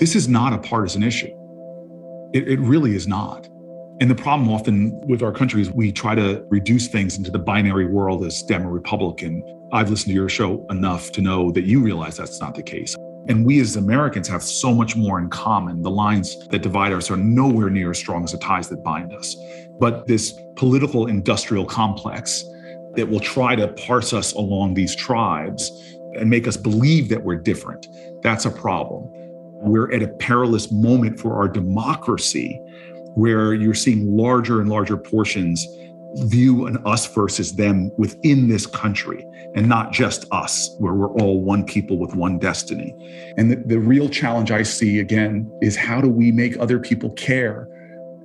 This is not a partisan issue. It, it really is not. And the problem often with our country is we try to reduce things into the binary world as Dem or Republican. I've listened to your show enough to know that you realize that's not the case. And we as Americans have so much more in common. The lines that divide us are nowhere near as strong as the ties that bind us. But this political industrial complex that will try to parse us along these tribes and make us believe that we're different, that's a problem. We're at a perilous moment for our democracy where you're seeing larger and larger portions view an us versus them within this country and not just us, where we're all one people with one destiny. And the, the, real challenge I see again is how do we make other people care?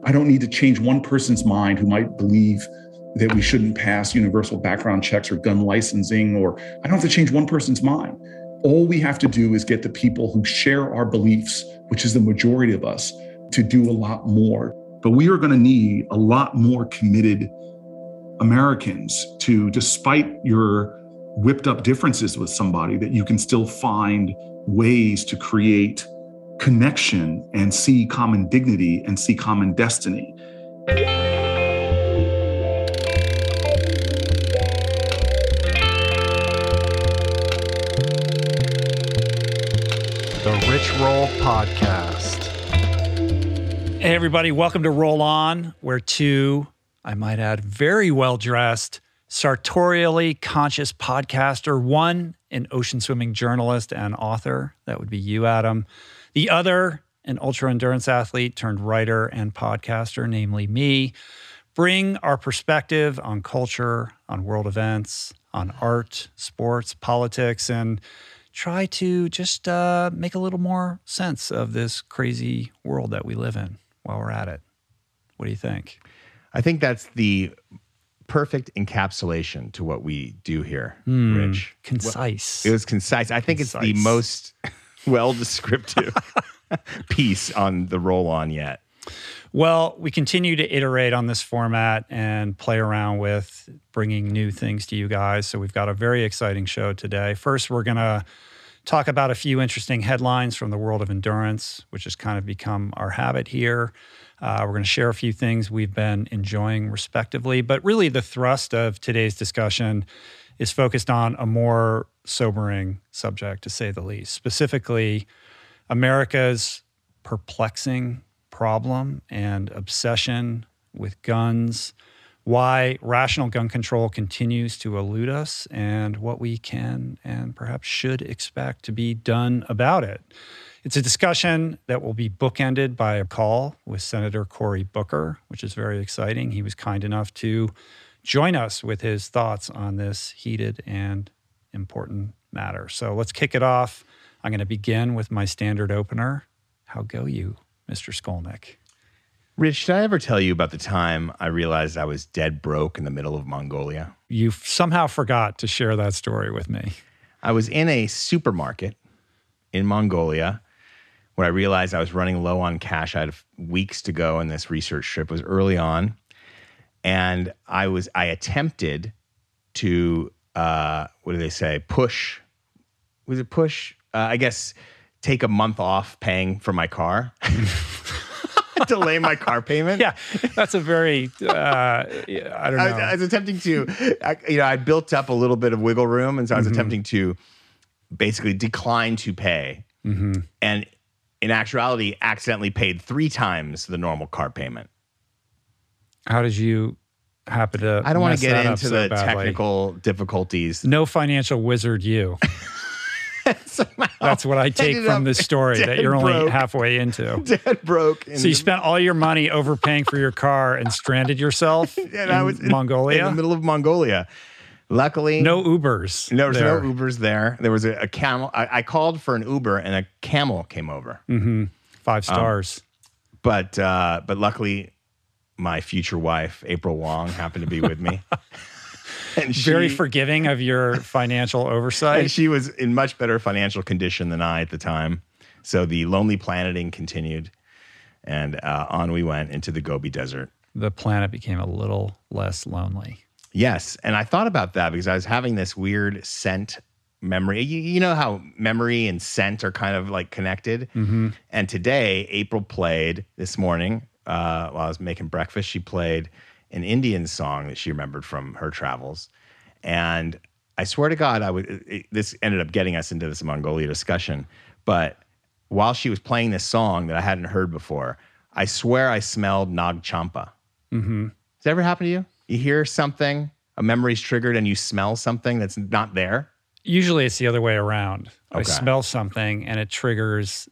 I don't need to change one person's mind who might believe that we shouldn't pass universal background checks or gun licensing, or I don't have to change one person's mind. All we have to do is get the people who share our beliefs, which is the majority of us, to do a lot more. But we are going to need a lot more committed Americans to, despite your whipped up differences with somebody, that you can still find ways to create connection and see common dignity and see common destiny. Podcast. Hey, everybody, welcome to Roll On, where two, I might add, very well dressed, sartorially conscious podcaster, one, an ocean swimming journalist and author, that would be you, Adam. The other, an ultra endurance athlete turned writer and podcaster, namely me, bring our perspective on culture, on world events, on art, sports, politics, and try to just uh, make a little more sense of this crazy world that we live in while we're at it. What do you think? I think that's the perfect encapsulation to what we do here, mm, Rich. Concise. Well, it was concise. I think concise. it's the most well descriptive piece on the roll on yet. Well, we continue to iterate on this format and play around with bringing new things to you guys. So we've got a very exciting show today. First, we're going to talk about a few interesting headlines from the world of endurance, which has kind of become our habit here. Uh, we're going to share a few things we've been enjoying respectively. But really, the thrust of today's discussion is focused on a more sobering subject, to say the least, specifically America's perplexing problem and obsession with guns why rational gun control continues to elude us and what we can and perhaps should expect to be done about it. It's a discussion that will be bookended by a call with Senator Cory Booker, which is very exciting. He was kind enough to join us with his thoughts on this heated and important matter. So let's kick it off. I'm going to begin with my standard opener. How go you, Mr. Skolnick? Rich, did I ever tell you about the time I realized I was dead broke in the middle of Mongolia? You somehow forgot to share that story with me. I was in a supermarket in Mongolia where I realized I was running low on cash. I had weeks to go in this research trip. Was early on, and I was I attempted to uh, what do they say? Push. Was it push? Uh, I guess take a month off paying for my car. delay my car payment. Yeah, that's a very uh, I don't know. I was, I was attempting to, I, you know, I built up a little bit of wiggle room, and so I was mm-hmm. attempting to basically decline to pay, mm-hmm. and in actuality, accidentally paid three times the normal car payment. How did you happen to? I don't want to get into so the badly. technical difficulties. No financial wizard, you. That's what I take from this story that you're only broke. halfway into. Dead broke. So you spent all your money overpaying for your car and stranded yourself and in I was in, Mongolia? In the middle of Mongolia. Luckily, no Ubers. No, there no Ubers there. There was a, a camel. I, I, called for an Uber, and a camel came over. Mm-hmm. Five um, stars. Um, but uh, but luckily, my future wife, April Wong, happened to be with me. and she, very forgiving of your financial oversight. And she was in much better financial condition than I at the time. So the lonely planeting continued, and uh, on we went into the Gobi Desert. The planet became a little less lonely. Yes, and I thought about that because I was having this weird scent memory. You, you know how memory and scent are kind of like connected. Mm-hmm. And today, April played this morning uh, while I was making breakfast. She played an Indian song that she remembered from her travels, and I swear to God, I would. It, this ended up getting us into this Mongolia discussion, but while she was playing this song that I hadn't heard before, I swear I smelled Nag Champa. Mm-hmm. Does that ever happen to you? You hear something, a memory's triggered, and you smell something that's not there. Usually, it's the other way around. I smell something, and it triggers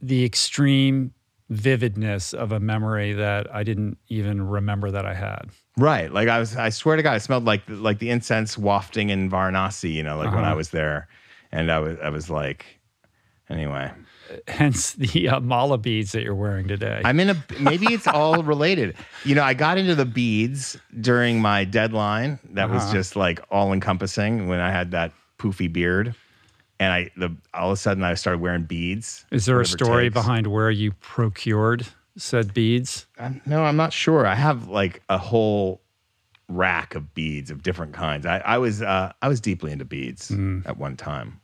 the extreme vividness of a memory that I didn't even remember that I had. Right. Like I was I swear to God, it smelled like like the incense wafting in Varanasi, you know, like when I was there. And I was I was like anyway. Hence the uh, mala beads that you're wearing today. I'm in a maybe it's all related. You know, I got into the beads during my deadline. That was Uh-huh. just like all encompassing when I had that poofy beard. And I the all of a sudden I started wearing beads. Is there a story behind where you procured said beads? Um, no, I'm not sure. I have like a whole rack of beads of different kinds. I, I was uh, I was deeply into beads at one time.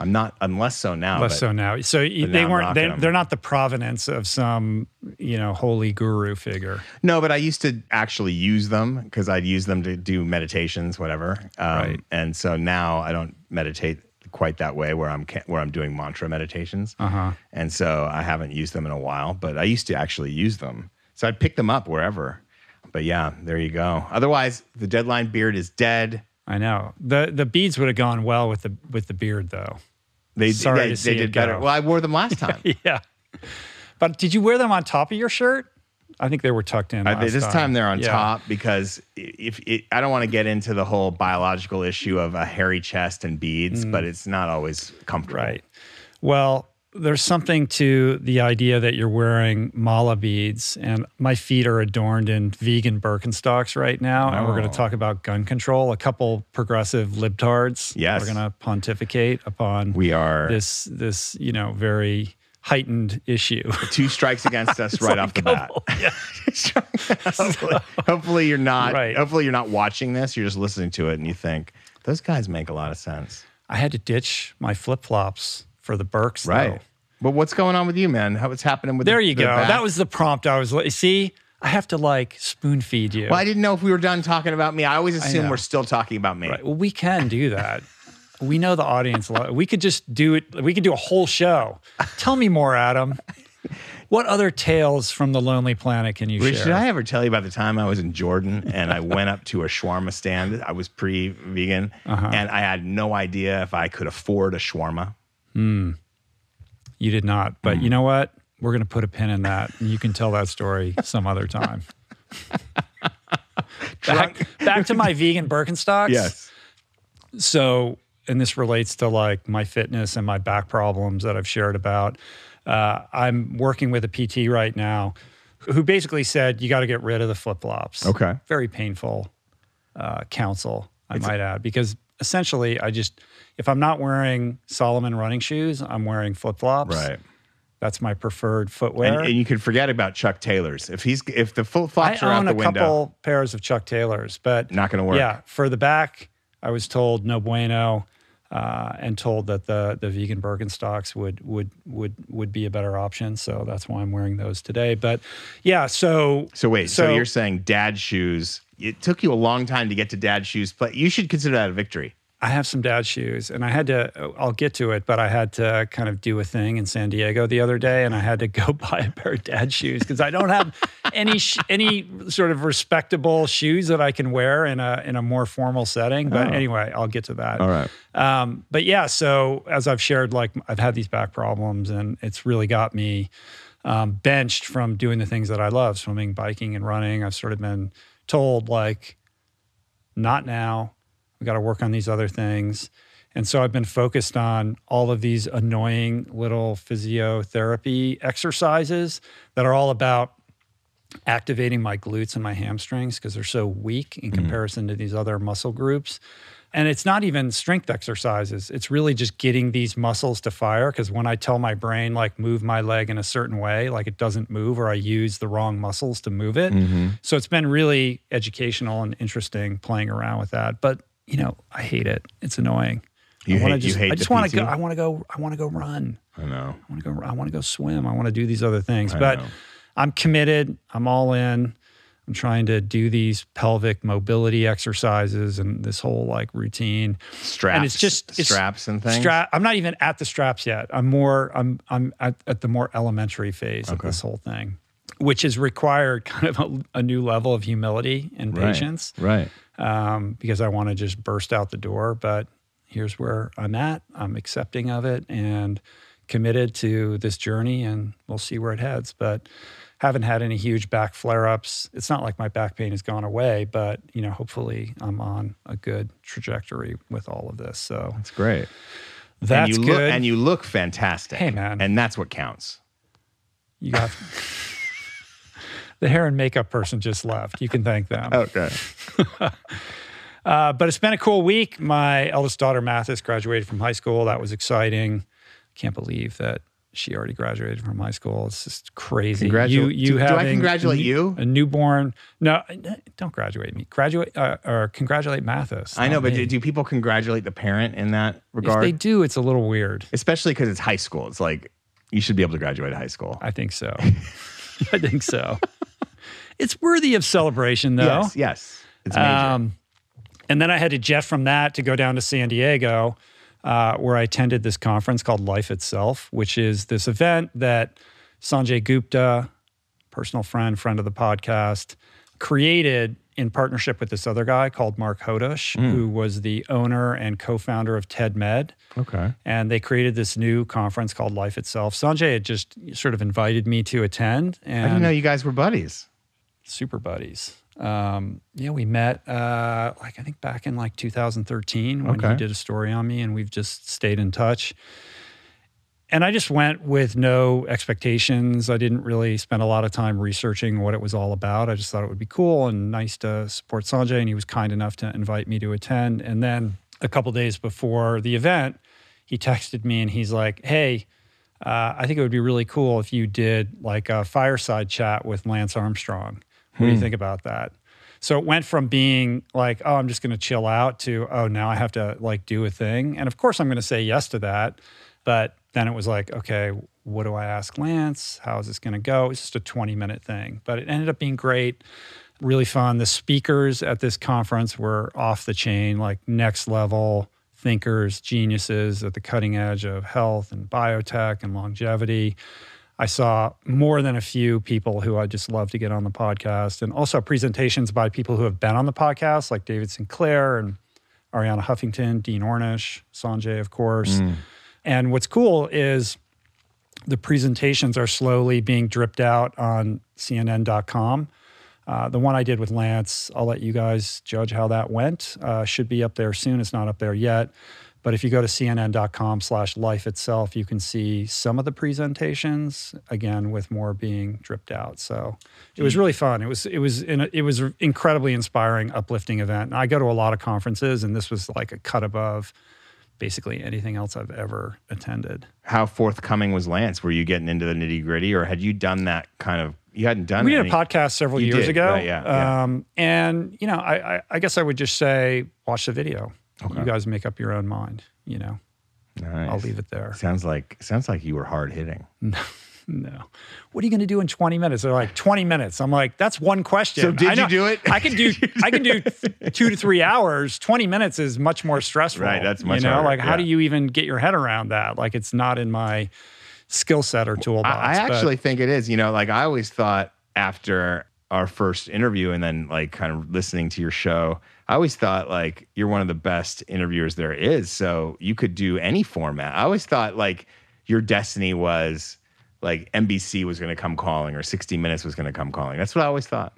I'm not. I'm less so now. Less but so now. So they now weren't they, they're not the provenance of some you know holy guru figure. No, but I used to actually use them because I'd use them to do meditations, whatever. Um, Right. And so now I don't meditate quite that way, where I'm where I'm doing mantra meditations. Uh huh. And so I haven't used them in a while, but I used to actually use them. So I'd pick them up wherever. But yeah, there you go. Otherwise, the deadline beard is dead. I know the the beads would have gone well with the with the beard though. They, Sorry they, to see they did better. go. Well, I wore them last time. Yeah. But did you wear them on top of your shirt? I think they were tucked in. I- this time they're on Yeah. top because if it, I don't want to get into the whole biological issue of a hairy chest and beads, but it's not always comfortable. Mm. Right. Well, there's something to the idea that you're wearing mala beads, and my feet are adorned in vegan Birkenstocks right now. And we're going Oh. to talk about gun control. A couple progressive libtards. Yes. We're going to pontificate upon We are this this you know very heightened issue. two strikes against us right off the bat. hopefully, hopefully you're not. Right. Hopefully you're not watching this. You're just listening to it and you think those guys make a lot of sense. I had to ditch my flip flops for the though. Right. But what's going on with you, man? How, what's happening with There the- you the go. back? That was the prompt I was. li- See, I have to like spoon feed you. Well, I didn't know if we were done talking about me. I always assume know. we're still talking about me. Right. Well, we can do that. We know the audience. lo- We could just do it. We could do a whole show. Tell me more, Adam. What other tales from the Lonely Planet can you Rich, share? did I ever tell you about the time I was in Jordan and I went up to a shawarma stand? I was pre-vegan Uh-huh. and I had no idea if I could afford a shawarma. you did not. But Mm. you know what? We're going to put a pin in that. And you can tell that story some other time. back, back to my vegan Birkenstocks. Yes. So, and this relates to like my fitness and my back problems that I've shared about. Uh, I'm working with a PT right now who basically said, you got to get rid of the flip flops. Okay. Very painful uh, counsel, I might add, because essentially I just, if I'm not wearing Salomon running shoes, I'm wearing flip flops. Right. That's my preferred footwear. And, and you can forget about Chuck Taylor's. If he's if the flip flops are out the window. I own a couple pairs of Chuck Taylors, but not going to work. Yeah, for the back, I was told no bueno, uh, and told that the the vegan Birkenstocks would would would would be a better option. So that's why I'm wearing those today. But yeah, so So wait, so, So- you're saying dad shoes? It took you a long time to get to dad shoes. But you should consider that a victory. I have some dad shoes, and I had to. I'll get to it, but I had to kind of do a thing in San Diego the other day, and I had to go buy a pair of dad shoes because I don't have any sh- any sort of respectable shoes that I can wear in a in a more formal setting. But Oh. anyway, I'll get to that. right. Um, but yeah, so as I've shared, like I've had these back problems, and it's really got me um, benched from doing the things that I love swimming, biking, and running. I've sort of been told, like, not now. We got to work on these other things. And so I've been focused on all of these annoying little physiotherapy exercises that are all about activating my glutes and my hamstrings because they're so weak in mm-hmm. comparison to these other muscle groups. And it's not even strength exercises. It's really just getting these muscles to fire. Because when I tell my brain, like, move my leg in a certain way, like it doesn't move, or I use the wrong muscles to move it. Mm-hmm. So it's been really educational and interesting playing around with that. But, you know, I hate it. It's annoying. You I wanna hate- you just, hate I just want to go. I want to go. I want to go run. I know. I want to go. I want to go swim. I want to do these other things. I but know. I'm committed. I'm all in. I'm trying to do these pelvic mobility exercises and this whole like routine. Straps. And it's just it's straps and things. Strap. I'm not even at the straps yet. I'm more. I'm. I'm at, at the more elementary phase of this whole thing, which has required kind of a, a new level of humility and Right. patience Right. um, because I want to just burst out the door. But here's where I'm at. I'm accepting of it and committed to this journey, and we'll see where it heads. But haven't had any huge back flare ups. It's not like my back pain has gone away, but you know, hopefully, I'm on a good trajectory with all of this. So That's great. that's and you good. Look, and you look fantastic. Hey, man. And that's what counts. you got the hair and makeup person just left. You can thank them. Okay. Uh, but it's been a cool week. My eldest daughter, Mathis, graduated from high school. That was exciting. Can't believe that she already graduated from high school. It's just crazy. Congratu- you, you do- do I congratulate a, you? A newborn. No, don't graduate me. Graduate uh, or congratulate Mathis. I know, but do, do people congratulate the parent in that if regard? they do, it's a little weird. Especially because it's high school. It's like you should be able to graduate high school. I think so. I think so. It's worthy of celebration, though. Yes. Yes. It's major. Um, and then I had to jet from that to go down to San Diego, uh, where I attended this conference called Life Itself, which is this event that Sanjay Gupta, personal friend, friend of the podcast, created in partnership with this other guy called Marc Hodosh, who was the owner and co-founder of TED Med. okay. And they created this new conference called Life Itself. Sanjay had just sort of invited me to attend, and I didn't know you guys were buddies. Super buddies. Um, yeah, we met uh, like I think back in like 2013 when he Okay. did a story on me, and we've just stayed in touch. And I just went with no expectations. I didn't really spend a lot of time researching what it was all about. I just thought it would be cool and nice to support Sanjay, and he was kind enough to invite me to attend. And then a couple days before the event, he texted me and he's like, "Hey, uh, I think it would be really cool if you did like a fireside chat with Lance Armstrong. What do you hmm. think about that? So it went from being like, oh, I'm just going to chill out to, oh, now I have to like do a thing. And of course, I'm going to say yes to that. But then it was like, okay, what do I ask Lance? How is this going to go? It's just a 20 minute thing, but it ended up being great, really fun. The speakers at this conference were off the chain, like next level thinkers, geniuses at the cutting edge of health and biotech and longevity. I saw more than a few people who I just love to get on the podcast, and also presentations by people who have been on the podcast, like David Sinclair and Arianna Huffington, Dean Ornish, Sanjay, of course. And what's cool is the presentations are slowly being dripped out on CNN.com. Uh, the one I did with Lance, I'll let you guys judge how that went. Uh, should be up there soon. It's not up there yet. But if you go to cnn.com slash life itself, you can see some of the presentations, again, with more being dripped out. So it was really fun. It was it was in a, it was incredibly inspiring, uplifting event. And I go to a lot of conferences, and this was like a cut above basically anything else I've ever attended. How forthcoming was Lance? Were you getting into the nitty gritty, or had you done that kind of? You hadn't done. we did any- a podcast several You years did, ago. right, yeah, yeah. Um, and you know, I, I, I guess I would just say, watch the video. You guys make up your own mind. You know, Nice. I'll leave it there. Sounds like sounds like you were hard hitting. No. What are you going to do in 20 minutes? They're like 20 minutes. I'm like, that's one question. So did I you do it? I can do I can do two to three hours. 20 minutes is much more stressful. Right, that's much You know, harder, like how do you even get your head around that? Like it's not in my skill set or toolbox. I, I but- actually think it is. You know, like I always thought after our first interview and then like kind of listening to your show, I always thought like you're one of the best interviewers there is. So you could do any format. I always thought like your destiny was like NBC was going to come calling or 60 Minutes was going to come calling. That's what I always thought.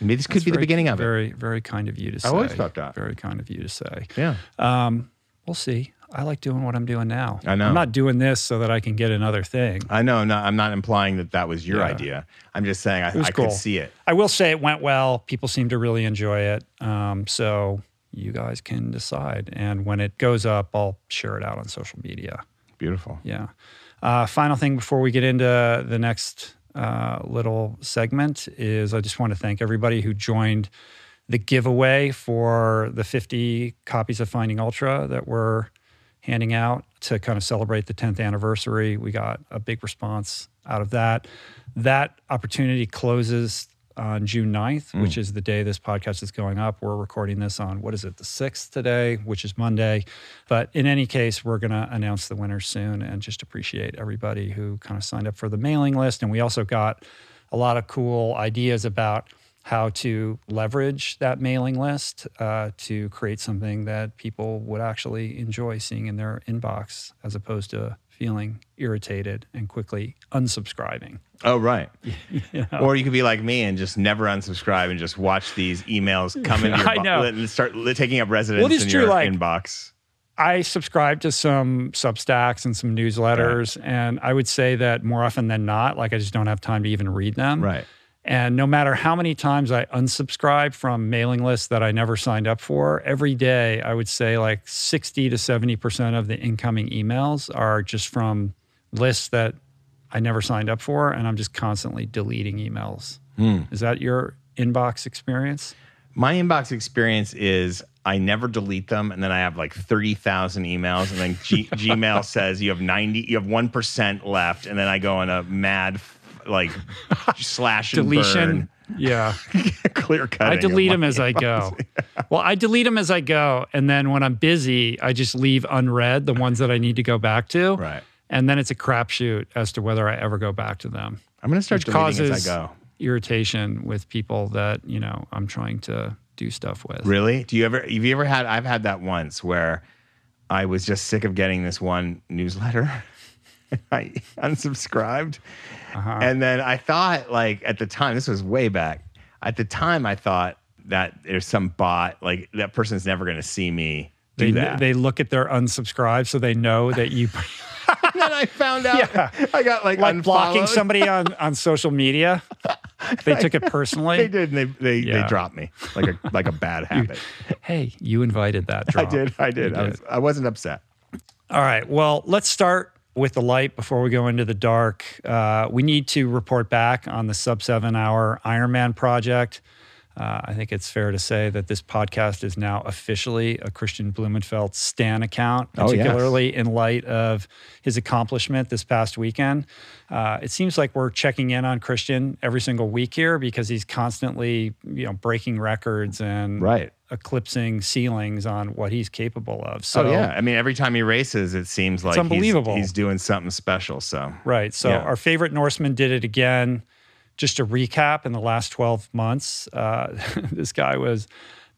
Maybe this could That's be the beginning of it. Very, very kind of you to say. I always thought that. Very kind of you to say. Yeah. Um, we'll see. I like doing what I'm doing now. I know. I'm not doing this so that I can get another thing. I know. No, I'm not implying that that was your Yeah. idea. I'm just saying I, I cool. could see it. I will say it went well. People seem to really enjoy it. Um, so you guys can decide. And when it goes up, I'll share it out on social media. Beautiful. Yeah. Uh, final thing before we get into the next uh, little segment is I just want to thank everybody who joined the giveaway for the 50 copies of Finding Ultra that we're handing out to kind of celebrate the 10th anniversary. We got a big response out of that. That opportunity closes on June 9th, Mm. which is the day this podcast is going up. We're recording this on what is it, the 6th today, which is Monday. But in any case, we're going to announce the winners soon and just appreciate everybody who kind of signed up for the mailing list. And we also got a lot of cool ideas about how to leverage that mailing list uh, to create something that people would actually enjoy seeing in their inbox as opposed to feeling irritated and quickly unsubscribing. Oh, right. Or you could be like me and just never unsubscribe and just watch these emails come into your I bo- know. and start taking up residence Well, in true, your like- inbox. I subscribe to some Substacks and some newsletters, and I would say that more often than not, like I just don't have time to even read them. Right. And no matter how many times I unsubscribe from mailing lists that I never signed up for, every day I would say like 60 to 70% of the incoming emails are just from lists that I never signed up for. And I'm just constantly deleting emails. Hmm. Is that your inbox experience? My inbox experience is I never delete them, and then I have like thirty thousand emails, and then G- Gmail says you have ninety, you have one percent left, and then I go on a mad like slash and Deletion. Yeah. clear cut. I delete them as I go. Well, I delete them as I go. And then when I'm busy, I just leave unread the ones that I need to go back to. Right. And then it's a crapshoot as to whether I ever go back to them. I'm gonna start deleting as causes I go. irritation with people that, you know, I'm trying to do stuff with. Really? Do you ever? Have you ever had? I've had that once where I was just sick of getting this one newsletter. I unsubscribed, Uh-huh. and then I thought, like at the time, this was way back. At the time, I thought that there's some bot, like that person's never going to see me do They, that. they look at their unsubscribe so they know that you and then I found out Yeah. I got like, like blocking somebody on, on social media. They took it personally. They did. And they they, Yeah. they dropped me like a like a bad habit. Hey, you invited that I drop. did. I did. You I, was, I wasn't upset. All right. Well, let's start with the light before we go into the dark. Uh, we need to report back on the sub seven hour Ironman project. Uh, I think it's fair to say that this podcast is now officially a Kristian Blummenfelt Stan account, Oh, yes. particularly in light of his accomplishment this past weekend. Uh, it seems like we're checking in on Kristian every single week here because he's constantly, you know, breaking records and Right. eclipsing ceilings on what he's capable of. So oh yeah, I mean, every time he races, it seems like he's- unbelievable. He's, doing something special. So Right. So Yeah. our favorite Norseman did it again. Just to recap, in the last 12 months, uh, this guy was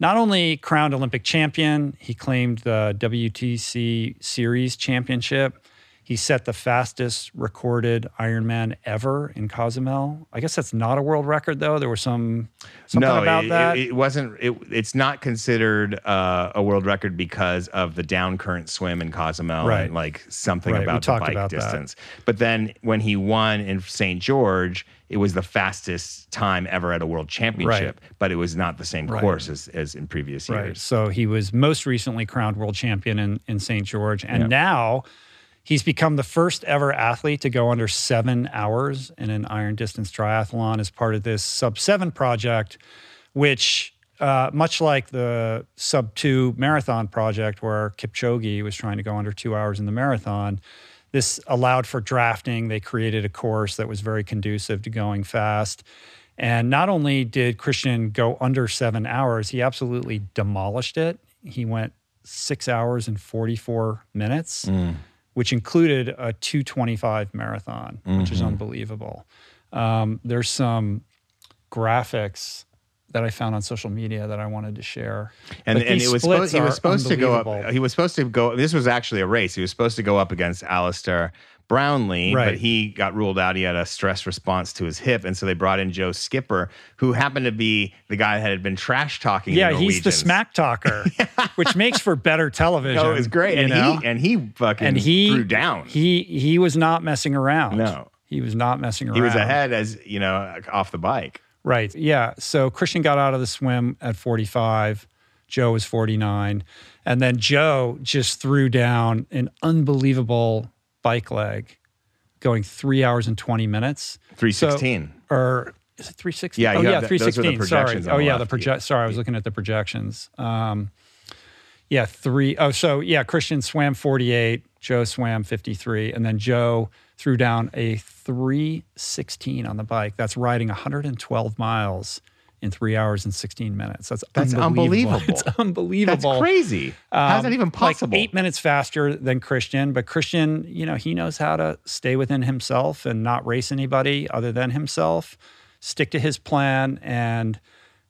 not only crowned Olympic champion, he claimed the WTC Series championship. He set the fastest recorded Ironman ever in Cozumel. I guess that's not a world record, though. There was some something no, about it, that. It, it wasn't. It, it's not considered uh, a world record because of the down current swim in Cozumel Right. and like something Right, we about the bike about that. distance. But then when he won in St. George, it was the fastest time ever at a world championship. But it was not the same Right. course as, as in previous Right. years. So he was most recently crowned world champion in, in St. George. And Yeah. now he's become the first ever athlete to go under seven hours in an iron distance triathlon as part of this sub seven project, which, uh, much like the sub two marathon project where Kipchoge was trying to go under two hours in the marathon, this allowed for drafting. They created a course that was very conducive to going fast. And not only did Kristian go under seven hours, he absolutely demolished it. He went six hours and 44 minutes, which included a 225 marathon, which is unbelievable. Um, there's some graphics that I found on social media that I wanted to share. and, But and these it was supposed, he was supposed to go up. He was supposed to go. This was actually a race. He was supposed to go up against Alistair Brownlee, Right. but he got ruled out. He had a stress response to his hip, and so they brought in Joe Skipper, who happened to be the guy that had been trash talking. Yeah, he's the smack talker, which makes for better television. Oh, it was great, and know? he and he fucking and he threw down. He he was not messing around. No. he was not messing around. He was ahead as you know off the bike. Right. Yeah. So Kristian got out of the swim at 45. Joe was 49. And then Joe just threw down an unbelievable bike leg going three hours and 20 minutes. Three sixteen. Or is it 316? Yeah, oh yeah, have the- those are the 316. Sorry. Oh yeah, the project. Sorry, I was looking at the projections. Um, yeah, three oh so yeah, Kristian swam 48, Joe swam 53, and then Joe threw down a 316 on the bike. That's riding 112 miles in three hours and 16 minutes. That's That's unbelievable. unbelievable. It's unbelievable. That's crazy. How's that Um, even possible? Like eight minutes faster than Kristian, but Kristian, you know, he knows how to stay within himself and not race anybody other than himself, stick to his plan, and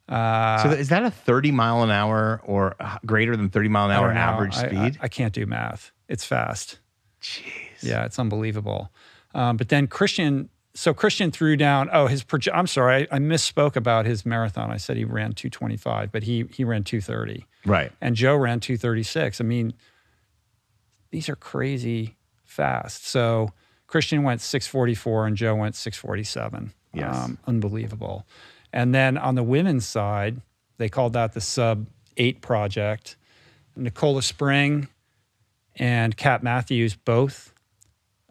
uh, so is that a 30 mile an hour or greater than 30 mile an hour average I- speed? I, I can't do math. It's fast. Jeez. Yeah, it's unbelievable. Um, but then Kristian, so Kristian threw down. Oh, his proje- I'm sorry, I, I misspoke about his marathon. I said he ran 225, but he he ran 230. Right. and Joe ran 236. I mean, these are crazy fast. So Kristian went 644 and Joe went 647. Yes. unbelievable. And then on the women's side, they called that the sub eight project. Nicola Spirig and Kat Matthews both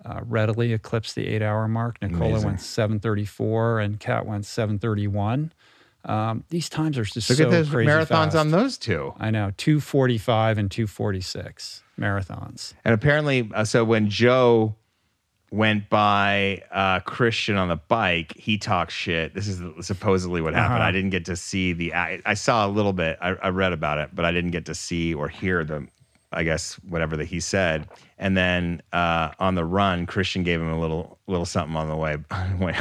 uh, readily eclipsed the eight hour mark. Nicola Amazing. went 734 and Kat went 731. Um, these times are just Look so at those crazy marathons fast. on those two. I know, 245 and 246 marathons. And apparently, uh, so when Joe went by uh, Kristian on the bike, he talked shit. This is supposedly what happened. Uh-huh. I didn't get to see the. I, I saw a little bit. I, I read about it, but I didn't get to see or hear the. I guess whatever that he said. And then uh, on the run, Kristian gave him a little little something on the way. way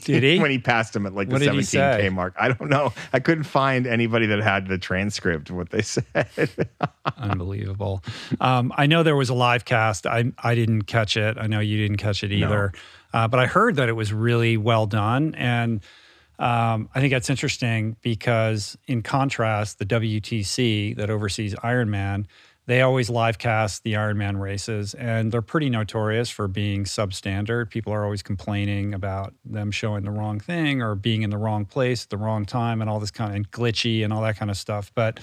Did he? when he passed him at like What the 17k mark. I don't know. I couldn't find anybody that had the transcript of what they said. Unbelievable. Um, I know there was a live cast. I, I didn't catch it. I know you didn't catch it either. Uh, but I heard that it was really well done. And um, I think that's interesting because, in contrast, the WTC that oversees Ironman, they always live cast the Ironman races, and they're pretty notorious for being substandard. People are always complaining about them showing the wrong thing or being in the wrong place at the wrong time and all this kind of and glitchy and all that kind of stuff. But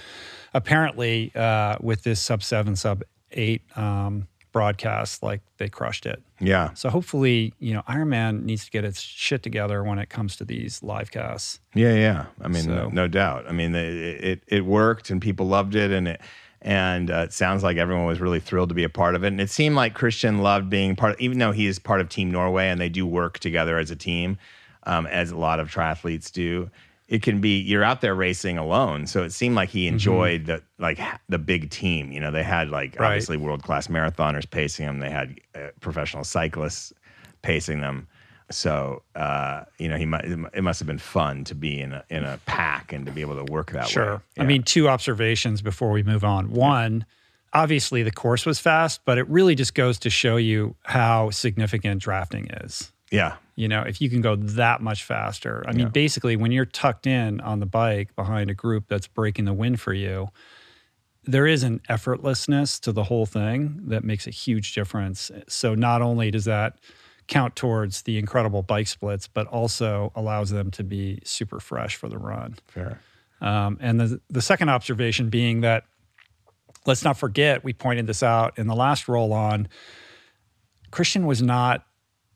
apparently, uh, with this sub seven, sub eight um, broadcast, like they crushed it. yeah. So hopefully, you know, Ironman needs to get its shit together when it comes to these live casts. Yeah, yeah. I mean, no, no doubt. I mean, it, it it worked and people loved it, and it and uh, it sounds like everyone was really thrilled to be a part of it. And it seemed like Kristian loved being part, of, even though he is part of Team Norway and they do work together as a team, um, as a lot of triathletes do. It can be you're out there racing alone, so it seemed like he enjoyed the like the big team. You know, they had like Right. obviously world class marathoners pacing them. They had uh, professional cyclists pacing them. So uh, you know, he might, it must have been fun to be in a in a pack and to be able to work that way. Sure. I mean, two observations before we move on. One, obviously the course was fast, but it really just goes to show you how significant drafting is. yeah, You know, if you can go that much faster. I mean, Yeah. basically, when you're tucked in on the bike behind a group that's breaking the wind for you, there is an effortlessness to the whole thing that makes a huge difference. So, not only does that count towards the incredible bike splits, but also allows them to be super fresh for the run. fair. Um, and the, the second observation being that let's not forget, we pointed this out in the last roll on, Kristian was not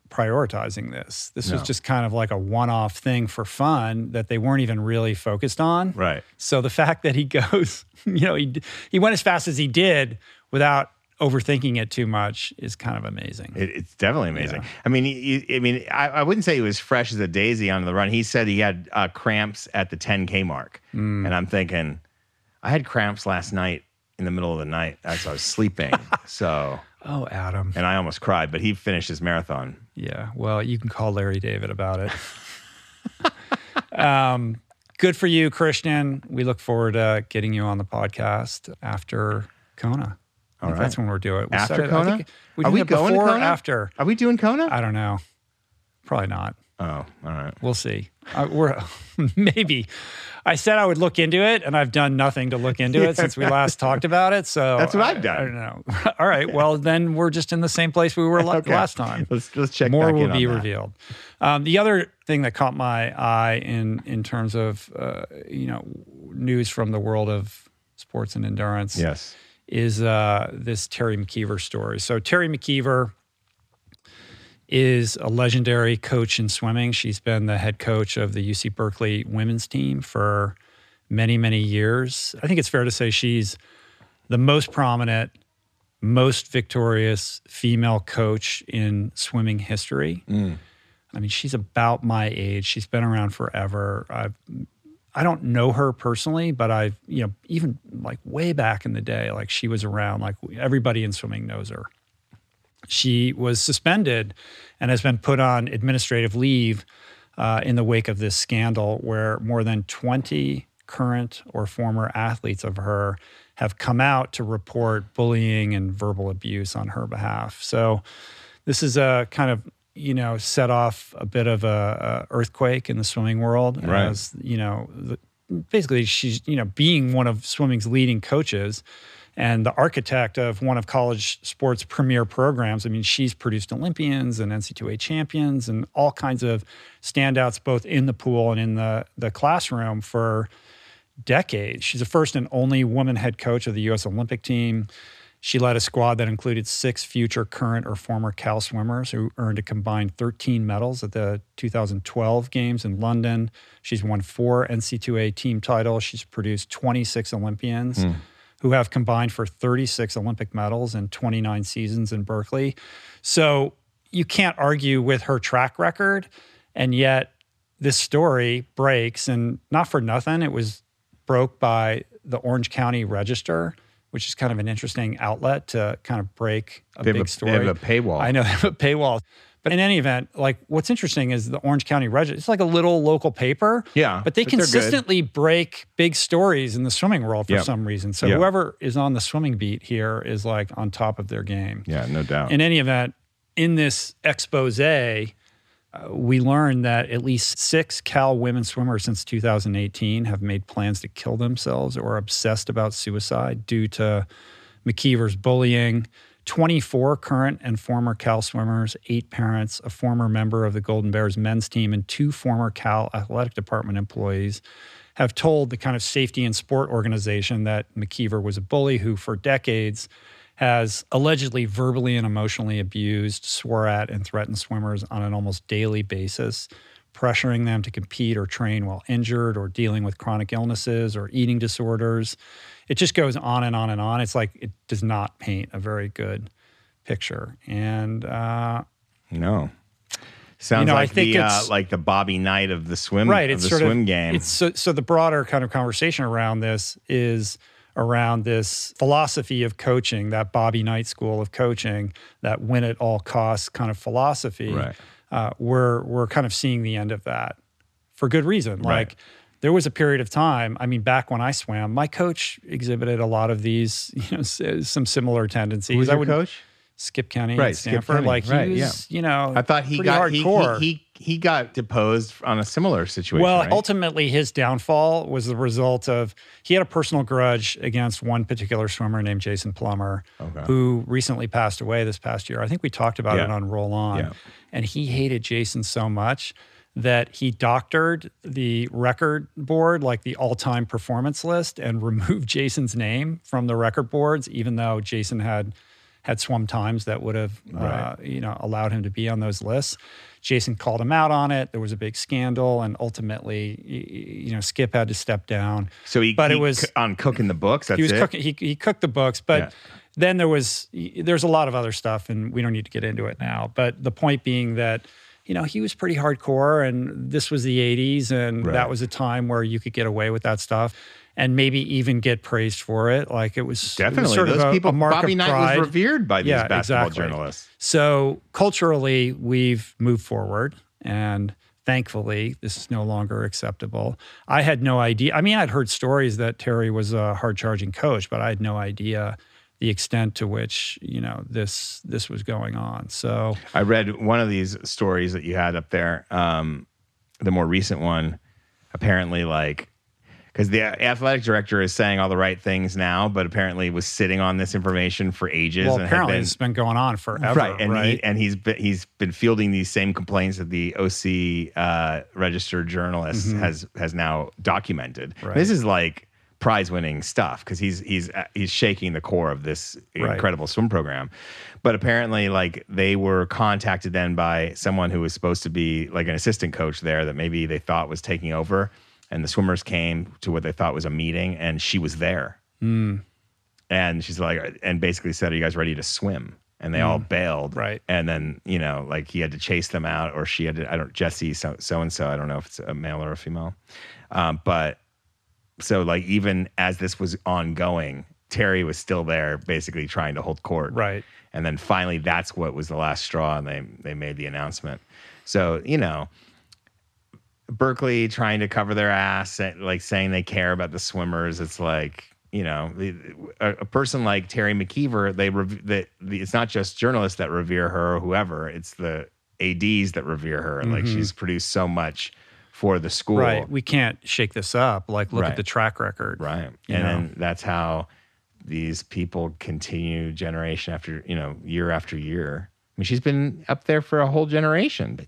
prioritizing this. This was just kind of like a one off thing for fun that they weren't even really focused on. Right. So the fact that he goes, you know, he, he went as fast as he did without overthinking it too much is kind of amazing. It, it's definitely amazing. Yeah. I mean, he, I mean, I, I wouldn't say he was fresh as a daisy on the run. He said he had uh, cramps at the 10k mark, Mm. and I'm thinking, I had cramps last night in the middle of the night as I was sleeping. so, oh, Adam. and I almost cried, but he finished his marathon. Yeah. Well, you can call Larry David about it. um, good for you, Kristian. We look forward to getting you on the podcast after Kona. I All right. That's when we'll do it. We'll After it- Kona? we Are we going before or after? Are we doing Kona? I don't know. Probably not. oh, all right. We'll see. Uh, we're maybe. I said I would look into it, and I've done nothing to look into it since we last talked about it. So That's what I- I've done. I, don't know. All right. Well, then we're just in the same place we were Okay. last time. Let's let's check. More will be revealed. Um, the other thing that caught my eye in in terms of uh, you know news from the world of sports and endurance Yes. Is uh, this Teri McKeever story. So Teri McKeever is a legendary coach in swimming. She's been the head coach of the UC Berkeley women's team for many, many years. I think it's fair to say she's the most prominent, most victorious female coach in swimming history. Mm. I mean, she's about my age. She's been around forever. I've I don't know her personally, but I've, you know, even like way back in the day, like she was around, like everybody in swimming knows her. She was suspended and has been put on administrative leave uh, in the wake of this scandal where more than 20 current or former athletes of her have come out to report bullying and verbal abuse on her behalf. So this is a kind of you know set off a bit of a, a earthquake in the swimming world Right. as you know the, basically she's you know being one of swimming's leading coaches and the architect of one of college sports premier programs. I mean she's produced olympians and NCAA champions and all kinds of standouts both in the pool and in the the classroom for decades. She's the first and only woman head coach of the us olympic team she led a squad that included six future, current, or former Cal swimmers who earned a combined 13 medals at the 2012 Games in London. She's won four NCAA team titles. She's produced 26 Olympians hmm. who have combined for 36 Olympic medals in 29 seasons in Berkeley. So you can't argue with her track record. And yet this story breaks, and not for nothing, it was broke by the Orange County Register, which is kind of an interesting outlet to kind of break a They big a, story. they have a paywall. I know they have a paywall. But in any event, like what's interesting is the Orange County Register. It's like a little local paper. Yeah, But they but consistently break big stories in the swimming world for Yep. some reason. So Yep. whoever is on the swimming beat here is like on top of their game. Yeah, no doubt. In any event, in this expose, Uh, we learned that at least six Cal women swimmers since 2018 have made plans to kill themselves or are obsessed about suicide due to McKeever's bullying. 24 current and former Cal swimmers, eight parents, a former member of the Golden Bears men's team, and two former Cal athletic department employees have told the kind of safety and sport organization that McKeever was a bully who, for decades, has allegedly verbally and emotionally abused, swore at, and threatened swimmers on an almost daily basis, pressuring them to compete or train while injured or dealing with chronic illnesses or eating disorders. It just goes on and on and on. It's like it does not paint a very good picture. And uh, no. Sounds know, I like think the uh, like the Bobby Knight of the swim right, of it's the sort swim of game. It's so, so the broader kind of conversation around this is around this philosophy of coaching, that Bobby Knight school of coaching, that win at all costs kind of philosophy. Right. Uh, we're we're kind of seeing the end of that for good reason. Right. Like there was a period of time. I mean, back when I swam, my coach exhibited a lot of these, you know, some similar tendencies. Who was I your would coch? Skip Kenney, Right, Skip Stanford. Kenney. Like he Right, was, you know, I thought he got he, hardcore. he he he got deposed on a similar situation. Well, right? ultimately, his downfall was the result of he had a personal grudge against one particular swimmer named Jason Plummer, Okay. who recently passed away this past year. I think we talked about it on Roll On. Yeah. And he hated Jason so much that he doctored the record board, like the all time performance list, and removed Jason's name from the record boards, even though Jason had had swum times that would have uh, you know allowed him to be on those lists. Jason called him out on it. There was a big scandal, and ultimately, you know, Skip had to step down. so he, but it was- on cooking the books. That's he was it. cooking. He, he cooked the books, but Yeah. then there was there's a lot of other stuff, and we don't need to get into it now. But the point being that you know he was pretty hardcore, and this was the '80s, and Right. that was a time where you could get away with that stuff. And maybe even get praised for it. Like it was it was Definitely, sort of those a- people. a mark Bobby of Knight pride. was revered by these Yeah, basketball exactly. journalists. So culturally, we've moved forward, and thankfully, this is no longer acceptable. I had no idea. I mean, I'd heard stories that Teri was a hard charging coach, but I had no idea the extent to which you know this this was going on. So I read one of these stories that you had up there, um, the more recent one. Apparently, like because the athletic director is saying all the right things now, but apparently was sitting on this information for ages. well, and apparently been- it's been going on forever, right, and he and he's been he's been fielding these same complaints that the OC uh, registered journalist has has now documented. Mm-hmm. Right. This is like prize winning stuff because he's he's uh, he's shaking the core of this Right. incredible swim program. But apparently, like they were contacted then by someone who was supposed to be like an assistant coach there that maybe they thought was taking over, and the swimmers came to what they thought was a meeting, and she was there, and she's like, and basically said, "Are you guys ready to swim?" And they all bailed, Right. And then you know, like he had to chase them out, or she had to. I don't Jesse so so and so. I don't know if it's a male or a female, um, but so like even as this was ongoing, Teri was still there, basically trying to hold court, Right. And then finally, that's what was the last straw, and they they made the announcement. So you know, Berkeley trying to cover their ass, and, like saying they care about the swimmers. It's like you know, a, a person like Teri McKeever, they rev- that the, it's not just journalists that revere her or whoever; it's the ads that revere her. And like she's produced so much for the school, Mm-hmm. Right. We can't shake this up. Like, look Right. at the track record. Right. And know? then that's how these people continue generation after, you know, year after year. I mean, she's been up there for a whole generation,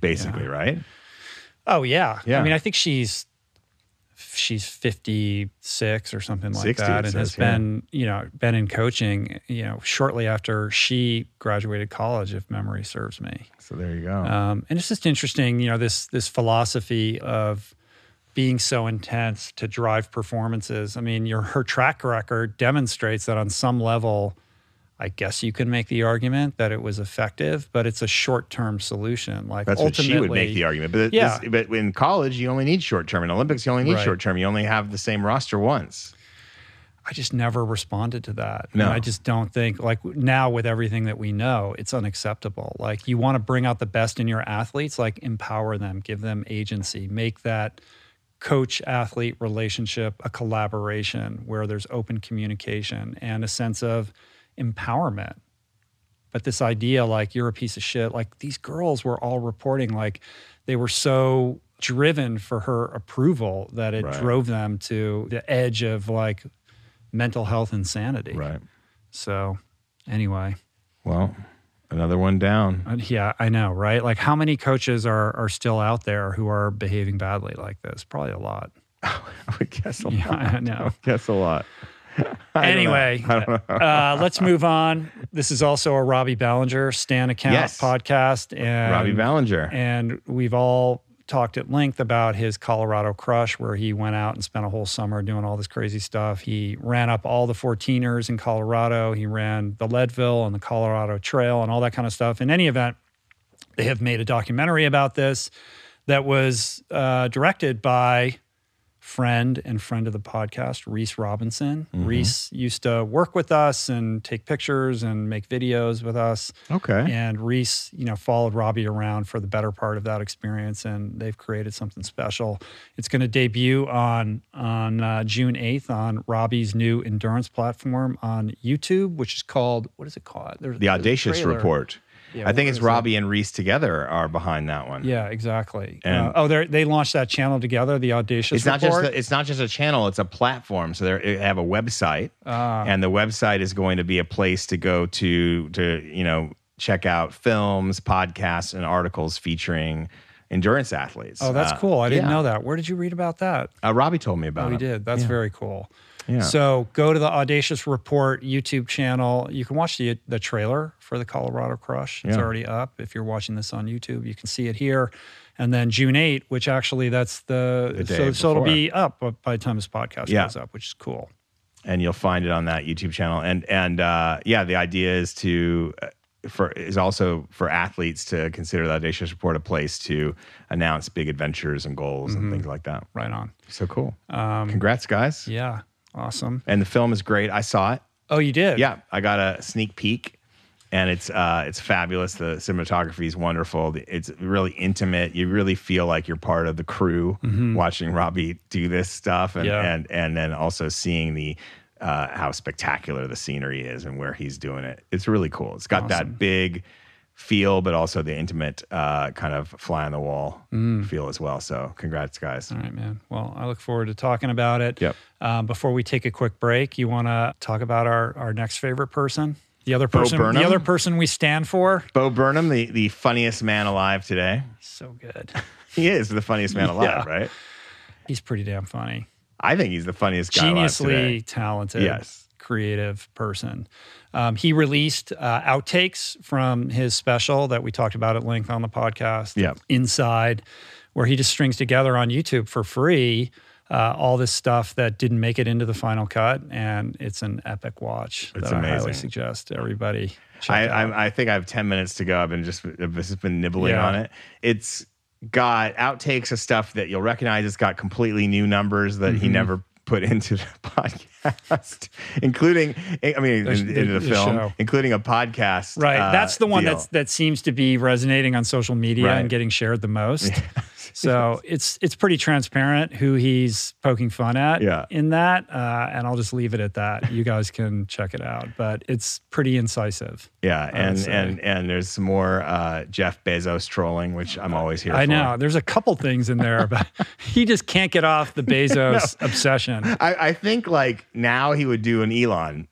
basically, right? Oh yeah. Yeah. I mean, I think she's she's 56 or something like 60 that and has says, yeah. been, you know, been in coaching, you know, shortly after she graduated college if memory serves me. So there you go. Um, and it's just interesting, you know, this this philosophy of being so intense to drive performances. I mean, your her track record demonstrates that on some level, I guess you can make the argument that it was effective, but it's a short term solution. Like that's what ultimately, she would make the argument. But, Yeah. this, but in college, you only need short term. In Olympics, you only need Right. short term. You only have the same roster once. I just never responded to that. No. And I just don't think like now with everything that we know, it's unacceptable. Like you want to bring out the best in your athletes, like empower them, give them agency, make that coach athlete relationship a collaboration where there's open communication and a sense of empowerment. But this idea like you're a piece of shit, like these girls were all reporting like they were so driven for her approval that it Right. drove them to the edge of like mental health insanity. Right. So, anyway, Well, another one down. uh, yeah, I know, right? Like, how many coaches are are still out there who are behaving badly like this? Probably a lot. I would guess a Yeah, lot. I know. I would guess a lot. I don't know. Anyway, I don't know. uh, let's move on. This is also a Robbie Balenger Stan account Yes. podcast, and Robbie Balenger. and we've all talked at length about his Colorado crush, where he went out and spent a whole summer doing all this crazy stuff. He ran up all the 14ers in Colorado. He ran the Leadville and the Colorado Trail and all that kind of stuff. In any event, they have made a documentary about this that was uh, directed by friend and friend of the podcast, Reese Robinson. Reese used to work with us and take pictures and make videos with us. Okay. And Reese, you know, followed Robbie around for the better part of that experience, and they've created something special. It's going to debut on on uh, June eighth on Robbie's new endurance platform on YouTube, which is called what is it called? There's The Audacious. Report. Yeah, I think it's is it? Robbie and Reese together are behind that one. Yeah, exactly. Uh, oh, they they launched that channel together, the Audacious. It's not just Report. the, it's not just a channel; it's a platform. So they they have a website, Ah. and the website is going to be a place to go to to you know check out films, podcasts, and articles featuring endurance athletes. Oh, that's Uh, cool. I didn't yeah. know that. Where did you read about that? Uh, Robbie told me about Oh, he did. That's very cool. Yeah. So go to the Audacious Report YouTube channel. You can watch the the trailer for the Colorado Crush. It's Yeah. already up. If you're watching this on YouTube, you can see it here. And then June 8, which actually that's the, The so, so it'll be up by the time this podcast Yeah. goes up, which is cool. and you'll find it on that YouTube channel. And and uh, yeah, the idea is to uh, for is also for athletes to consider the Audacious Report a place to announce big adventures and goals Mm-hmm. and things like that. Right on. So cool. Um, Congrats, guys. yeah. Awesome. And the film is great. I saw it. Oh, you did? Yeah, I got a sneak peek, and it's uh, it's fabulous. The cinematography is wonderful. It's really intimate. You really feel like you're part of the crew watching Robbie do this stuff, and Mm-hmm. Yeah. and and then also seeing the uh, how spectacular the scenery is and where he's doing it. It's really cool. It's got Awesome. that big feel, but also the intimate uh, kind of fly on the wall Mm. feel as well. So, congrats, guys. All right, man. Well, I look forward to talking about it. Yep. Um, before we take a quick break, you want to talk about our, our next favorite person? The other person, the other person we stand for. Bo Burnham, the the funniest man alive today. So good. He is the funniest man alive, Yeah. right? He's pretty damn funny. I think he's the funniest guy. alive Geniusly talented, Yes. Creative person. Um, he released uh, outtakes from his special that we talked about at length on the podcast. Yeah. Inside, where he just strings together on YouTube for free uh, all this stuff that didn't make it into the final cut, and it's an epic watch It's that I highly amazing. suggest everybody. Check I, out. I I think I have ten minutes to go. I've been just I've just been nibbling Yeah. on it. It's got outtakes of stuff that you'll recognize. It's got completely new numbers that Mm-hmm. he never put into the podcast, including I mean The- in- the- into the, the film, show. including a podcast. Right. uh, That's the one deal. that's that seems to be resonating on social media Right. and getting shared the most. So it's it's pretty transparent who he's poking fun at Yeah. in that, uh, and I'll just leave it at that. You guys can check it out, but it's pretty incisive. yeah, and and and there's some more uh, Jeff Bezos trolling, which I'm always here. I for. know there's a couple things in there, but he just can't get off the Bezos obsession. I, I think like now he would do an Elon.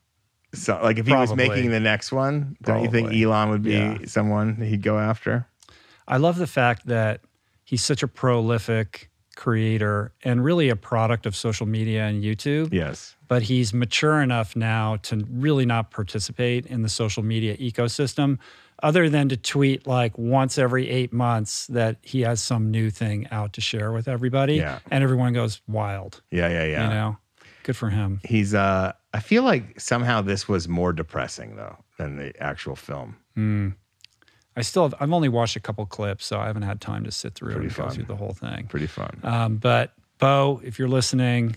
So like if he was making the next one, don't you think Elon would be Yeah. someone he'd go after? I love the fact that he's such a prolific creator and really a product of social media and YouTube. Yes. but he's mature enough now to really not participate in the social media ecosystem other than to tweet like once every eight months that he has some new thing out to share with everybody Yeah. and everyone goes wild Yeah, yeah, yeah. you know good for him He's uh I feel like somehow this was more depressing though than the actual film. I still have, i've only watched a couple clips so i haven't had time to sit through Pretty and go through the whole thing Pretty fun. um, but bo if you're listening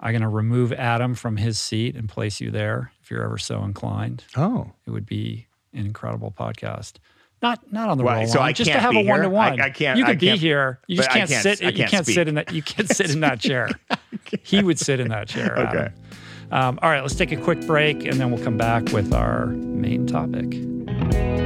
i'm going to remove adam from his seat and place you there if you're ever so inclined oh. it would be an incredible podcast. Not not on the Well, roll so line, I just to have a one to one. I- can't- You could be can't- here. You just can't, can't- sit. I you can't can't sit in that. You can't sit in that chair. he would sit in that chair. Okay. Um, all right. Let's take a quick break, and then we'll come back with our main topic.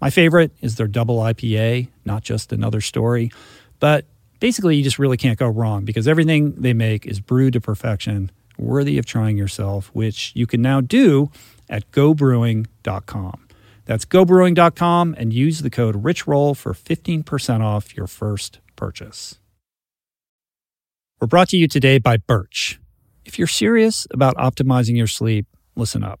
My favorite is their double IPA, not just another story, but basically you just really can't go wrong because everything they make is brewed to perfection, worthy of trying yourself, which you can now do at gobrewing.com. That's gobrewing.com and use the code RichRoll for 15% off your first purchase. We're brought to you today by Birch. If you're serious about optimizing your sleep, listen up.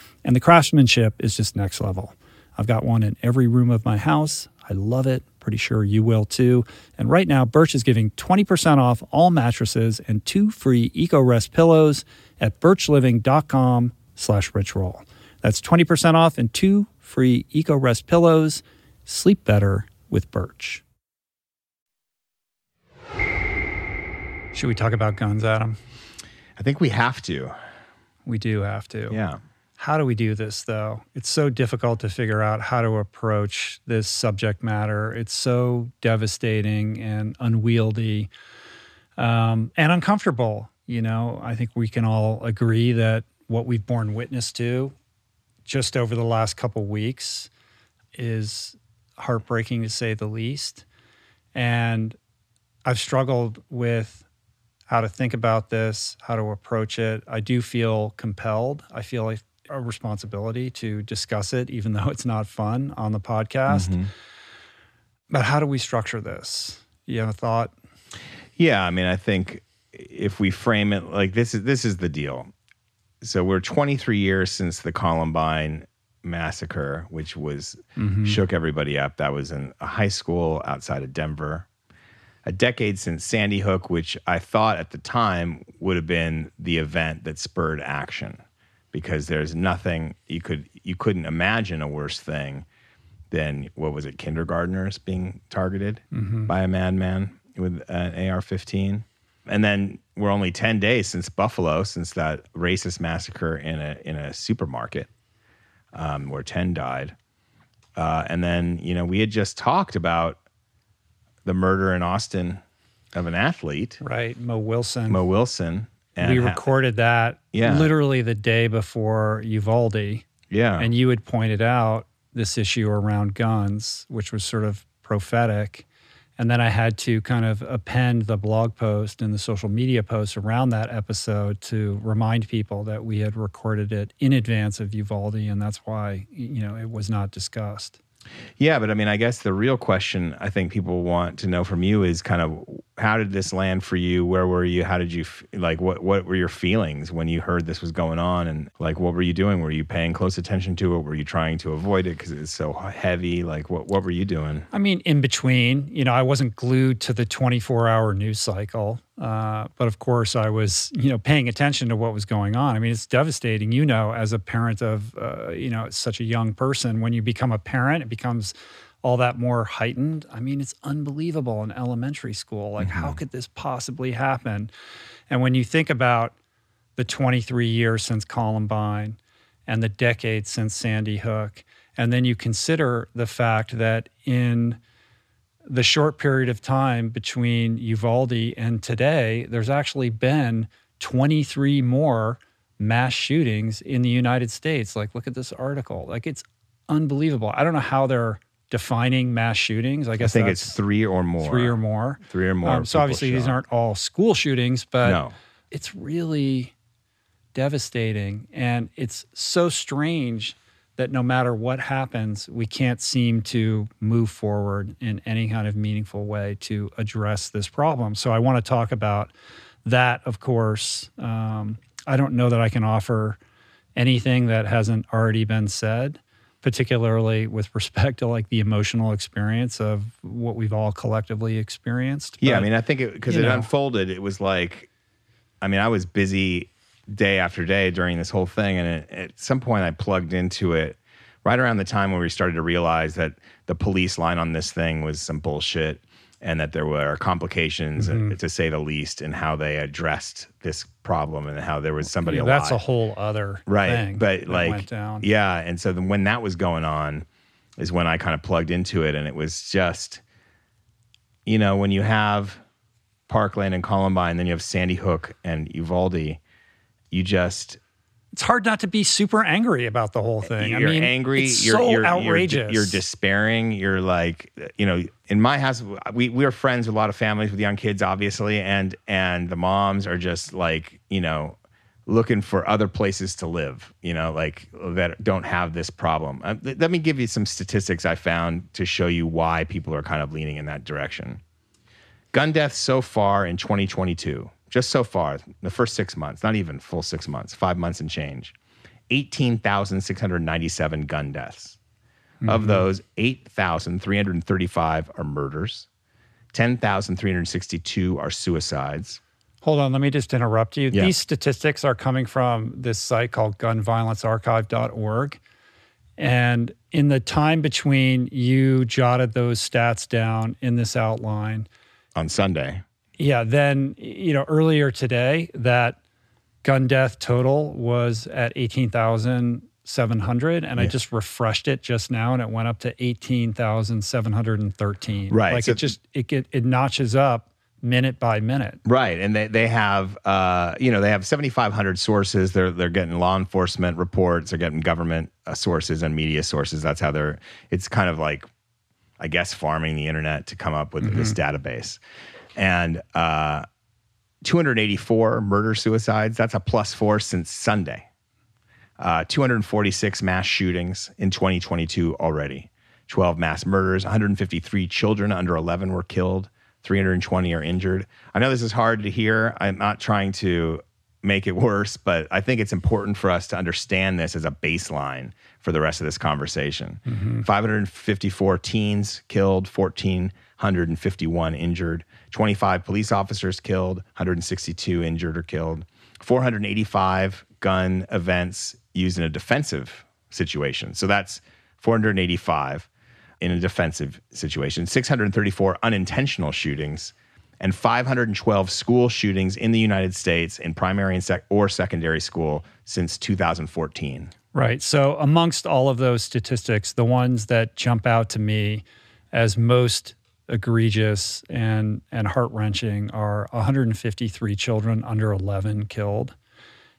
And the craftsmanship is just next level. I've got one in every room of my house. I love it. Pretty sure you will too. And right now, Birch is giving 20% off all mattresses and two free EcoRest pillows at birchliving.com slash richroll. That's 20% off and two free EcoRest pillows. Sleep better with Birch. Should we talk about guns, Adam? I think we have to. We do have to. Yeah. How do we do this though? It's so difficult to figure out how to approach this subject matter. It's so devastating and unwieldy um, and uncomfortable. You know, I think we can all agree that what we've borne witness to just over the last couple weeks is heartbreaking to say the least. And I've struggled with how to think about this, how to approach it. I do feel compelled. I feel like a responsibility to discuss it, even though it's not fun on the podcast. Mm-hmm. But how do we structure this? You have a thought? Yeah, I mean, I think if we frame it like this is this is the deal. So we're 23 years since the Columbine massacre, which was mm-hmm. shook everybody up. That was in a high school outside of Denver. A decade since Sandy Hook, which I thought at the time would have been the event that spurred action because there's nothing you could you couldn't imagine a worse thing than what was it kindergartners being targeted mm-hmm. by a madman with an AR-15 and then we're only 10 days since Buffalo since that racist massacre in a in a supermarket um, where 10 died. Uh, and then you know we had just talked about the murder in Austin of an athlete. Right Mo Wilson. Mo Wilson we recorded that yeah. literally the day before Uvalde. Yeah. And you had pointed out this issue around guns, which was sort of prophetic. And then I had to kind of append the blog post and the social media posts around that episode to remind people that we had recorded it in advance of Uvalde. And that's why, you know, it was not discussed. Yeah, but I mean, I guess the real question I think people want to know from you is kind of how did this land for you? Where were you? How did you like? What what were your feelings when you heard this was going on? And like, what were you doing? Were you paying close attention to it? Were you trying to avoid it because it's so heavy? Like, what what were you doing? I mean, in between, you know, I wasn't glued to the twenty four hour news cycle. Uh, but of course, I was, you know, paying attention to what was going on. I mean, it's devastating, you know, as a parent of, uh, you know, such a young person. When you become a parent, it becomes all that more heightened. I mean, it's unbelievable in elementary school. Like, mm-hmm. how could this possibly happen? And when you think about the 23 years since Columbine, and the decades since Sandy Hook. And then you consider the fact that in the short period of time between Uvalde and today, there's actually been 23 more mass shootings in the United States. Like, look at this article. Like, it's unbelievable. I don't know how they're defining mass shootings. I guess I think it's three or more. Three or more. Three or more. Um, so obviously, these aren't all school shootings, but no. it's really devastating. And it's so strange that no matter what happens, we can't seem to move forward in any kind of meaningful way to address this problem. So I want to talk about that, of course. Um, I don't know that I can offer anything that hasn't already been said, particularly with respect to like the emotional experience of what we've all collectively experienced. Yeah, I mean, I think it because it, know. unfolded, it was like, I mean, I was busy day after day during this whole thing, and it, at some point, I plugged into it right around the time when we started to realize that the police line on this thing was some bullshit, and that there were complications, Mm-hmm. uh, to say the least, in how they addressed this problem and how there was somebody Yeah, alive that's a whole other right thing but like went down. yeah and so then when that was going on is when i kind of plugged into it and it was just you know when you have parkland and columbine then you have sandy hook and uvalde you just It's hard not to be super angry about the whole thing. you're I mean, angry It's you're, so you're, you're- outrageous. You're, despairing you're like you know in my house we we are friends with a lot of families with young kids obviously and and the moms are just like you know looking for other places to live you know like that don't have this problem uh, th- let me give you some statistics i found to show you why people are kind of leaning in that direction gun deaths so far in 2022 just so far the first six months not even full six months five months and change 18,697 gun deaths. Of mm-hmm. those, 8,335 are murders, 10,362 are suicides. Hold on, let me just interrupt you. Yeah. These statistics are coming from this site called gunviolencearchive.org. And in the time between you jotted those stats down in this outline, On Sunday, yeah, then, you know, earlier today, that gun death total was at 18,700. And I just refreshed it just now and it went up to 18,713. Right, Like so- it just, it, get, it notches up minute by minute. right? And they, they have uh, you know they have 7,500 sources. They're they're getting law enforcement reports. They're getting government uh, sources and media sources. That's how they're. It's kind of like, I guess, farming the internet to come up with this database, and uh, 284 murder suicides. That's a plus four since Sunday. Uh, 246 mass shootings in 2022 already. 12 mass murders. 153 children under 11 were killed. 320 are injured. I know this is hard to hear. I'm not trying to make it worse, but I think it's important for us to understand this as a baseline for the rest of this conversation. 554 teens killed, 1,451 injured, 25 police officers killed, 162 injured or killed, 485 gun events used in a defensive situation. So that's 485 in a defensive situation, 634 unintentional shootings, and 512 school shootings in the United States in primary and sec- or secondary school since 2014. Right. So, amongst all of those statistics, the ones that jump out to me as most egregious and, and heart wrenching are 153 children under 11 killed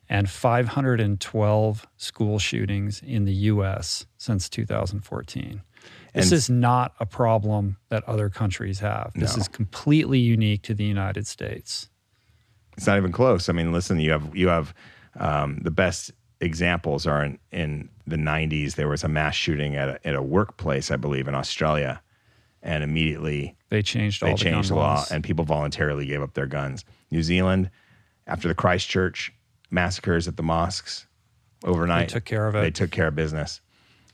and 512 school shootings in the US since 2014. This And- is not a problem that other countries have. This No. is completely unique to the United States. It's not even close. I mean, listen, you have you have um, the best examples are in, in the 90s. There was a mass shooting at a, at a workplace, I believe, in Australia, and immediately They changed all they the changed the law laws. and people voluntarily gave up their guns. New Zealand, after the Christchurch massacres at the mosques overnight, They took care of it. They took care of business.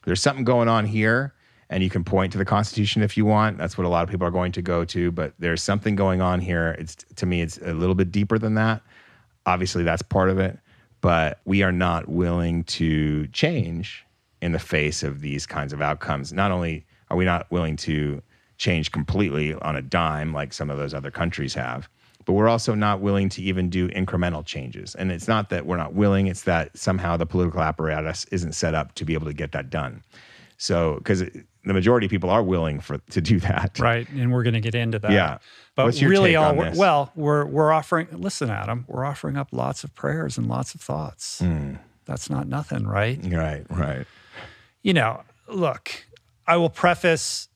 There's something going on here, and you can point to the Constitution if you want. That's what a lot of people are going to go to. But there's something going on here. It's to me, it's a little bit deeper than that. Obviously, that's part of it, but we are not willing to change in the face of these kinds of outcomes. Not only are we not willing to change completely on a dime like some of those other countries have, but we're also not willing to even do incremental changes. And it's not that we're not willing, it's that somehow the political apparatus isn't set up to be able to get that done. So, because the majority of people are willing for to do that, right? And we're going to get into that. Yeah, but What's your really, take all on we're, this? well, we're we're offering. Listen, Adam, we're offering up lots of prayers and lots of thoughts. Mm. That's not nothing, right? right, right. You know, look, I will preface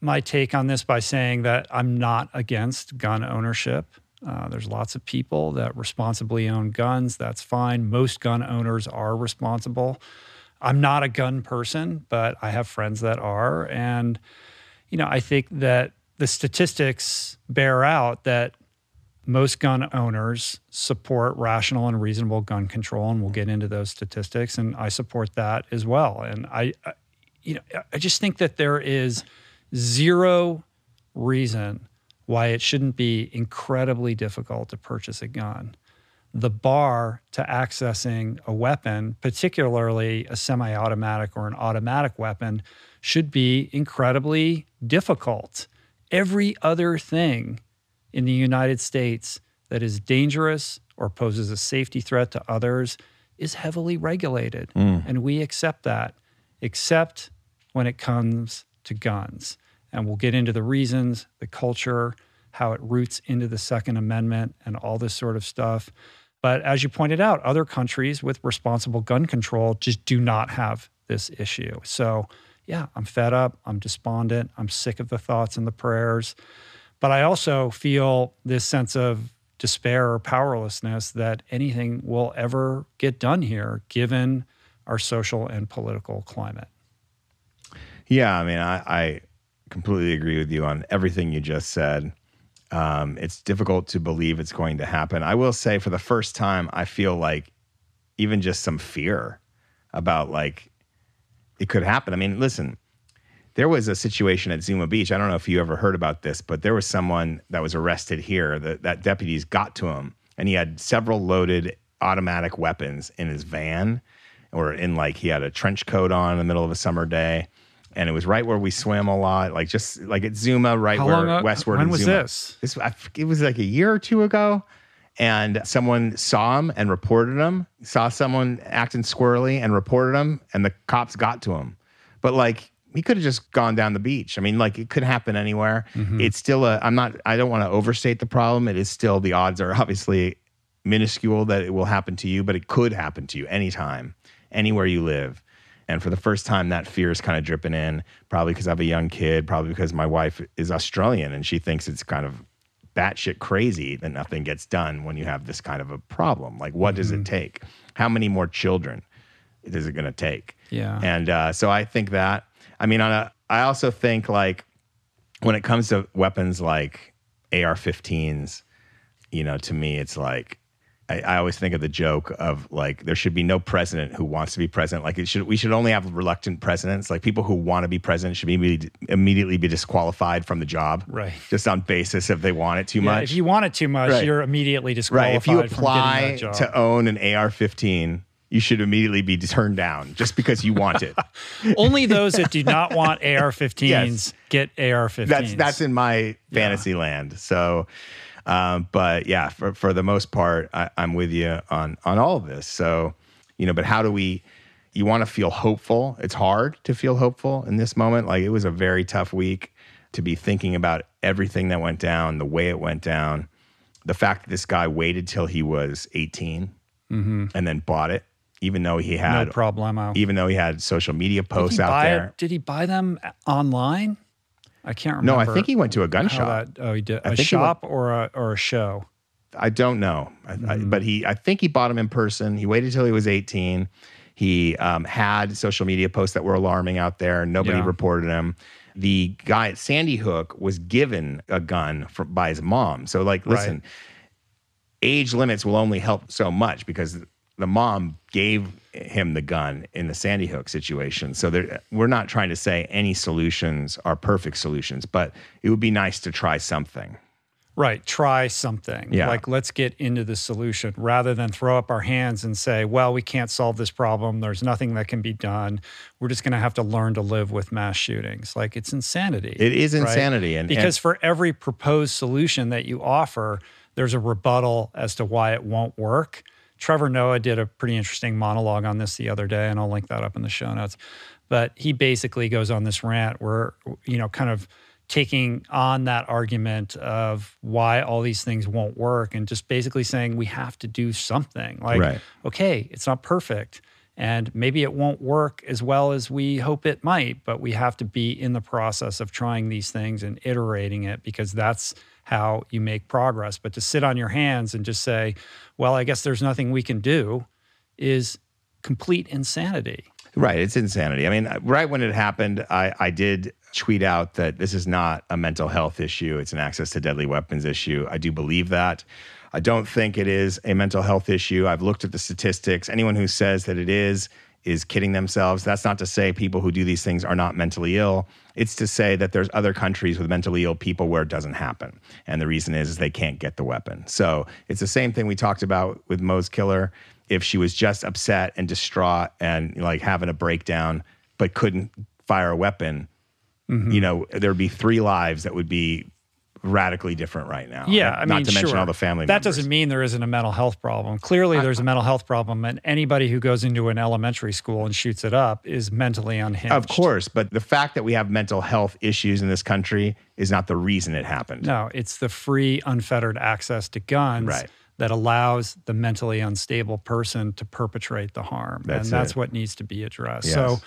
my take on this by saying that I'm not against gun ownership. Uh, there's lots of people that responsibly own guns. That's fine. Most gun owners are responsible. I'm not a gun person, but I have friends that are. And, you know, I think that the statistics bear out that most gun owners support rational and reasonable gun control. And we'll get into those statistics. And I support that as well. And I, I you know, I just think that there is zero reason why it shouldn't be incredibly difficult to purchase a gun. The bar to accessing a weapon, particularly a semi automatic or an automatic weapon, should be incredibly difficult. Every other thing in the United States that is dangerous or poses a safety threat to others is heavily regulated. Mm. And we accept that, except when it comes to guns. And we'll get into the reasons, the culture, how it roots into the Second Amendment, and all this sort of stuff. But as you pointed out, other countries with responsible gun control just do not have this issue. So, yeah, I'm fed up. I'm despondent. I'm sick of the thoughts and the prayers. But I also feel this sense of despair or powerlessness that anything will ever get done here, given our social and political climate. Yeah, I mean, I, I completely agree with you on everything you just said. Um, it's difficult to believe it's going to happen. I will say, for the first time, I feel like even just some fear about like it could happen. I mean, listen, there was a situation at Zuma Beach. I don't know if you ever heard about this, but there was someone that was arrested here. That that deputies got to him, and he had several loaded automatic weapons in his van, or in like he had a trench coat on in the middle of a summer day, and it was right where we swim a lot, like just like at Zuma, right How where long? westward. when was Zuma. this? This I, it was like a year or two ago, and someone saw him and reported him. Saw someone acting squirrely and reported him, and the cops got to him. But like he could have just gone down the beach. I mean, like it could happen anywhere. Mm-hmm. It's still a. I'm not. I don't want to overstate the problem. It is still the odds are obviously minuscule that it will happen to you, but it could happen to you anytime, anywhere you live. And for the first time, that fear is kind of dripping in, probably because I have a young kid, probably because my wife is Australian and she thinks it's kind of batshit crazy that nothing gets done when you have this kind of a problem. Like, what does it take? How many more children is it going to take? Yeah. And uh, so I think that, I mean, on a, I also think like when it comes to weapons like AR 15s, you know, to me, it's like, I, I always think of the joke of like there should be no president who wants to be president. Like it should we should only have reluctant presidents. Like people who want to be president should be immediately, be disqualified from the job, Right. Just on basis if they want it too Yeah, much. if you want it too much, Right. you're immediately disqualified. right. If you apply to own an AR-15, you should immediately be turned down just because you want it. only those that do not want AR-15s Yes. get AR-15s. that's that's in my fantasy land. So, um, but yeah, for for the most part, I, I'm with you on on all of this. So, you know, but how do we? You want to feel hopeful. It's hard to feel hopeful in this moment. Like it was a very tough week to be thinking about everything that went down, the way it went down, the fact that this guy waited till he was 18 and then bought it, even though he had no had problemo. even though he had social media posts out there. It, did he buy them online? I can't remember. No. I think he went to a gun shop. that- oh, he did I a shop or a or a show. I don't know, I, I, Mm-hmm. but he, I think he bought them in person. He waited till he was 18. He um, had social media posts that were alarming out there. Nobody Yeah. reported him. The guy at Sandy Hook was given a gun for, by his mom. So, like, Right. listen, age limits will only help so much because the mom gave him the gun in the Sandy Hook situation. So there, we're not trying to say any solutions are perfect solutions, but it would be nice to try something. Right. Try something. Yeah. Like, let's get into the solution rather than throw up our hands and say, well, we can't solve this problem. There's nothing that can be done. We're just going to have to learn to live with mass shootings. Like, it's insanity. It is right? insanity. And because and, for every proposed solution that you offer, there's a rebuttal as to why it won't work. Trevor Noah did a pretty interesting monologue on this the other day, and I'll link that up in the show notes. But he basically goes on this rant where, you know, kind of taking on that argument of why all these things won't work and just basically saying we have to do something. Like, Right. okay, it's not perfect. And maybe it won't work as well as we hope it might, but we have to be in the process of trying these things and iterating it because that's how you make progress. But to sit on your hands and just say, well, I guess there's nothing we can do is complete insanity. Right. It's insanity. I mean, right when it happened, I, I did tweet out that this is not a mental health issue, it's an access to deadly weapons issue. I do believe that. I don't think it is a mental health issue. I've looked at the statistics. Anyone who says that it is, is kidding themselves. That's not to say people who do these things are not mentally ill. It's to say that there's other countries with mentally ill people where it doesn't happen. And the reason is, is they can't get the weapon. So it's the same thing we talked about with Mo's killer. If she was just upset and distraught and like having a breakdown, but couldn't fire a weapon, Mm-hmm. you know, there'd be three lives that would be radically different right now. Yeah, And I not mean, to mention sure. all the family. That members. doesn't mean there isn't a mental health problem. Clearly, there's a mental health problem, and anybody who goes into an elementary school and shoots it up is mentally unhinged. Of course, but the fact that we have mental health issues in this country is not the reason it happened. No, it's the free, unfettered access to guns Right. that allows the mentally unstable person to perpetrate the harm. That's and that's it. what needs to be addressed. Yes. So,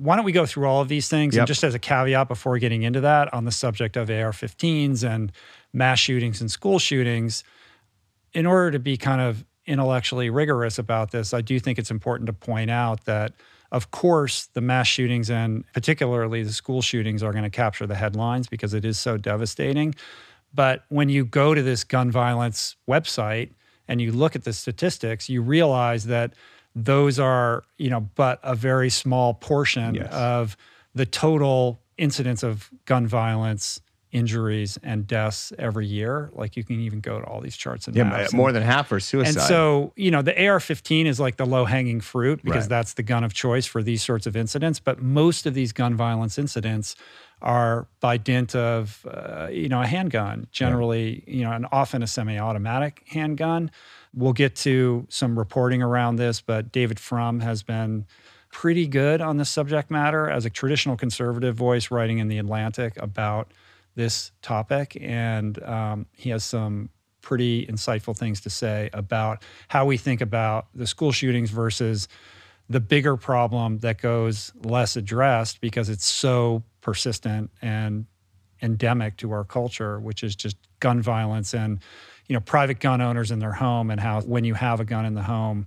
why don't we go through all of these things? Yep. And just as a caveat before getting into that, on the subject of AR 15s and mass shootings and school shootings, in order to be kind of intellectually rigorous about this, I do think it's important to point out that, of course, the mass shootings and particularly the school shootings are going to capture the headlines because it is so devastating. But when you go to this gun violence website and you look at the statistics, you realize that those are, you know, but a very small portion Yes. of the total incidence of gun violence, injuries, and deaths every year. Like you can even go to all these charts and Yeah, more and, than half are suicide. and so, you know, the AR 15 is like the low hanging fruit because Right. that's the gun of choice for these sorts of incidents. But most of these gun violence incidents are by dint of, uh, you know, a handgun, generally, you know, and often a semi automatic handgun. We'll get to some reporting around this, but David Frum has been pretty good on this subject matter as a traditional conservative voice writing in The Atlantic about this topic. And um, he has some pretty insightful things to say about how we think about the school shootings versus the bigger problem that goes less addressed because it's so persistent and endemic to our culture, which is just gun violence and you know private gun owners in their home and how when you have a gun in the home,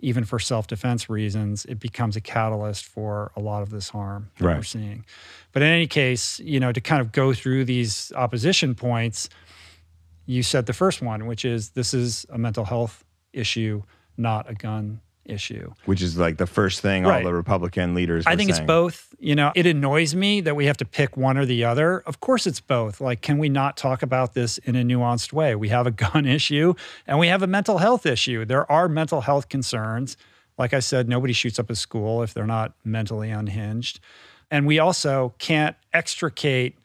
even for self-defense reasons, it becomes a catalyst for a lot of this harm that we're seeing. But in any case, you know, to kind of go through these opposition points, you said the first one, which is this is a mental health issue, not a gun issue. which is like the first thing Right. all the Republican leaders. I think it's both. You know, it annoys me that we have to pick one or the other. Of course, it's both. Like, can we not talk about this in a nuanced way? We have a gun issue and we have a mental health issue. There are mental health concerns. Like I said, nobody shoots up a school if they're not mentally unhinged. And we also can't extricate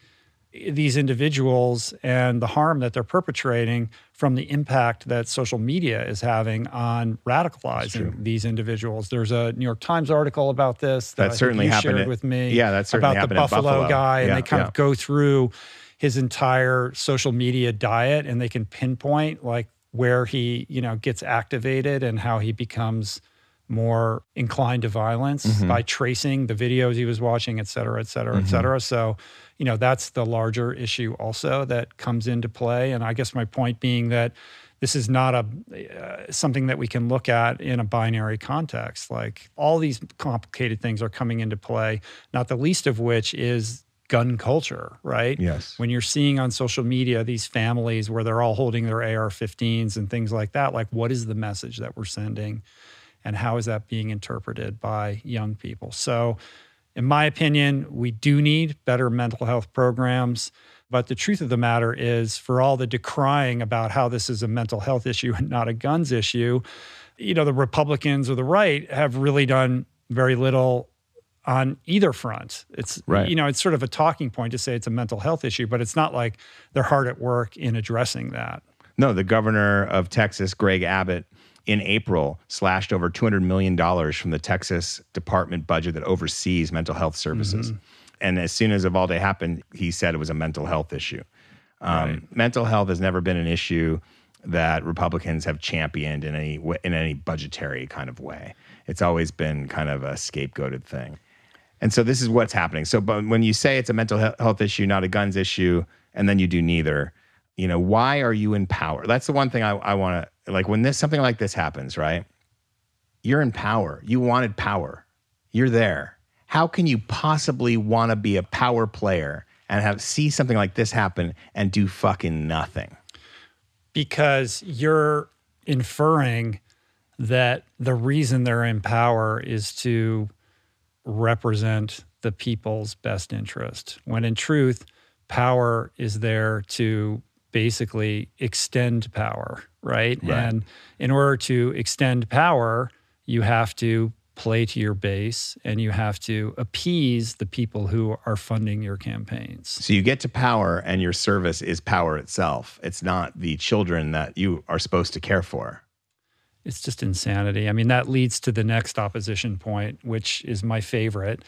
these individuals and the harm that they're perpetrating from the impact that social media is having on radicalizing these individuals. There's a New York Times article about this that, That certainly you happened shared at- with me. yeah, that certainly about the Buffalo, Buffalo. guy, and Yeah, they kind yeah. of go through his entire social media diet, and they can pinpoint like where he, you know, gets activated and how he becomes more inclined to violence Mm-hmm. by tracing the videos he was watching, et cetera, et cetera, Mm-hmm. et cetera. So, you know, that's the larger issue also that comes into play. And I guess my point being that this is not a uh, something that we can look at in a binary context. Like all these complicated things are coming into play, not the least of which is gun culture, right? Yes. When you're seeing on social media these families where they're all holding their AR-15s and things like that, like what is the message that we're sending? and how is that being interpreted by young people? So, in my opinion, we do need better mental health programs. But the truth of the matter is, for all the decrying about how this is a mental health issue and not a guns issue, you know, the Republicans or the right have really done very little on either front. It's Right. you know, it's sort of a talking point to say it's a mental health issue, but it's not like they're hard at work in addressing that. No, the governor of Texas, Greg Abbott, in April slashed over $200 million from the Texas department budget that oversees mental health services. And as soon as Uvalde happened, he said it was a mental health issue. Um, Mental health has never been an issue that Republicans have championed in any in any budgetary kind of way. It's always been kind of a scapegoated thing. And so this is what's happening. So, but when you say it's a mental health issue, not a guns issue, and then you do neither, you know, why are you in power? That's the one thing I, I want to like when this something like this happens, right? You're in power. You wanted power. You're there. How can you possibly want to be a power player and have see something like this happen and do fucking nothing? because you're inferring that the reason they're in power is to represent the people's best interest when in truth power is there to basically extend power right, Right. and in order to extend power you have to play to your base and you have to appease the people who are funding your campaigns So you get to power and your service is power itself. It's not the children that you are supposed to care for. it's just insanity. I mean, that leads to the next opposition point, which is my favorite.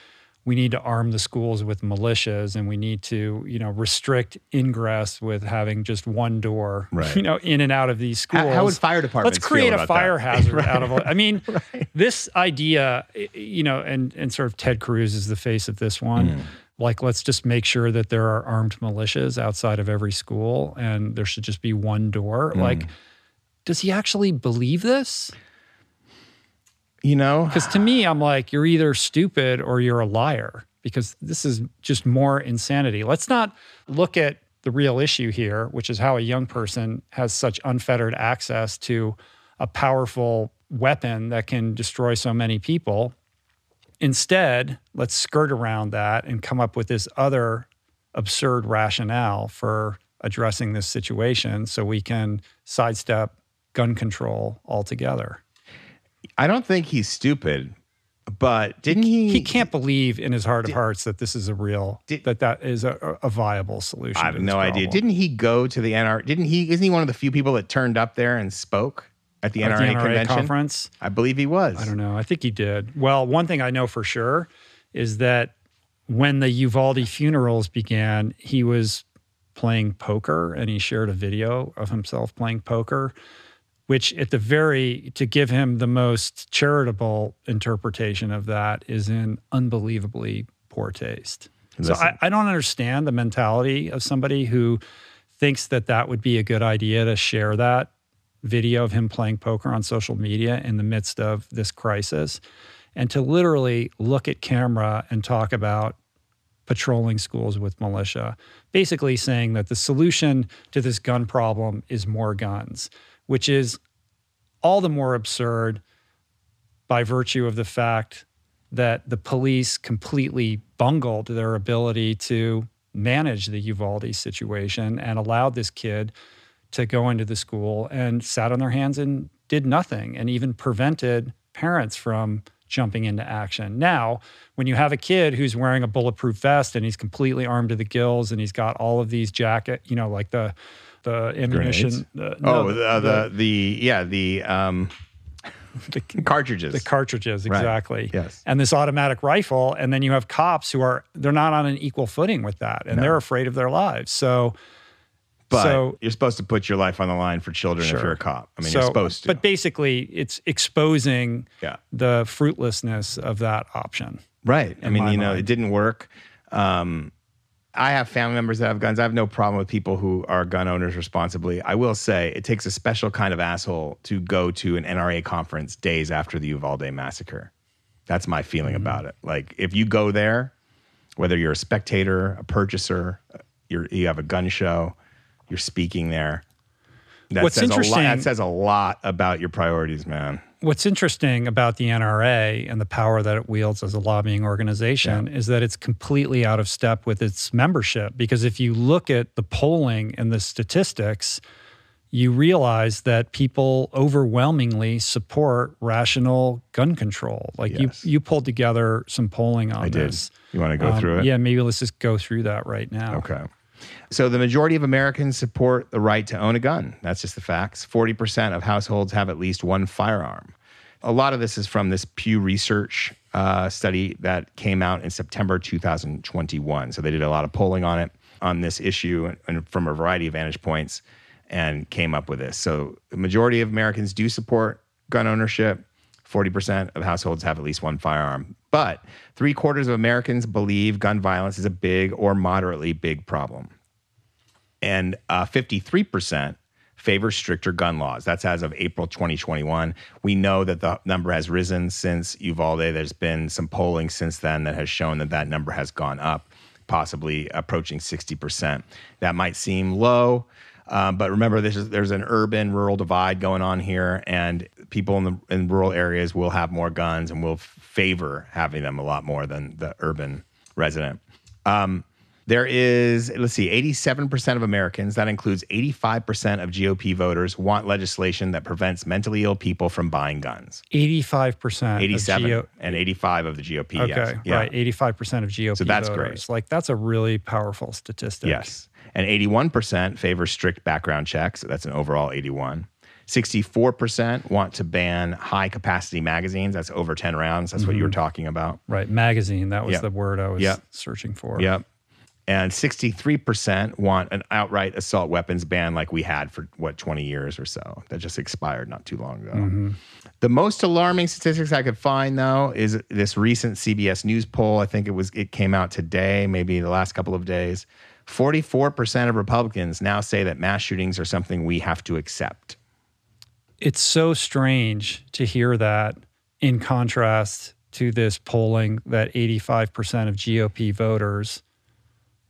We need to arm the schools with militias, and we need to, you know, restrict ingress with having just one door, Right. you know, in and out of these schools. How, how would fire departments Let's create feel a fire that? hazard Right. out of it. I mean, this idea, you know, and and sort of Ted Cruz is the face of this one. Mm. Like, let's just make sure that there are armed militias outside of every school, and there should just be one door. Mm. Like, does he actually believe this? You know, Because to me, I'm like, you're either stupid or you're a liar because this is just more insanity. Let's not look at the real issue here, which is how a young person has such unfettered access to a powerful weapon that can destroy so many people. Instead, let's skirt around that and come up with this other absurd rationale for addressing this situation so we can sidestep gun control altogether. I don't think he's stupid, but didn't he? he can't believe in his heart of hearts that this is a real Did- that that is a, a viable solution. I have no idea. Didn't he go to the NRA? Didn't he? Isn't he one of the few people that turned up there and spoke at the At NRA, the NRA convention? conference? I believe he was. I don't know. I think he did. Well, one thing I know for sure is that when the Uvalde funerals began, he was playing poker and he shared a video of himself playing poker, which at the very, to give him the most charitable interpretation of that is in unbelievably poor taste. So I, I don't understand the mentality of somebody who thinks that that would be a good idea to share that video of him playing poker on social media in the midst of this crisis and to literally look at camera and talk about patrolling schools with militia, basically saying that the solution to this gun problem is more guns, which is all the more absurd by virtue of the fact that the police completely bungled their ability to manage the Uvalde situation and allowed this kid to go into the school and sat on their hands and did nothing and even prevented parents from jumping into action. Now, when you have a kid who's wearing a bulletproof vest and he's completely armed to the gills and he's got all of these jacket, you know, like the the ammunition. uh, Oh, no, the, the the yeah the um the, cartridges. the cartridges Right. exactly Yes. and this automatic rifle and then you have cops who are they're not on an equal footing with that and No. they're afraid of their lives so but so- you're supposed to put your life on the line for children if you're a cop. I mean, so you're supposed to. but basically it's exposing yeah. the fruitlessness of that option Right. I mean, my you know, it didn't work. Um, I have family members that have guns. I have no problem with people who are gun owners responsibly. I will say it takes a special kind of asshole to go to an NRA conference days after the Uvalde massacre. That's my feeling Mm-hmm. about it. Like, if you go there, whether you're a spectator, a purchaser, you're, you have a gun show, you're speaking there. That What's says A lot, interesting- that says a lot about your priorities, man. What's interesting about the NRA and the power that it wields as a lobbying organization yeah. is that it's completely out of step with its membership. Because if you look at the polling and the statistics, you realize that people overwhelmingly support rational gun control. Like yes. you, you pulled together some polling on I this. Did. You want to go um, through it? Yeah, maybe let's just go through that right now. Okay. So the majority of Americans support the right to own a gun. That's just the facts. 40% of households have at least one firearm. A lot of this is from this Pew Research uh, study that came out in September 2021. So they did a lot of polling on it, on this issue, and, and from a variety of vantage points and came up with this. So the majority of Americans do support gun ownership. 40% of households have at least one firearm. But three quarters of Americans believe gun violence is a big or moderately big problem. And uh, 53% favor stricter gun laws. That's as of April 2021. We know that the number has risen since Uvalde. There's been some polling since then that has shown that that number has gone up, possibly approaching 60%. That might seem low. Um, but remember, is, there's an urban rural divide going on here, and people in the in rural areas will have more guns and will favor having them a lot more than the urban resident. Um, there is, let's see, 87% of Americans, that includes 85% of GOP voters, want legislation that prevents mentally ill people from buying guns. 85%. 87 G- and 85 of the GOP. Okay, yes. yeah. right. 85% of GOP so that's voters. great. Like, that's a really powerful statistic. Yes. And 81% favor strict background checks. That's an overall 81. 64% want to ban high capacity magazines. That's over 10 rounds. That's mm-hmm. what you were mm-hmm. talking about. Right. Magazine. That was yep. the word I was yep. searching for. Yep and 63% want an outright assault weapons ban like we had for what 20 years or so. That just expired not too long ago. Mm-hmm. the most alarming statistics i could find though is this recent cbs news poll. I think it was it came out today maybe the last couple of days. 44% of republicans now say that mass shootings are something we have to accept. It's so strange to hear that in contrast to this polling that 85% of gop voters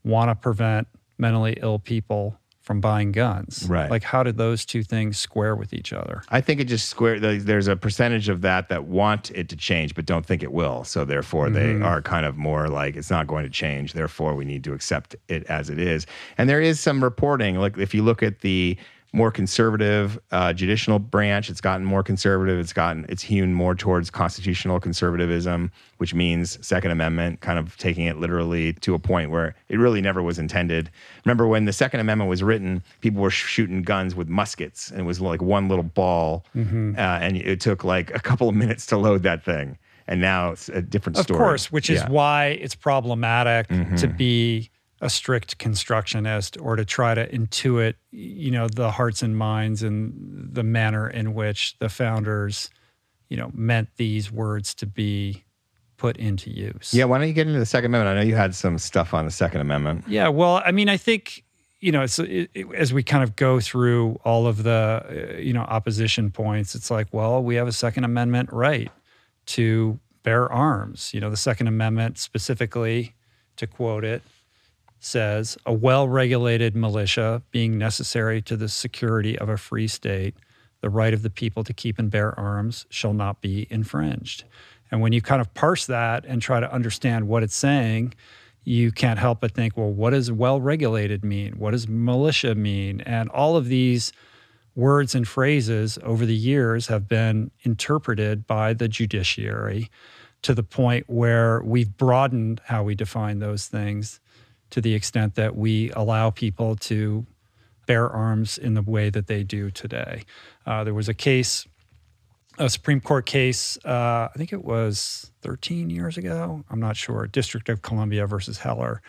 want to prevent mentally ill people from buying guns. Right. Like, how did those two things square with each other? I think it just square. There's a percentage of that that want it to change, but don't think it will. So therefore, mm-hmm. they are kind of more like it's not going to change. Therefore, we need to accept it as it is. And there is some reporting. Like if you look at the more conservative uh, judicial branch. It's gotten more conservative. It's gotten it's hewn more towards constitutional conservatism, which means Second Amendment, kind of taking it literally to a point where it really never was intended. Remember when the Second Amendment was written, people were shooting guns with muskets, and it was like one little ball, mm-hmm. uh, and it took like a couple of minutes to load that thing. And now it's a different story. Of course, which is yeah. why it's problematic mm-hmm. to be a strict constructionist or to try to intuit, you know, the hearts and minds and the manner in which the founders, you know, meant these words to be put into use. Yeah, why don't you get into the Second Amendment? I know you had some stuff on the Second Amendment. Yeah, well, I mean, I think you know, it's it, it, as we kind of go through all of the uh, you know opposition points. It's like, well, we have a Second Amendment right to bear arms. You know, the Second Amendment specifically, to quote it, says a well regulated militia being necessary to the security of a free state, the right of the people to keep and bear arms shall not be infringed. And when you kind of parse that and try to understand what it's saying, you can't help but think, well, what does well regulated mean? What does militia mean? And all of these words and phrases over the years have been interpreted by the judiciary to the point where we've broadened how we define those things to the extent that we allow people to bear arms in the way that they do today. Uh, there was a case, a Supreme Court case, uh, I think it was 13 years ago, I'm not sure, District of Columbia versus Heller,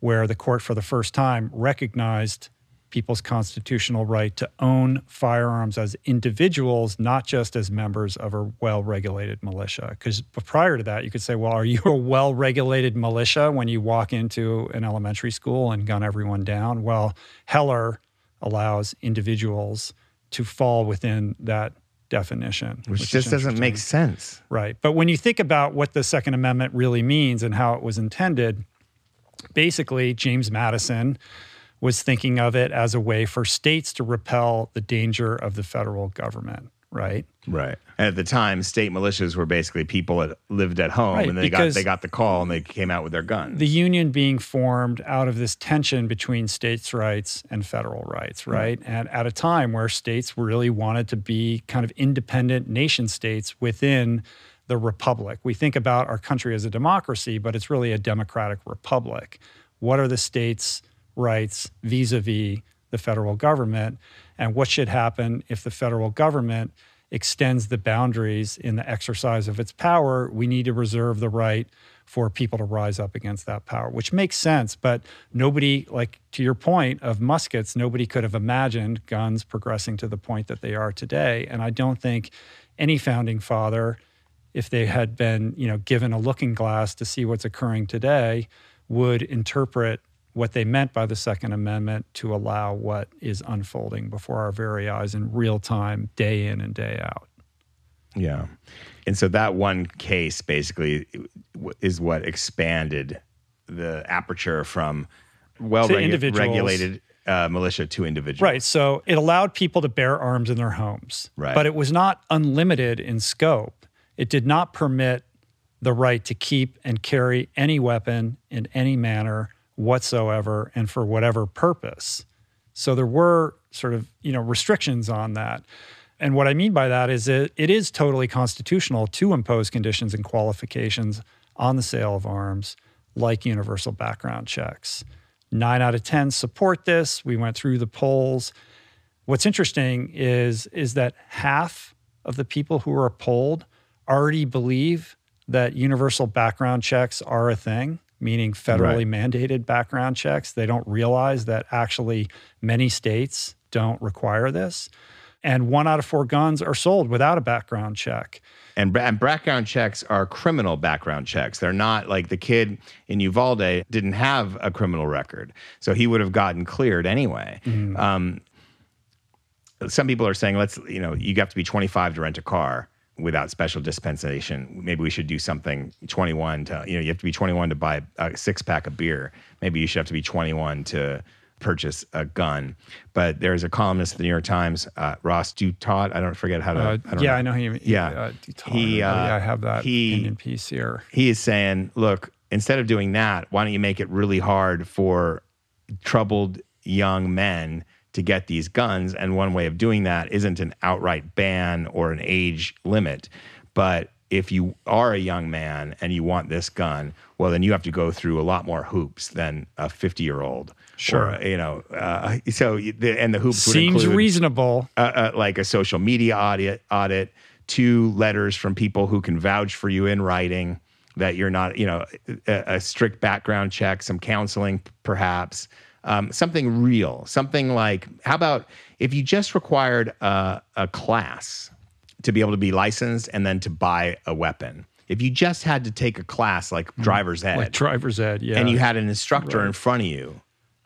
where the court for the first time recognized people's constitutional right to own firearms as individuals, not just as members of a well regulated militia. Because prior to that, you could say, well, are you a well regulated militia when you walk into an elementary school and gun everyone down? Well, Heller allows individuals to fall within that definition. Which, which just doesn't make sense. Right. But when you think about what the Second Amendment really means and how it was intended, basically, James Madison was thinking of it as a way for states to repel the danger of the federal government, right? Right. And at the time, state militias were basically people that lived at home Right, and they got they got the call and they came out with their guns. the union being formed out of this tension between states' rights and federal rights, right? And at a time where states really wanted to be kind of independent nation states within the republic. We think about our country as a democracy, but it's really a democratic republic. What are the states' rights vis a vis the federal government? And what should happen if the federal government extends the boundaries in the exercise of its power? We need to reserve the right for people to rise up against that power, which makes sense. But nobody, like to your point of muskets, nobody could have imagined guns progressing to the point that they are today. And I don't think any founding father, if they had been, you know, given a looking glass to see what's occurring today, would interpret what they meant by the Second Amendment to allow what is unfolding before our very eyes in real time, day in and day out. Yeah. And so that one case basically is what expanded the aperture from well To regu- regulated uh, militia to individuals. Right. So it allowed people to bear arms in their homes. Right. But it was not unlimited in scope. It did not permit the right to keep and carry any weapon in any manner whatsoever and for whatever purpose. So there were sort of, you know, restrictions on that. And what I mean by that is it, it is totally constitutional to impose conditions and qualifications on the sale of arms, like universal background checks. Nine out of 10 support this. We went through the polls. What's interesting is, is that half of the people who are polled already believe that universal background checks are a thing, meaning federally mandated background checks. They don't realize that actually many states don't require this. And one out of four guns are sold without a background check. And, and background checks are criminal background checks. They're not like the kid in Uvalde didn't have a criminal record, so he would have gotten cleared anyway. Um, some people are saying, let's you know, you have to be 25 to rent a car without special dispensation. Maybe we should do something 21 to you know, you have to be 21 to buy a six pack of beer. Maybe you should have to be 21 to purchase a gun. But there's a columnist at the New York Times, uh, Ross Douthat. I don't forget how to. Uh, I don't yeah, know. I know him. Yeah. uh, Duton. He, uh, yeah, I have that he- opinion piece here. he is saying, look, instead of doing that, why don't you make it really hard for troubled young men to get these guns? And one way of doing that isn't an outright ban or an age limit, but if you are a young man and you want this gun, well, then you have to go through a lot more hoops than a 50 year old. Sure. Or, you know, uh, so the, and the hoops would Seems include reasonable. uh, uh, like a social media audit, audit, two letters from people who can vouch for you in writing that you're not, you know, a, a strict background check, some counseling, perhaps, um, something real, something like, how about if you just required a, a class to be able to be licensed and then to buy a weapon? If you just had to take a class like driver's ed, Like driver's ed, yeah. and you had an instructor in front of you,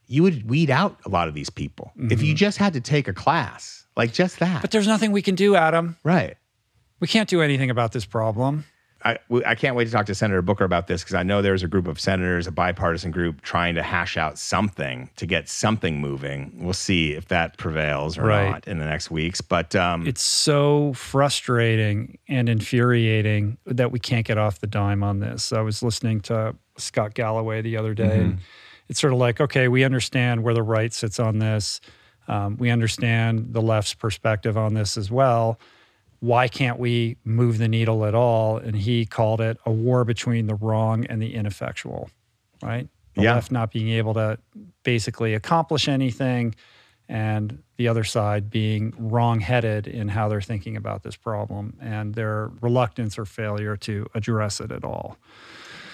you would weed out a lot of these people. If you just had to take a class, like just that. Mm-hmm. but there's nothing we can do, Adam. right. We can't do anything about this problem. I, I can't wait to talk to Senator Booker about this because I know there's a group of senators, a bipartisan group, trying to hash out something to get something moving. We'll see if that prevails or Right. not in the next weeks. But um, It's so frustrating and infuriating that we can't get off the dime on this. I was listening to Scott Galloway the other day. and It's sort of like, okay, we understand where the right sits on this. Um, we understand the left's perspective on this as well. Why can't we move the needle at all? And he called it a war between the wrong and the ineffectual, right? The Yeah. left not being able to basically accomplish anything and the other side being wrong-headed in how they're thinking about this problem and their reluctance or failure to address it at all.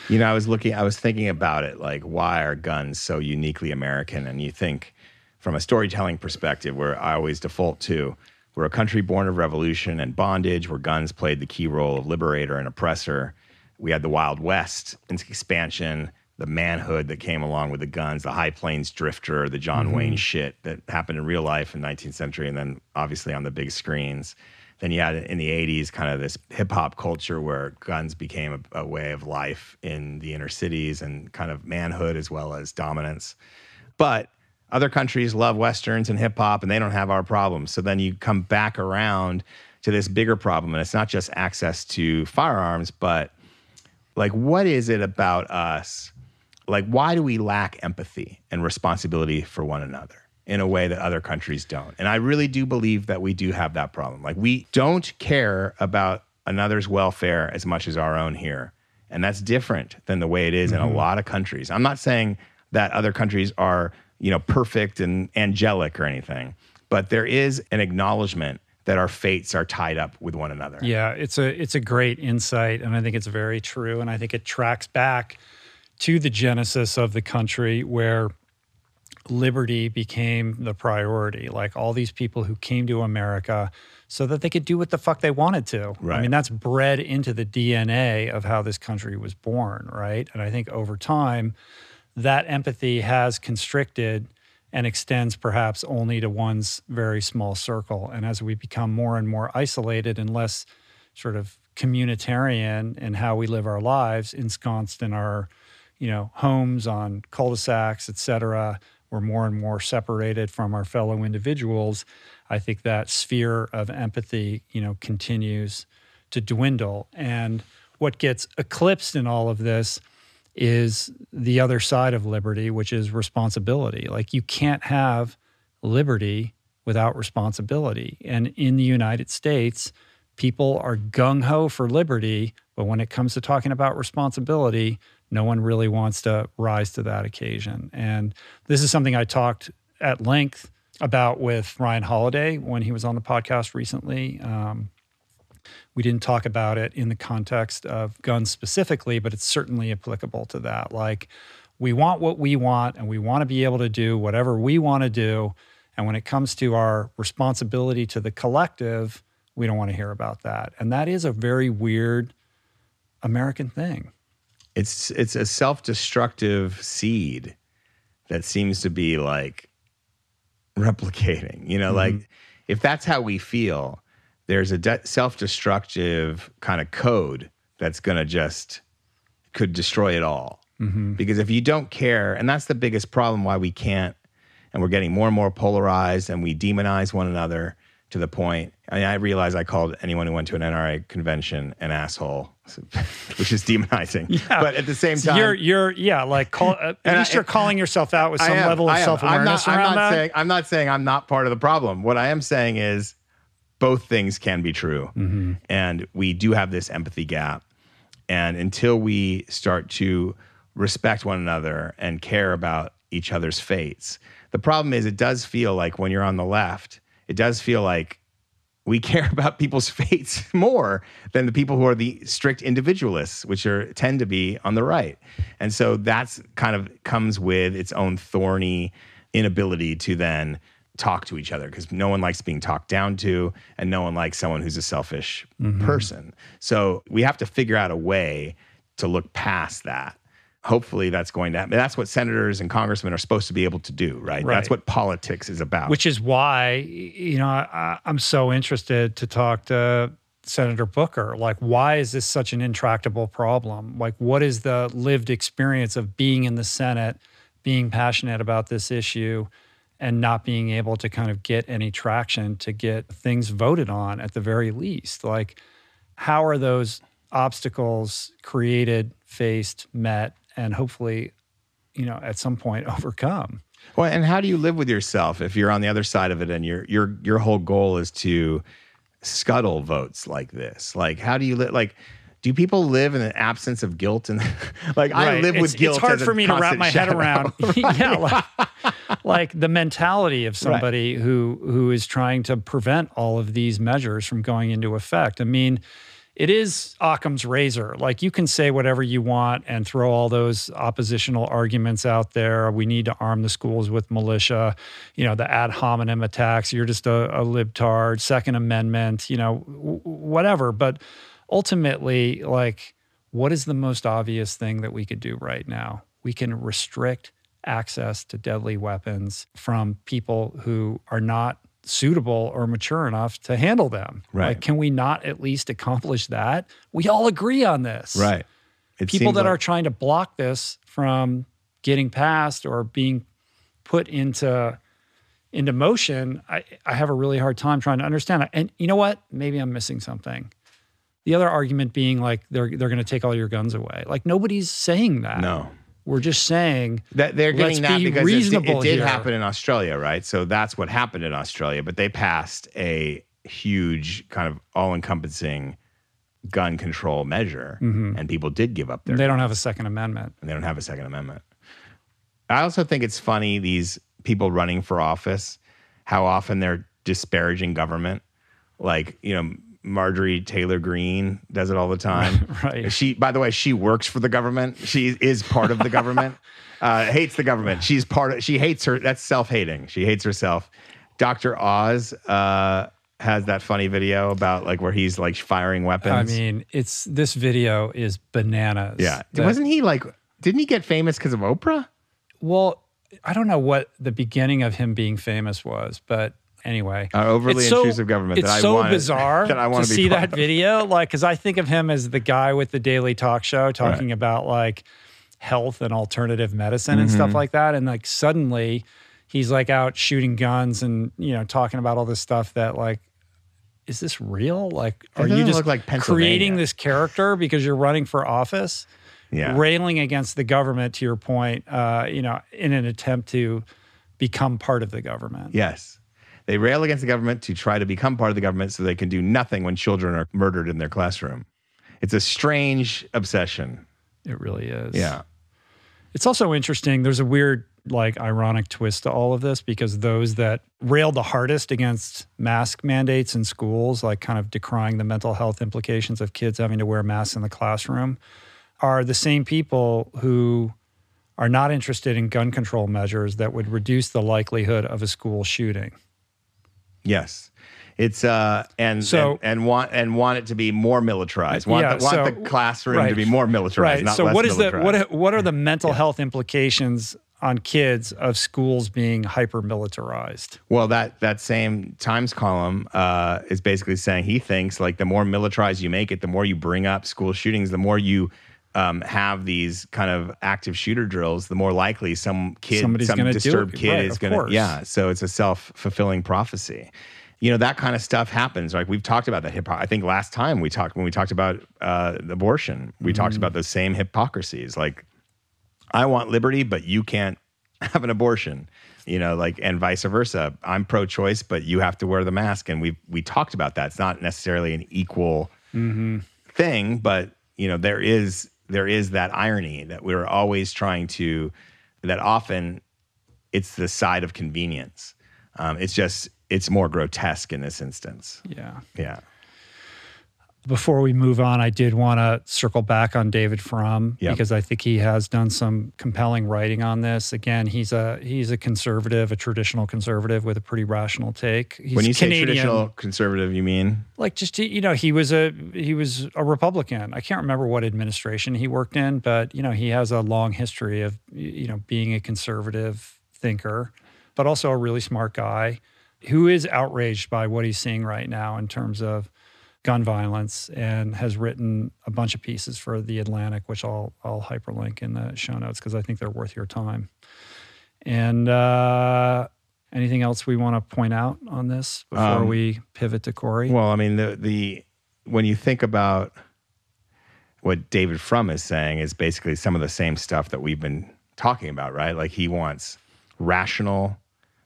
You know, I was looking, I was thinking about it, like why are guns so uniquely American? And you think, from a storytelling perspective, where I always default to, we're a country born of revolution and bondage, where guns played the key role of liberator and oppressor. We had the Wild West and expansion, the manhood that came along with the guns, the High Plains Drifter, the John mm-hmm. Wayne shit that happened in real life in 19th century, and then obviously on the big screens. Then you had in the 80s kind of this hip hop culture where guns became a, a way of life in the inner cities and kind of manhood as well as dominance. But other countries love westerns and hip hop and they don't have our problems. So then you come back around to this bigger problem. And it's not just access to firearms, but like, what is it about us? Like, why do we lack empathy and responsibility for one another? in a way that other countries don't. And I really do believe that we do have that problem. Like we don't care about another's welfare as much as our own here. And that's different than the way it is mm-hmm. in a mm-hmm. lot of countries. I'm not saying that other countries are, you know, perfect and angelic or anything, but there is an acknowledgement that our fates are tied up with one another. Yeah, it's a it's a great insight and I think it's very true and I think it tracks back to the genesis of the country where liberty became the priority. Like all these people who came to America so that they could do what the fuck they wanted to. Right. I mean, that's bred into the DNA of how this country was born, right? And I think over time, that empathy has constricted and extends perhaps only to one's very small circle. And as we become more and more isolated and less sort of communitarian in how we live our lives, ensconced in our, you know, homes on cul-de-sacs, et cetera, we're more and more separated from our fellow individuals, I think that sphere of empathy, you know, continues to dwindle. And what gets eclipsed in all of this is the other side of liberty, which is responsibility. Like you can't have liberty without responsibility. And in the United States, people are gung ho for liberty, but when it comes to talking about responsibility, no one really wants to rise to that occasion. And this is something I talked at length about with Ryan Holiday when he was on the podcast recently. Um, we didn't talk about it in the context of guns specifically, but it's certainly applicable to that. Like, we want what we want, and we want to be able to do whatever we want to do. And when it comes to our responsibility to the collective, we don't want to hear about that. And that is a very weird American thing it's it's a self-destructive seed that seems to be like replicating you know mm-hmm. like if that's how we feel there's a de- self-destructive kind of code that's going to just could destroy it all mm-hmm. because if you don't care and that's the biggest problem why we can't and we're getting more and more polarized and we demonize one another to the point. I, mean, I realize I called anyone who went to an NRA convention an asshole, which is demonizing. Yeah. But at the same time, you're you're yeah, like call, uh, at least I, you're calling yourself out with some am, level of self awareness around I'm not that. Saying, I'm not saying I'm not part of the problem. What I am saying is both things can be true, mm-hmm. and we do have this empathy gap. And until we start to respect one another and care about each other's fates, the problem is it does feel like when you're on the left it does feel like we care about people's fates more than the people who are the strict individualists, which are tend to be on the right. And so that's kind of comes with its own thorny inability to then talk to each other because no one likes being talked down to and no one likes someone who's a selfish mm-hmm. person. So we have to figure out a way to look past that hopefully that's going to happen. That's what senators and congressmen are supposed to be able to do, right? right. That's what politics is about. Which is why, you know, I, am so interested to talk to Senator Booker. Like, why is this such an intractable problem? Like, what is the lived experience of being in the Senate, being passionate about this issue? And not being able to kind of get any traction to get things voted on at the very least. Like, how are those obstacles created, faced, met, and hopefully, you know, at some point overcome. Well, and how do you live with yourself if you're on the other side of it and your your your whole goal is to scuttle votes like this? Like, how do you live? Like, do people live in an absence of guilt? And like, right. I live with guilt. It's hard for me to wrap my head around. yeah, like, like, the mentality of somebody right. who who is trying to prevent all of these measures from going into effect. I mean it is Occam's razor. Like you can say whatever you want and throw all those oppositional arguments out there. We need to arm the schools with militia, you know, the ad hominem attacks. You're just a, a libtard, Second Amendment, you know, whatever. But ultimately, like, what is the most obvious thing that we could do right now? We can restrict access to deadly weapons from people who are not suitable or mature enough to handle them. Right. Like, can we not at least accomplish that? We all agree on this. Right. It People that like- are trying to block this from getting passed or being put into into motion, I, I have a really hard time trying to understand. And you know what? Maybe I'm missing something. The other argument being like they're they're going to take all your guns away. Like nobody's saying that. No. We're just saying That they're Let's getting that be because reasonable it did here. happen in Australia, right? So that's what happened in Australia. But they passed a huge kind of all-encompassing gun control measure, and people did give up their. Mm-hmm. they don't have a Second Amendment. and they don't have a Second Amendment. I also think it's funny these people running for office, how often they're disparaging government. Like you know, Marjorie Taylor Greene does it all the time. Right. She, by the way, she works for the government. She is part of the government. Uh, hates the government. She's part of. She hates her. That's self-hating. She hates herself. Dr. Oz uh, has that funny video about like where he's like firing weapons. I mean, it's this video is bananas. yeah, That- wasn't he like? Didn't he get famous because of Oprah? well, I don't know what the beginning of him being famous was, but anyway, Uh, overly so- intrusive government It's that I so wanted- bizarre that I want to to see that of. video, like because I think of him as the guy with the Daily Talk Show talking about like health and alternative medicine and Mm-hmm. stuff like that, and like suddenly he's like out shooting guns and you know talking about all this stuff that like. Is this real? Like, are you just like creating this character because you're running for office? Yeah. railing against the government to your point uh, you know in an attempt to become part of the government Yes. They rail against the government to try to become part of the government so they can do nothing when children are murdered in their classroom. It's a strange obsession. it really is Yeah. it's also interesting there's a weird like ironic twist to all of this because those that railed the hardest against mask mandates in schools like kind of decrying the mental health implications of kids having to wear masks in the classroom are the same people who are not interested in gun control measures that would reduce the likelihood of a school shooting Yes. It's uh and So- and, and want and want it to be more militarized. Want, Yeah, the, want so- the classroom right. to be more militarized, right. not so what is the what what are the mental health implications on kids of schools being hyper militarized? Well, that that same Times column uh, is basically saying he thinks like the more militarized you make it, the more you bring up school shootings, the more you um, have these kind of active shooter drills, the more likely some kid, Somebody's some disturbed kid Right, is going to. Yeah, so it's a self fulfilling prophecy. You know that kind of stuff happens. Like we've talked about that hip. I think last time we talked when we talked about uh, abortion, we Mm-hmm. talked about those same hypocrisies. Like I want liberty, but you can't have an abortion. You know, like and vice versa. I'm pro-choice, but you have to wear the mask. And we we talked about that. It's not necessarily an equal thing, but you know, there is there is that irony that we're always trying to. That often, it's the side of convenience. Um, it's just it's more grotesque in this instance. Yeah. Yeah. Before we move on, I did want to circle back on David Frum Yep. because I think he has done some compelling writing on this. Again, he's a he's a conservative, a traditional conservative with a pretty rational take. He's when you say Canadian. traditional conservative, you mean like just you know he was a he was a republican i can't remember what administration he worked in but you know he has a long history of you know being a conservative thinker but also a really smart guy who is outraged by what he's seeing right now in terms of gun violence and has written a bunch of pieces for the atlantic which i'll i'll hyperlink in the show notes because i think they're worth your time and uh anything else we want to point out on this before Um, we pivot to Cory Well, I mean, the the when you think about what David Frum is saying is basically some of the same stuff that we've been talking about, right? Like he wants rational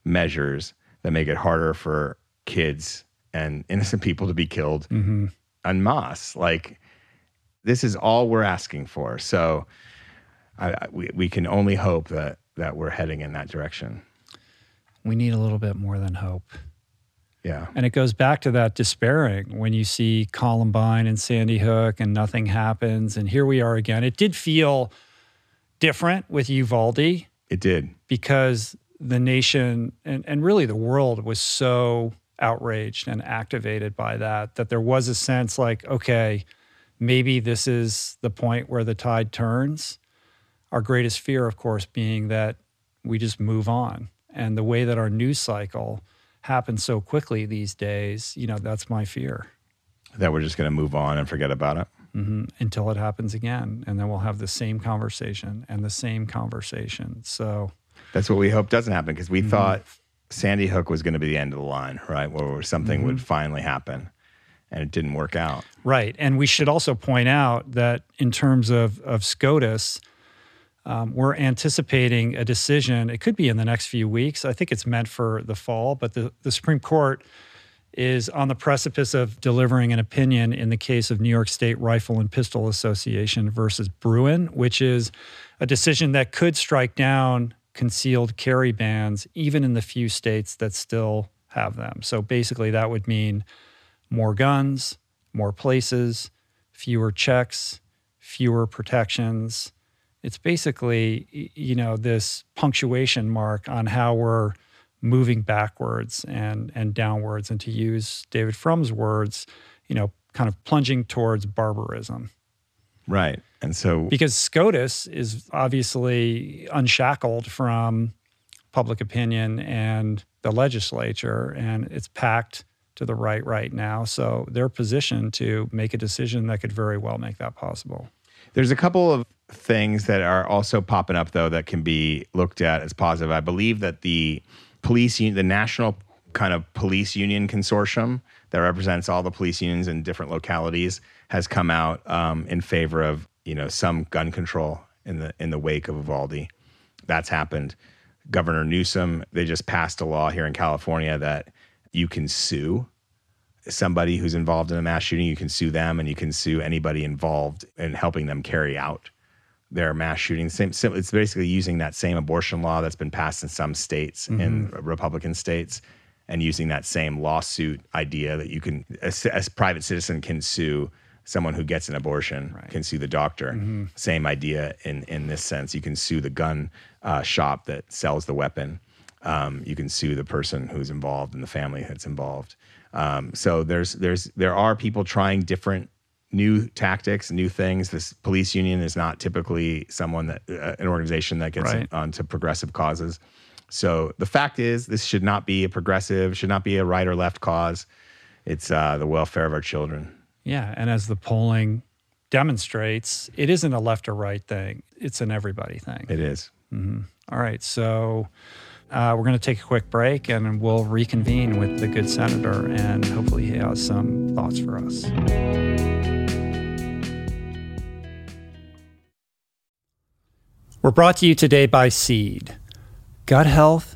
measures that make it harder for kids and innocent people to be killed Mm-hmm. en masse. Like this is all we're asking for. So I, I, we we can only hope that that we're heading in that direction. we need a little bit more than hope. Yeah. And it goes back to that despairing when you see Columbine and Sandy Hook and nothing happens. And here we are again. It did feel different with Uvalde It did. because the nation and, and really the world was so outraged and activated by that that there was a sense like, okay, maybe this is the point where the tide turns. Our greatest fear, of course, being that we just move on. And the way that our news cycle happens so quickly these days, you know, that's my fear That we're just going to move on and forget about it. Mhm. until it happens again. And then we'll have the same conversation and the same conversation. So, That's what we hope doesn't happen because we thought Sandy Hook was going to be the end of the line, right? Where something Mm-hmm. would finally happen. And it didn't work out. Right. And we should also point out that in terms of, of SCOTUS, um, we're anticipating a decision. It could be in the next few weeks. I think it's meant for the fall, but the, the Supreme Court is on the precipice of delivering an opinion in the case of New York State Rifle and Pistol Association versus Bruen, which is a decision that could strike down concealed carry bans, even in the few states that still have them. So basically, that would mean more guns, more places, fewer checks, fewer protections. It's basically, you know, this punctuation mark on how we're moving backwards and and downwards, and to use David Frum's words, you know, kind of plunging towards barbarism. Right. And so Because SCOTUS is obviously unshackled from public opinion and the legislature, and it's packed to the right right now. So they're positioned to make a decision that could very well make that possible. There's a couple of things that are also popping up though that can be looked at as positive. I believe that the police the national kind of police union consortium that represents all the police unions in different localities, has come out um, in favor of you know some gun control in the in the wake of Uvalde. That's happened. Governor Newsom, they just passed a law here in California that you can sue somebody who's involved in a mass shooting, you can sue them and you can sue anybody involved in helping them carry out their mass shooting. Same, it's basically using that same abortion law that's been passed in some states, in mm-hmm. Republican states, and using that same lawsuit idea that you can, as a private citizen, can sue someone who gets an abortion, can sue the doctor. Same idea in in this sense. You can sue the gun uh, shop that sells the weapon. Um, you can sue the person who's involved and the family that's involved. Um, so there's there's there are people trying different new tactics, new things. This police union is not typically someone that uh, an organization that gets Right. onto progressive causes. So the fact is, this should not be a progressive, should not be a right or left cause. It's uh, the welfare of our children. Yeah. And as the polling demonstrates, it isn't a left or right thing, it's an everybody thing. It is. All right. So uh, we're going to take a quick break and we'll reconvene with the good senator and hopefully he has some thoughts for us. We're brought to you today by Seed. Gut health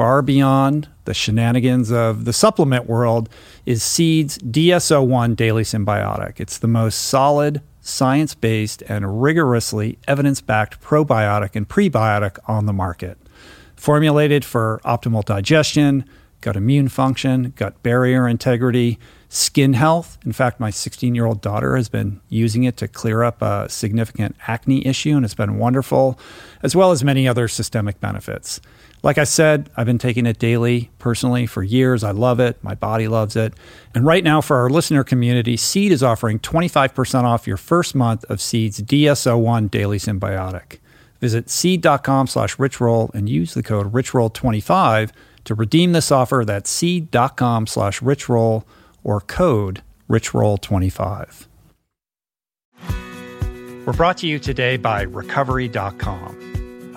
far beyond the shenanigans of the supplement world is Seed's DS-01 Daily Synbiotic. It's the most solid, science based, and rigorously evidence backed probiotic and prebiotic on the market. Formulated for optimal digestion, gut immune function, gut barrier integrity, skin health. In fact, my 16 year old daughter has been using it to clear up a significant acne issue, and it's been wonderful, as well as many other systemic benefits. Like I said, I've been taking it daily personally for years. I love it. My body loves it. And right now, for our listener community, Seed is offering 25% off your first month of Seed's DS-01 Daily Synbiotic. Visit seed.com slash richroll and use the code richroll25 to redeem this offer. That's seed.com slash richroll or code richroll25. We're brought to you today by recovery.com.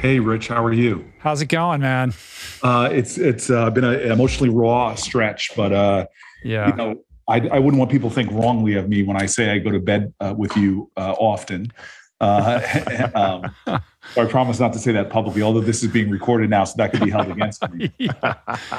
Hey, Rich, how are you? How's it going, man? Uh, it's it's uh, been an emotionally raw stretch, but uh, yeah, you know, I, I wouldn't want people to think wrongly of me when I say I go to bed uh, with you uh, often. Uh, um, so I promise not to say that publicly, although this is being recorded now, so that could be held against me. yeah.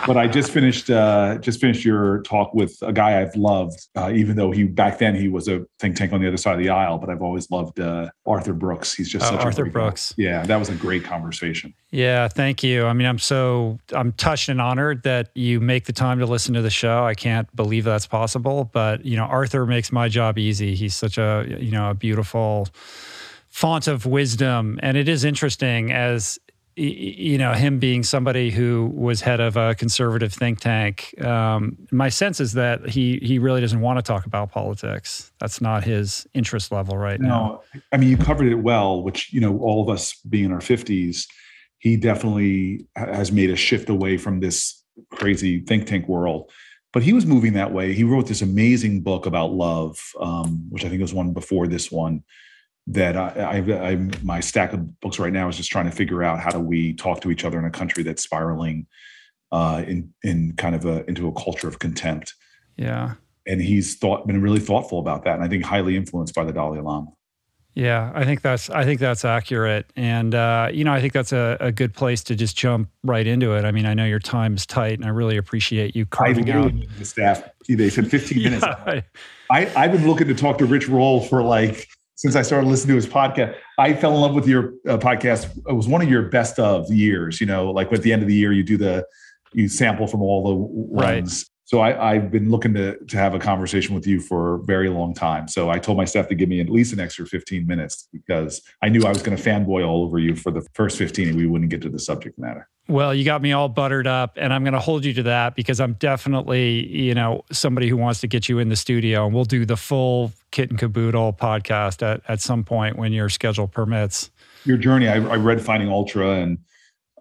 But I just finished uh, just finished your talk with a guy I've loved, uh, even though he back then he was a think tank on the other side of the aisle. But I've always loved uh, Arthur Brooks. He's just oh, such Arthur Brooks. Guy. Yeah, that was a great conversation. Yeah, thank you. I mean, I'm so I'm touched and honored that you make the time to listen to the show. I can't believe that's possible, but you know, Arthur makes my job easy. He's such a you know a beautiful font of wisdom. And it is interesting as you know him being somebody who was head of a conservative think tank. Um, my sense is that he he really doesn't want to talk about politics. That's not his interest level right now. no, now. I mean, you covered it well. Which you know, all of us being in our fifties, he definitely has made a shift away from this crazy think tank world. But he was moving that way. He wrote this amazing book about love, um, which I think was one before this one that I, I, I, my stack of books right now is just trying to figure out how do we talk to each other in a country that's spiraling uh, in in kind of a into a culture of contempt. Yeah, and he's thought been really thoughtful about that, and I think highly influenced by the Dalai Lama. Yeah, I think that's I think that's accurate, and uh, you know I think that's a, a, good place to just jump right into it. I mean, I know your time is tight, and I really appreciate you carving out the staff. They said 15 minutes. yeah. I, I've been looking to talk to Rich Roll for like since I started listening to his podcast. I fell in love with your uh, podcast. It was one of your best of years. You know, like at the end of the year, you do the you sample from all the ones. Right. So I, have been looking to to have a conversation with you for a very long time. So I told my staff to give me at least an extra 15 minutes because I knew I was going to fanboy all over you for the first 15 and we wouldn't get to the subject matter. Well, you got me all buttered up, and I'm going to hold you to that because I'm definitely, you know, somebody who wants to get you in the studio, and we'll do the full kit and caboodle podcast at, at some point when your schedule permits. Your journey, I, I read Finding Ultra, and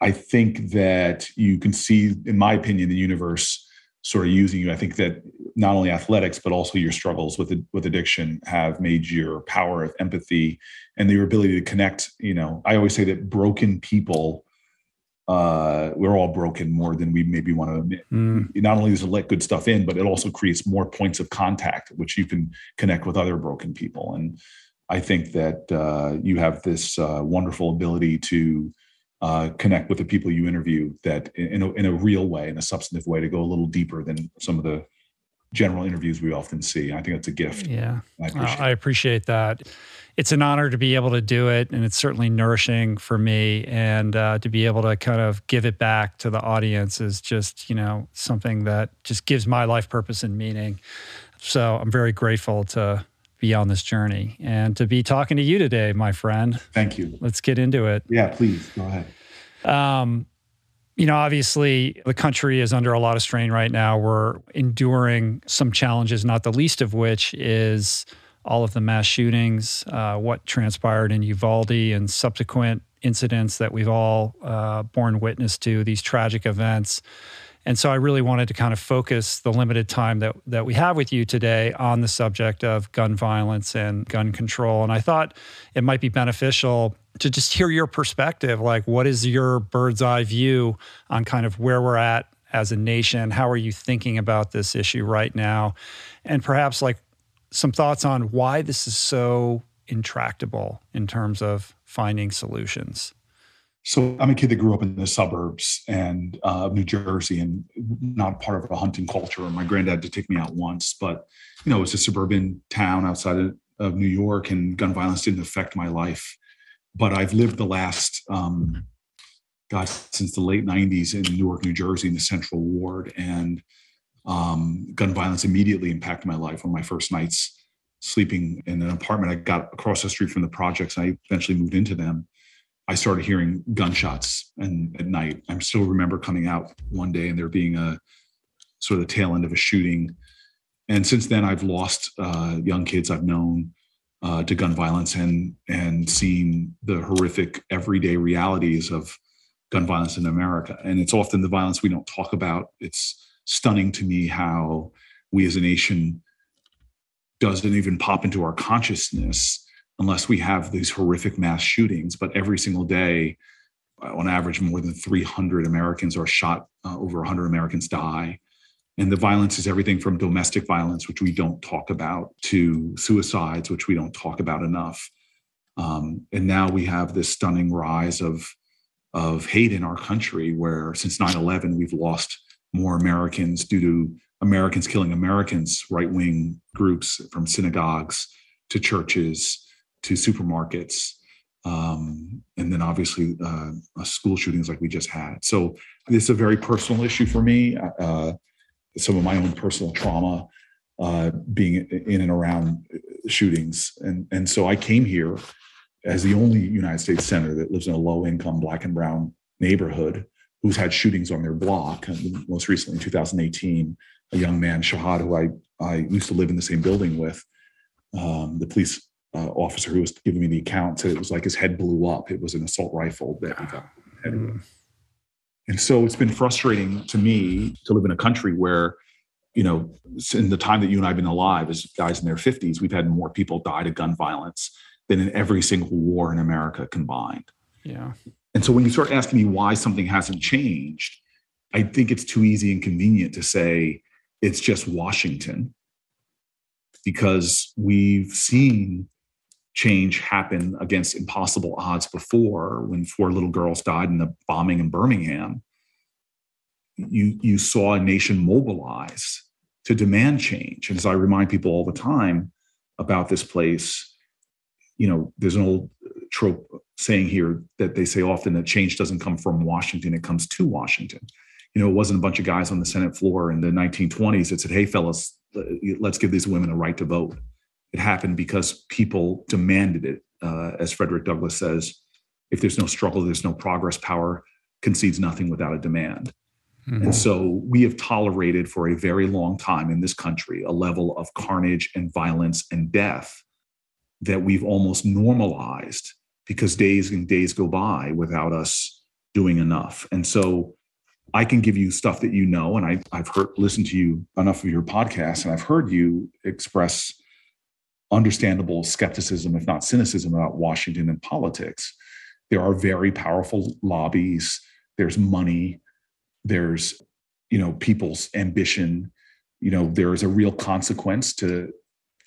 I think that you can see, in my opinion, the universe sort of using you. I think that not only athletics, but also your struggles with with addiction have made your power of empathy and your ability to connect. You know, I always say that broken people uh, we're all broken more than we maybe want to admit. Mm. Not only does it let good stuff in, but it also creates more points of contact, which you can connect with other broken people. And I think that uh, you have this uh, wonderful ability to uh, connect with the people you interview that in a, in a real way, in a substantive way, to go a little deeper than some of the general interviews we often see. I think that's a gift. Yeah, I appreciate, I appreciate that it's an honor to be able to do it, and it's certainly nourishing for me. And uh, to be able to kind of give it back to the audience is just you know something that just gives my life purpose and meaning. So I'm very grateful to be on this journey and to be talking to you today, my friend. Thank you. Let's get into it. Yeah, please go ahead. Um, you know, obviously, the country is under a lot of strain right now. We're enduring some challenges, not the least of which is all of the mass shootings, uh, what transpired in Uvalde, and subsequent incidents that we've all uh, borne witness to, these tragic events. And so I really wanted to kind of focus the limited time that, that we have with you today on the subject of gun violence and gun control. And I thought it might be beneficial to just hear your perspective. Like, what is your bird's eye view on kind of where we're at as a nation? How are you thinking about this issue right now? And perhaps like some thoughts on why this is so intractable in terms of finding solutions. So I'm a kid that grew up in the suburbs and uh, New Jersey, and not part of a hunting culture. My granddad did take me out once, but you know, it's a suburban town outside of, of, New York, and gun violence didn't affect my life. But I've lived the last, um, God, since the late '90s in Newark, New Jersey, in the Central Ward, and um, gun violence immediately impacted my life. On my first nights sleeping in an apartment I got across the street from the projects, I eventually moved into them I started hearing gunshots and at night. I still remember coming out one day and there being a sort of the tail end of a shooting. And since then, I've lost uh, young kids I've known uh, to gun violence and and seen the horrific everyday realities of gun violence in America. And it's often the violence we don't talk about. It's stunning to me how we as a nation doesn't even pop into our consciousness unless we have these horrific mass shootings. But every single day, uh, on average, more than 300 Americans are shot, uh, over 100 Americans die. And the violence is everything from domestic violence, which we don't talk about, to suicides, which we don't talk about enough. Um, and now we have this stunning rise of, of hate in our country, where since 9 11, we've lost more Americans due to Americans killing Americans, right wing groups from synagogues to churches to supermarkets, um, and then obviously uh, school shootings like we just had. So this is a very personal issue for me. Uh, some of my own personal trauma uh, being in and around shootings, and and so I came here as the only United States senator that lives in a low income black and brown neighborhood who's had shootings on their block. And most recently, in 2018, a young man, Shahad, who I I used to live in the same building with. Um, the police uh, officer who was giving me the account said it was like his head blew up. It was an assault rifle that he got. And so it's been frustrating to me to live in a country where, you know, in the time that you and I have been alive as guys in their 50s, we've had more people die to gun violence than in every single war in America combined. Yeah. And so when you start asking me why something hasn't changed, I think it's too easy and convenient to say it's just Washington because we've seen change happen against impossible odds before when four little girls died in the bombing in Birmingham. You, you saw a nation mobilize to demand change. And as I remind people all the time about this place, you know, there's an old trope saying here that they say often that change doesn't come from Washington, it comes to Washington. You know, it wasn't a bunch of guys on the Senate floor in the 1920s that said, hey, fellas, let's give these women a right to vote it happened because people demanded it. Uh, as Frederick Douglass says, if there's no struggle, there's no progress. Power concedes nothing without a demand. Mm-hmm. And so we have tolerated for a very long time in this country a level of carnage and violence and death that we've almost normalized because days and days go by without us doing enough. And so I can give you stuff that you know, and I, I've heard listened to you enough of your podcast, and I've heard you express understandable skepticism, if not cynicism, about Washington and politics. There are very powerful lobbies. There's money. There's, you know, people's ambition. You know, there is a real consequence to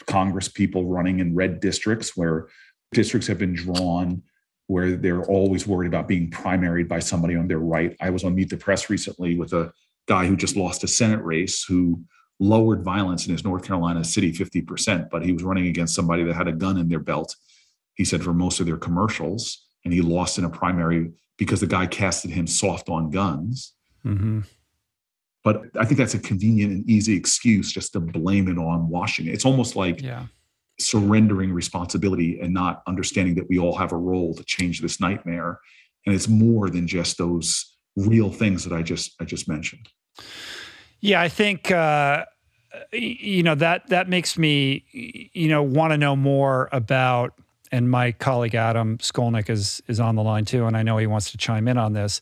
Congress people running in red districts where districts have been drawn where they're always worried about being primaried by somebody on their right. I was on Meet the Press recently with a guy who just lost a Senate race who lowered violence in his North Carolina city 50%, but he was running against somebody that had a gun in their belt. He said for most of their commercials, and he lost in a primary because the guy casted him soft on guns. Mm-hmm. But I think that's a convenient and easy excuse just to blame it on Washington. It's almost like yeah. Surrendering responsibility and not understanding that we all have a role to change this nightmare. And it's more than just those real things that i just i just mentioned. Yeah i think uh you know that that makes me you know want to know more about and my colleague Adam Skolnick is is on the line too and I know he wants to chime in on this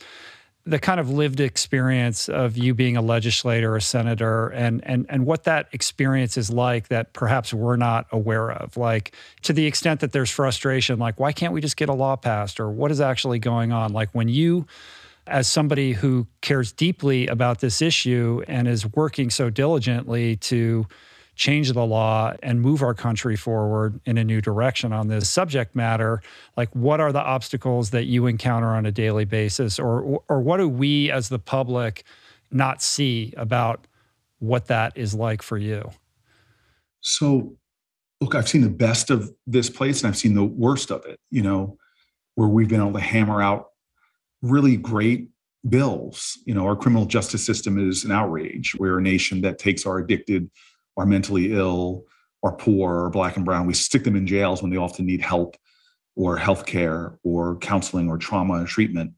the kind of lived experience of you being a legislator, a senator, and and and what that experience is like that perhaps we're not aware of. Like to the extent that there's frustration, like why can't we just get a law passed, or what is actually going on? Like when you, as somebody who cares deeply about this issue and is working so diligently to change the law and move our country forward in a new direction on this subject matter like what are the obstacles that you encounter on a daily basis? Or or what do we as the public not see about what that is like for you? So look i've seen the best of this place and i've seen the worst of it you know where we've been able to hammer out really great bills. You know our criminal justice system is an outrage. We're a nation that takes our addicted are mentally ill or poor or black and brown. We stick them in jails when they often need help or health care or counseling or trauma treatment.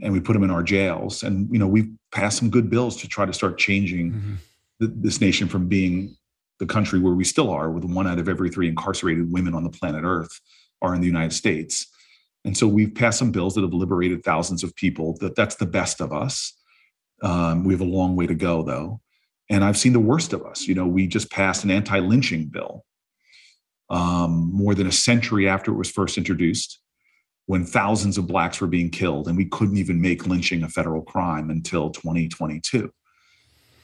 And we put them in our jails. And, you know, we've passed some good bills to try to start changing mm-hmm. th- this nation from being the country where we still are, with one out of every three incarcerated women on the planet Earth are in the United States. And so we've passed some bills that have liberated thousands of people. That that's the best of us. Um, we have a long way to go, though and I've seen the worst of us. You know, we just passed an anti-lynching bill um, more than a century after it was first introduced, when thousands of blacks were being killed, and we couldn't even make lynching a federal crime until 2022.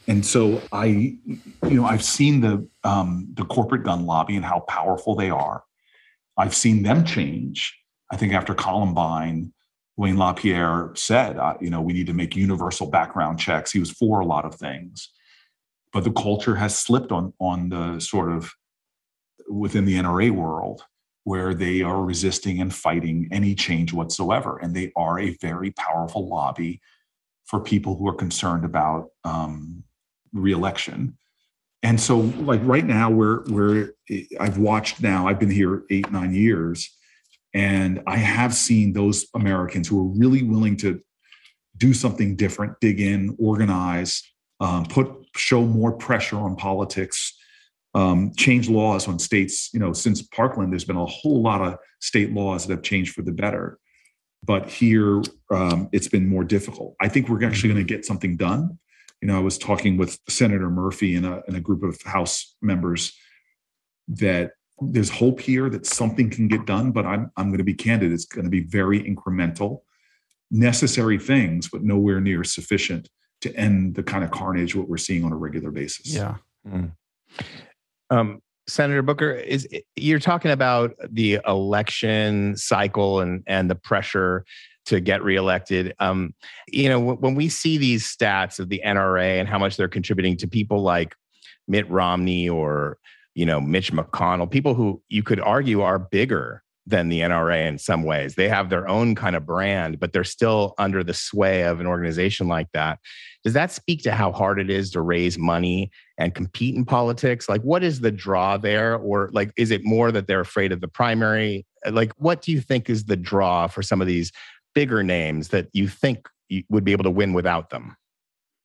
And so I, you know, I've seen the um, the corporate gun lobby and how powerful they are. I've seen them change. I think after Columbine, Wayne LaPierre said, uh, you know, we need to make universal background checks. He was for a lot of things but the culture has slipped on on the sort of within the NRA world where they are resisting and fighting any change whatsoever, and they are a very powerful lobby for people who are concerned about um, reelection. And so, like right now, we're I've watched now. I've been here eight nine years, and I have seen those Americans who are really willing to do something different, dig in, organize, um, put show more pressure on politics, um, change laws on states. You know, since Parkland, there's been a whole lot of state laws that have changed for the better. But here, um, it's been more difficult. I think we're actually going to get something done. You know, I was talking with Senator Murphy and a, and a group of House members that there's hope here that something can get done. But I'm I'm going to be candid; it's going to be very incremental, necessary things, but nowhere near sufficient to end the kind of carnage what we're seeing on a regular basis. Yeah. Mm. Um, Senator Booker, is you're talking about the election cycle and and the pressure to get reelected. Um, you know, when we see these stats of the NRA and how much they're contributing to people like Mitt Romney or you know Mitch McConnell, people who you could argue are bigger than the NRA in some ways. They have their own kind of brand, but they're still under the sway of an organization like that. Does that speak to how hard it is to raise money and compete in politics? Like, what is the draw there? Or, like, is it more that they're afraid of the primary? Like, what do you think is the draw for some of these bigger names that you think you would be able to win without them?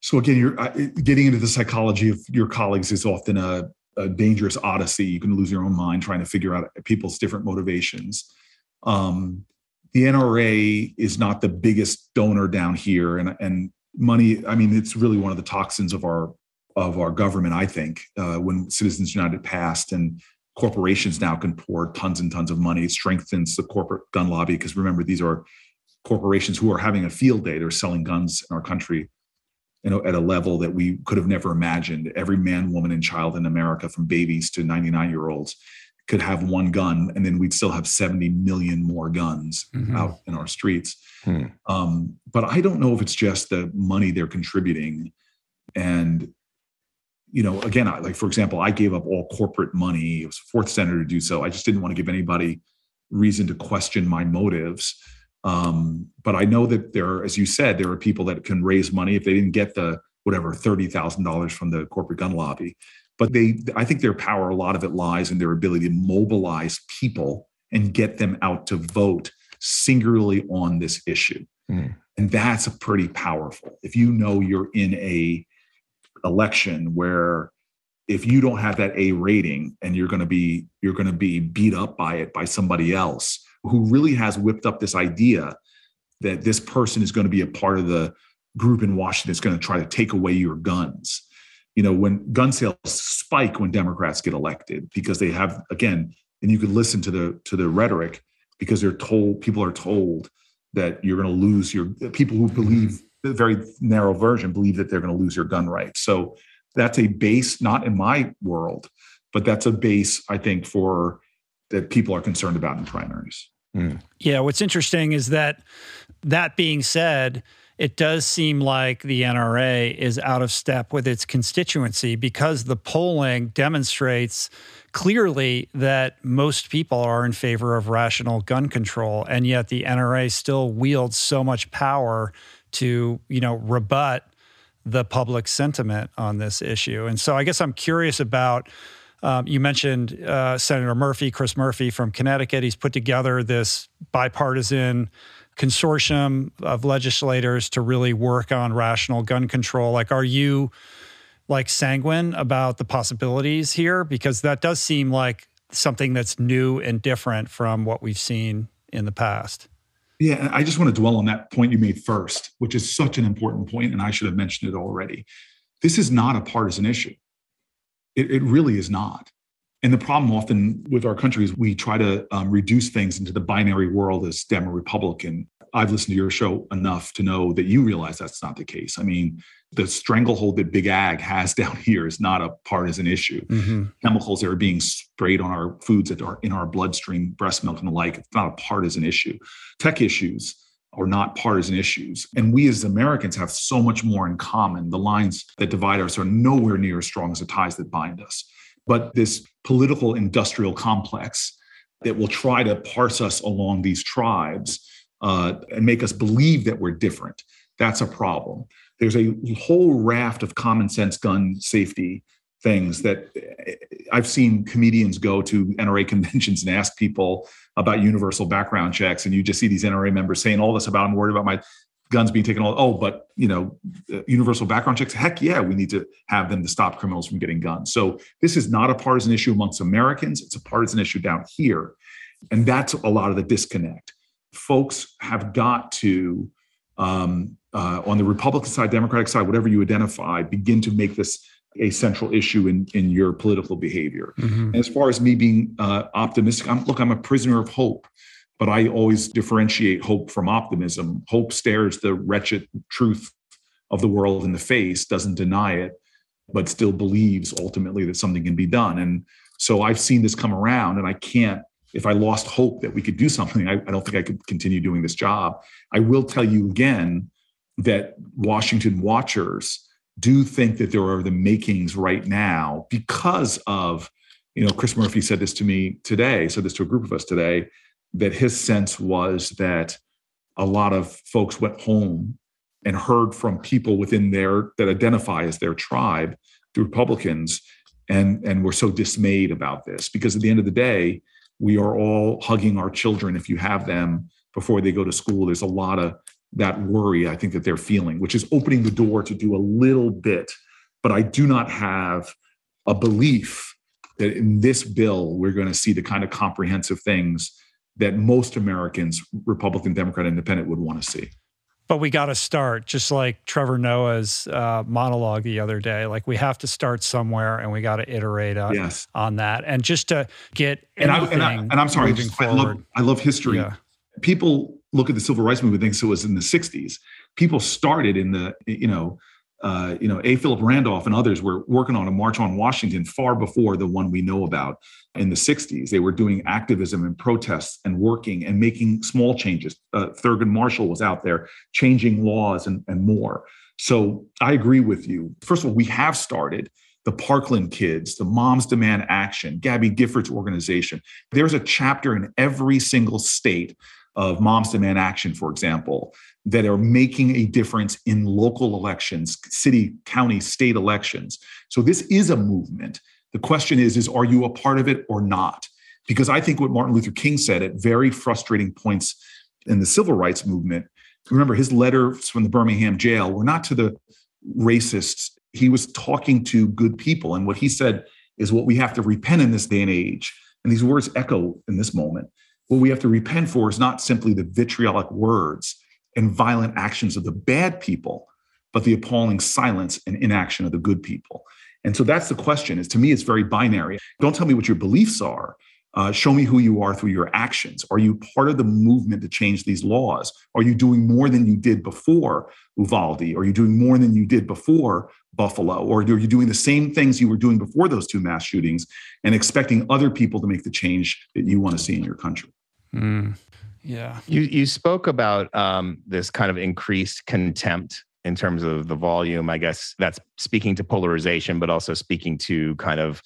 So, again, you're uh, getting into the psychology of your colleagues is often a a dangerous odyssey. You can lose your own mind trying to figure out people's different motivations. Um, the NRA is not the biggest donor down here, and and money. I mean, it's really one of the toxins of our of our government. I think uh, when Citizens United passed and corporations now can pour tons and tons of money, it strengthens the corporate gun lobby. Because remember, these are corporations who are having a field day. They're selling guns in our country you know, at a level that we could have never imagined. Every man, woman, and child in America, from babies to 99 year olds, could have one gun, and then we'd still have 70 million more guns mm-hmm. out in our streets. Hmm. Um, but I don't know if it's just the money they're contributing. And, you know, again, I, like for example, I gave up all corporate money. It was fourth senator to do so. I just didn't want to give anybody reason to question my motives. Um, but I know that there, are, as you said, there are people that can raise money if they didn't get the whatever thirty thousand dollars from the corporate gun lobby. But they, I think their power, a lot of it lies in their ability to mobilize people and get them out to vote singularly on this issue. Mm. And that's a pretty powerful. If you know you're in a election where if you don't have that A rating and you're going to be you're going to be beat up by it by somebody else who really has whipped up this idea that this person is going to be a part of the group in Washington that's going to try to take away your guns. You know, when gun sales spike when Democrats get elected because they have again, and you could listen to the to the rhetoric because they're told people are told that you're going to lose your people who believe the very narrow version believe that they're going to lose your gun rights. So that's a base, not in my world, but that's a base I think for that people are concerned about in primaries. Mm. Yeah, what's interesting is that that being said, it does seem like the NRA is out of step with its constituency because the polling demonstrates clearly that most people are in favor of rational gun control and yet the NRA still wields so much power to, you know, rebut the public sentiment on this issue. And so I guess I'm curious about um, you mentioned uh, Senator Murphy, Chris Murphy from Connecticut. He's put together this bipartisan consortium of legislators to really work on rational gun control. Like, are you like sanguine about the possibilities here? Because that does seem like something that's new and different from what we've seen in the past. Yeah, I just want to dwell on that point you made first, which is such an important point, and I should have mentioned it already. This is not a partisan issue. It, it really is not. And the problem often with our country is we try to um, reduce things into the binary world as Dem or Republican. I've listened to your show enough to know that you realize that's not the case. I mean, the stranglehold that Big Ag has down here is not a partisan issue. Mm-hmm. Chemicals that are being sprayed on our foods that are in our bloodstream, breast milk and the like, it's not a partisan issue. Tech issues are not partisan issues. And we as Americans have so much more in common. The lines that divide us are nowhere near as strong as the ties that bind us. But this political industrial complex that will try to parse us along these tribes uh, and make us believe that we're different, that's a problem. There's a whole raft of common sense gun safety things that I've seen comedians go to NRA conventions and ask people about universal background checks, and you just see these NRA members saying all this about I'm worried about my guns being taken all oh but you know uh, universal background checks? Heck yeah we need to have them to stop criminals from getting guns. So this is not a partisan issue amongst americans it's a partisan issue down here and that's a lot of the disconnect. Folks have got to um, uh, on the republican side democratic side whatever you identify begin to make this a central issue in, in your political behavior. Mm-hmm. as far as me being uh, optimistic, I'm, look, I'm a prisoner of hope, but I always differentiate hope from optimism. Hope stares the wretched truth of the world in the face, doesn't deny it, but still believes ultimately that something can be done. And so I've seen this come around, and I can't. If I lost hope that we could do something, I, I don't think I could continue doing this job. I will tell you again that Washington watchers do think that there are the makings right now because of, you know, Chris Murphy said this to me today, said this to a group of us today, that his sense was that a lot of folks went home and heard from people within their that identify as their tribe, the Republicans, and and were so dismayed about this because at the end of the day, we are all hugging our children if you have them before they go to school. There's a lot of that worry I think that they're feeling, which is opening the door to do a little bit. But I do not have a belief that in this bill we're going to see the kind of comprehensive things that most Americans, Republican, Democrat, Independent, would want to see. But we got to start, just like Trevor Noah's uh, monologue the other day. Like we have to start somewhere, and we got to iterate on, yes. on that. And just to get and, I, and, I, and I'm sorry, I love, I love history. Yeah. People look at the civil rights movement, thinks it was in the 60s. People started in the, you know, uh, you know, A. Philip Randolph and others were working on a march on Washington far before the one we know about in the 60s. They were doing activism and protests and working and making small changes. Uh, Thurgood Marshall was out there changing laws and, and more. So I agree with you. First of all, we have started the Parkland Kids, the Moms Demand Action, Gabby Giffords organization. There's a chapter in every single state of Moms Demand Action, for example, that are making a difference in local elections, city, county, state elections. So this is a movement. The question is, is are you a part of it or not? Because I think what Martin Luther King said at very frustrating points in the civil rights movement, remember his letters from the Birmingham jail were not to the racists. He was talking to good people. And what he said is what we have to repent in this day and age. And these words echo in this moment what we have to repent for is not simply the vitriolic words and violent actions of the bad people, but the appalling silence and inaction of the good people. And so that's the question. Is to me, it's very binary. Don't tell me what your beliefs are. Uh, show me who you are through your actions. Are you part of the movement to change these laws? Are you doing more than you did before Uvalde? Are you doing more than you did before Buffalo? Or are you doing the same things you were doing before those two mass shootings and expecting other people to make the change that you want to see in your country? Mm, yeah. You you spoke about um, this kind of increased contempt in terms of the volume. I guess that's speaking to polarization, but also speaking to kind of,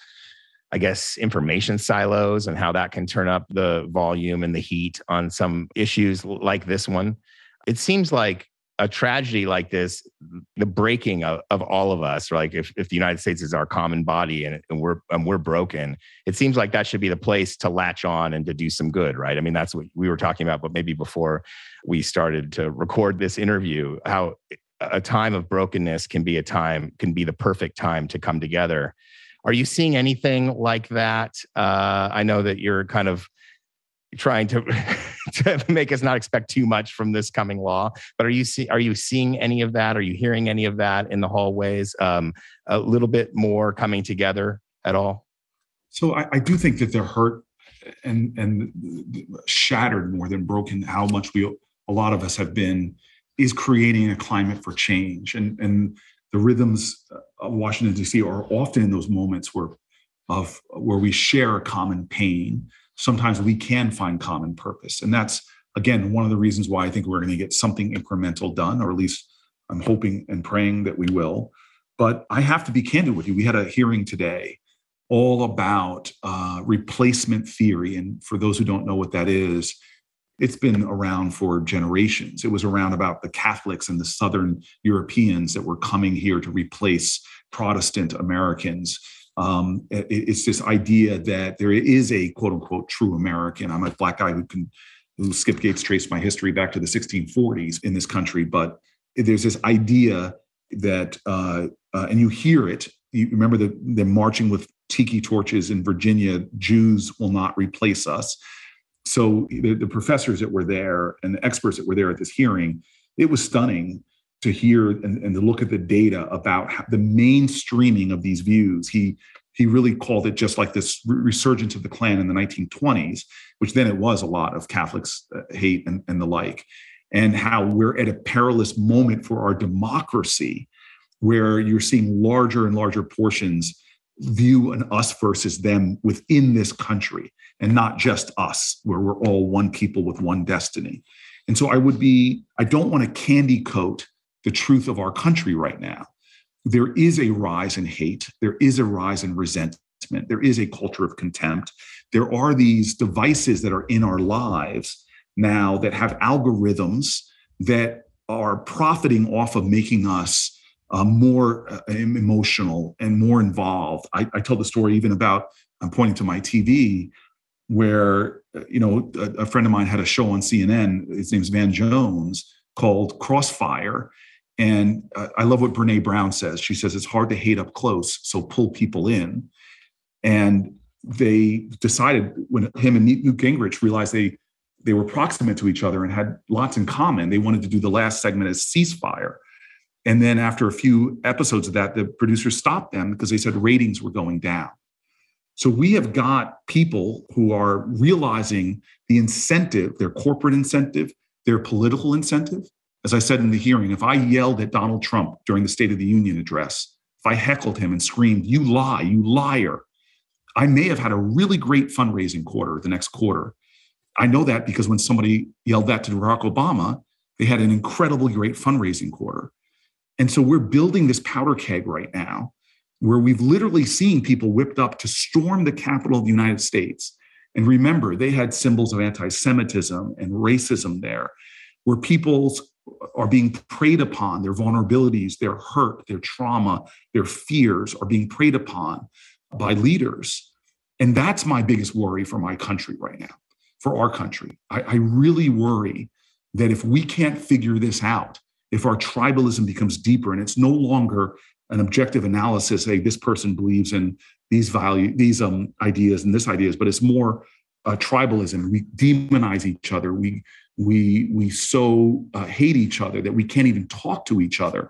I guess, information silos and how that can turn up the volume and the heat on some issues like this one. It seems like a tragedy like this, the breaking of, of all of us, or like if, if the United States is our common body and, and we're and we're broken, it seems like that should be the place to latch on and to do some good, right? I mean, that's what we were talking about, but maybe before we started to record this interview, how a time of brokenness can be a time, can be the perfect time to come together. Are you seeing anything like that? Uh, I know that you're kind of trying to to make us not expect too much from this coming law. But are you see, are you seeing any of that? Are you hearing any of that in the hallways? Um, a little bit more coming together at all? So I, I do think that they're hurt and and shattered more than broken. How much we a lot of us have been is creating a climate for change and and the rhythms of Washington D.C. are often in those moments where of where we share a common pain sometimes we can find common purpose. And that's, again, one of the reasons why I think we're going to get something incremental done, or at least I'm hoping and praying that we will. But I have to be candid with you. We had a hearing today all about uh, replacement theory. And for those who don't know what that is, it's been around for generations. It was around about the Catholics and the Southern Europeans that were coming here to replace Protestant Americans um, it, it's this idea that there is a quote unquote true American. I'm a black guy who can who Skip Gates traced my history back to the 1640s in this country, but there's this idea that, uh, uh, and you hear it. You remember the the marching with tiki torches in Virginia. Jews will not replace us. So the, the professors that were there and the experts that were there at this hearing, it was stunning to hear and, and to look at the data about the mainstreaming of these views. He he really called it just like this resurgence of the Klan in the 1920s, which then it was a lot of Catholics uh, hate and, and the like, and how we're at a perilous moment for our democracy, where you're seeing larger and larger portions view an us versus them within this country, and not just us, where we're all one people with one destiny. And so I would be, I don't want to candy coat the truth of our country right now. There is a rise in hate, there is a rise in resentment, there is a culture of contempt. There are these devices that are in our lives now that have algorithms that are profiting off of making us uh, more uh, emotional and more involved. I, I tell the story even about, I'm pointing to my TV, where you know a, a, friend of mine had a show on CNN. His name's Van Jones called Crossfire, and I love what Brene Brown says. She says it's hard to hate up close, so pull people in. And they decided when him and Newt Gingrich realized they they were proximate to each other and had lots in common. They wanted to do the last segment as ceasefire. And then after a few episodes of that, the producers stopped them because they said ratings were going down. So we have got people who are realizing the incentive, their corporate incentive, their political incentive, as I said in the hearing, if I yelled at Donald Trump during the State of the Union address, if I heckled him and screamed, You lie, you liar, I may have had a really great fundraising quarter the next quarter. I know that because when somebody yelled that to Barack Obama, they had an incredibly great fundraising quarter. And so we're building this powder keg right now where we've literally seen people whipped up to storm the Capitol of the United States And remember, they had symbols of anti Semitism and racism there, where people's are being preyed upon, their vulnerabilities, their hurt, their trauma, their fears are being preyed upon by leaders. And that's my biggest worry for my country right now, for our country. I, I really worry that if we can't figure this out, if our tribalism becomes deeper and it's no longer an objective analysis, hey, this person believes in these value, these um, ideas and this ideas, but it's more uh, tribalism. We demonize each other. We we we so uh, hate each other that we can't even talk to each other.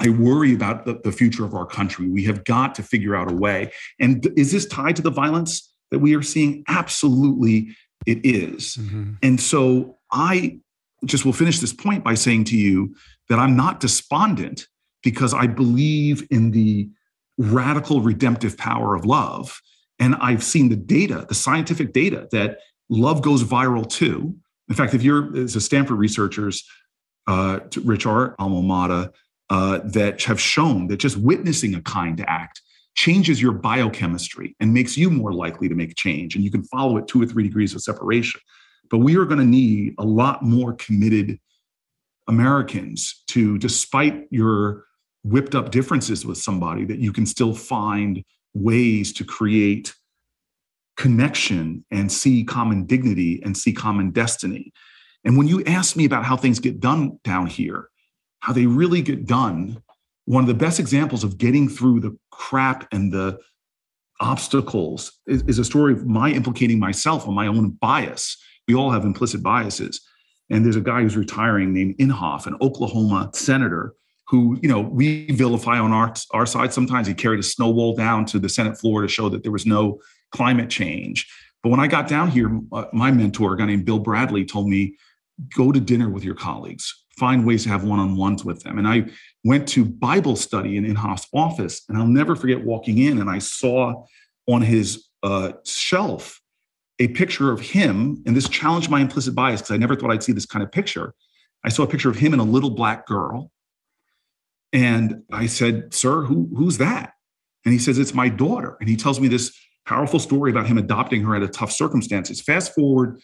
I worry about the, the future of our country. We have got to figure out a way. And is this tied to the violence that we are seeing? Absolutely, it is. Mm-hmm. And so I just will finish this point by saying to you that I'm not despondent because I believe in the radical redemptive power of love. And I've seen the data, the scientific data, that love goes viral too. In fact, if you're a Stanford researchers, uh, Rich, our alma mater, uh, that have shown that just witnessing a kind act changes your biochemistry and makes you more likely to make change. And you can follow it two or three degrees of separation. But we are going to need a lot more committed Americans to, despite your whipped up differences with somebody, that you can still find ways to create connection and see common dignity and see common destiny. And when you ask me about how things get done down here, how they really get done, one of the best examples of getting through the crap and the obstacles is, is a story of my implicating myself on my own bias. We all have implicit biases. And there's a guy who's retiring named Inhofe, an Oklahoma senator who, you know, we vilify on our, our side. Sometimes he carried a snowball down to the Senate floor to show that there was no climate change. But when I got down here, uh, my mentor, a guy named Bill Bradley, told me, go to dinner with your colleagues, find ways to have one on ones with them. And I went to Bible study in Inhofe's office, and I'll never forget walking in and I saw on his uh, shelf a picture of him, and this challenged my implicit bias because I never thought I'd see this kind of picture. I saw a picture of him and a little black girl. And I said, Sir, who, who's that? And he says, It's my daughter. And he tells me this powerful story about him adopting her at a tough circumstances. Fast forward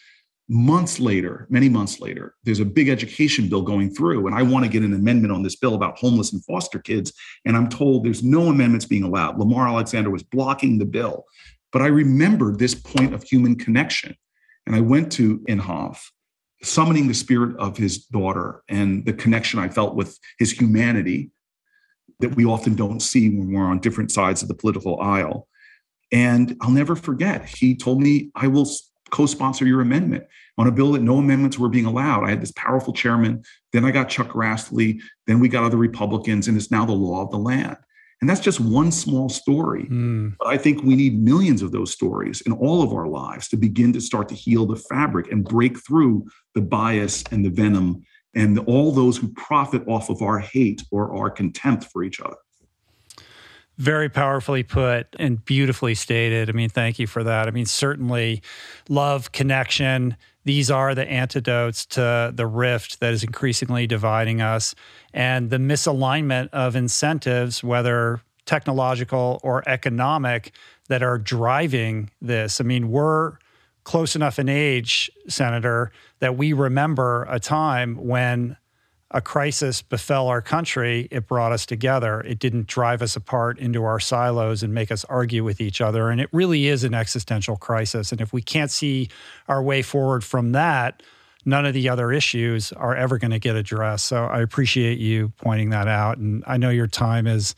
months later, many months later, there's a big education bill going through, and I want to get an amendment on this bill about homeless and foster kids. And I'm told there's no amendments being allowed. Lamar Alexander was blocking the bill. But I remembered this point of human connection. And I went to Inhofe, summoning the spirit of his daughter and the connection I felt with his humanity that we often don't see when we're on different sides of the political aisle. And I'll never forget, he told me, I will co sponsor your amendment on a bill that no amendments were being allowed. I had this powerful chairman. Then I got Chuck Grassley. Then we got other Republicans, and it's now the law of the land. And that's just one small story. Mm. But I think we need millions of those stories in all of our lives to begin to start to heal the fabric and break through the bias and the venom and all those who profit off of our hate or our contempt for each other. Very powerfully put and beautifully stated. I mean, thank you for that. I mean, certainly love, connection, these are the antidotes to the rift that is increasingly dividing us and the misalignment of incentives, whether technological or economic, that are driving this. I mean, we're close enough in age, Senator, that we remember a time when a crisis befell our country, it brought us together. It didn't drive us apart into our silos and make us argue with each other. And it really is an existential crisis. And if we can't see our way forward from that, none of the other issues are ever going to get addressed. So I appreciate you pointing that out. And I know your time is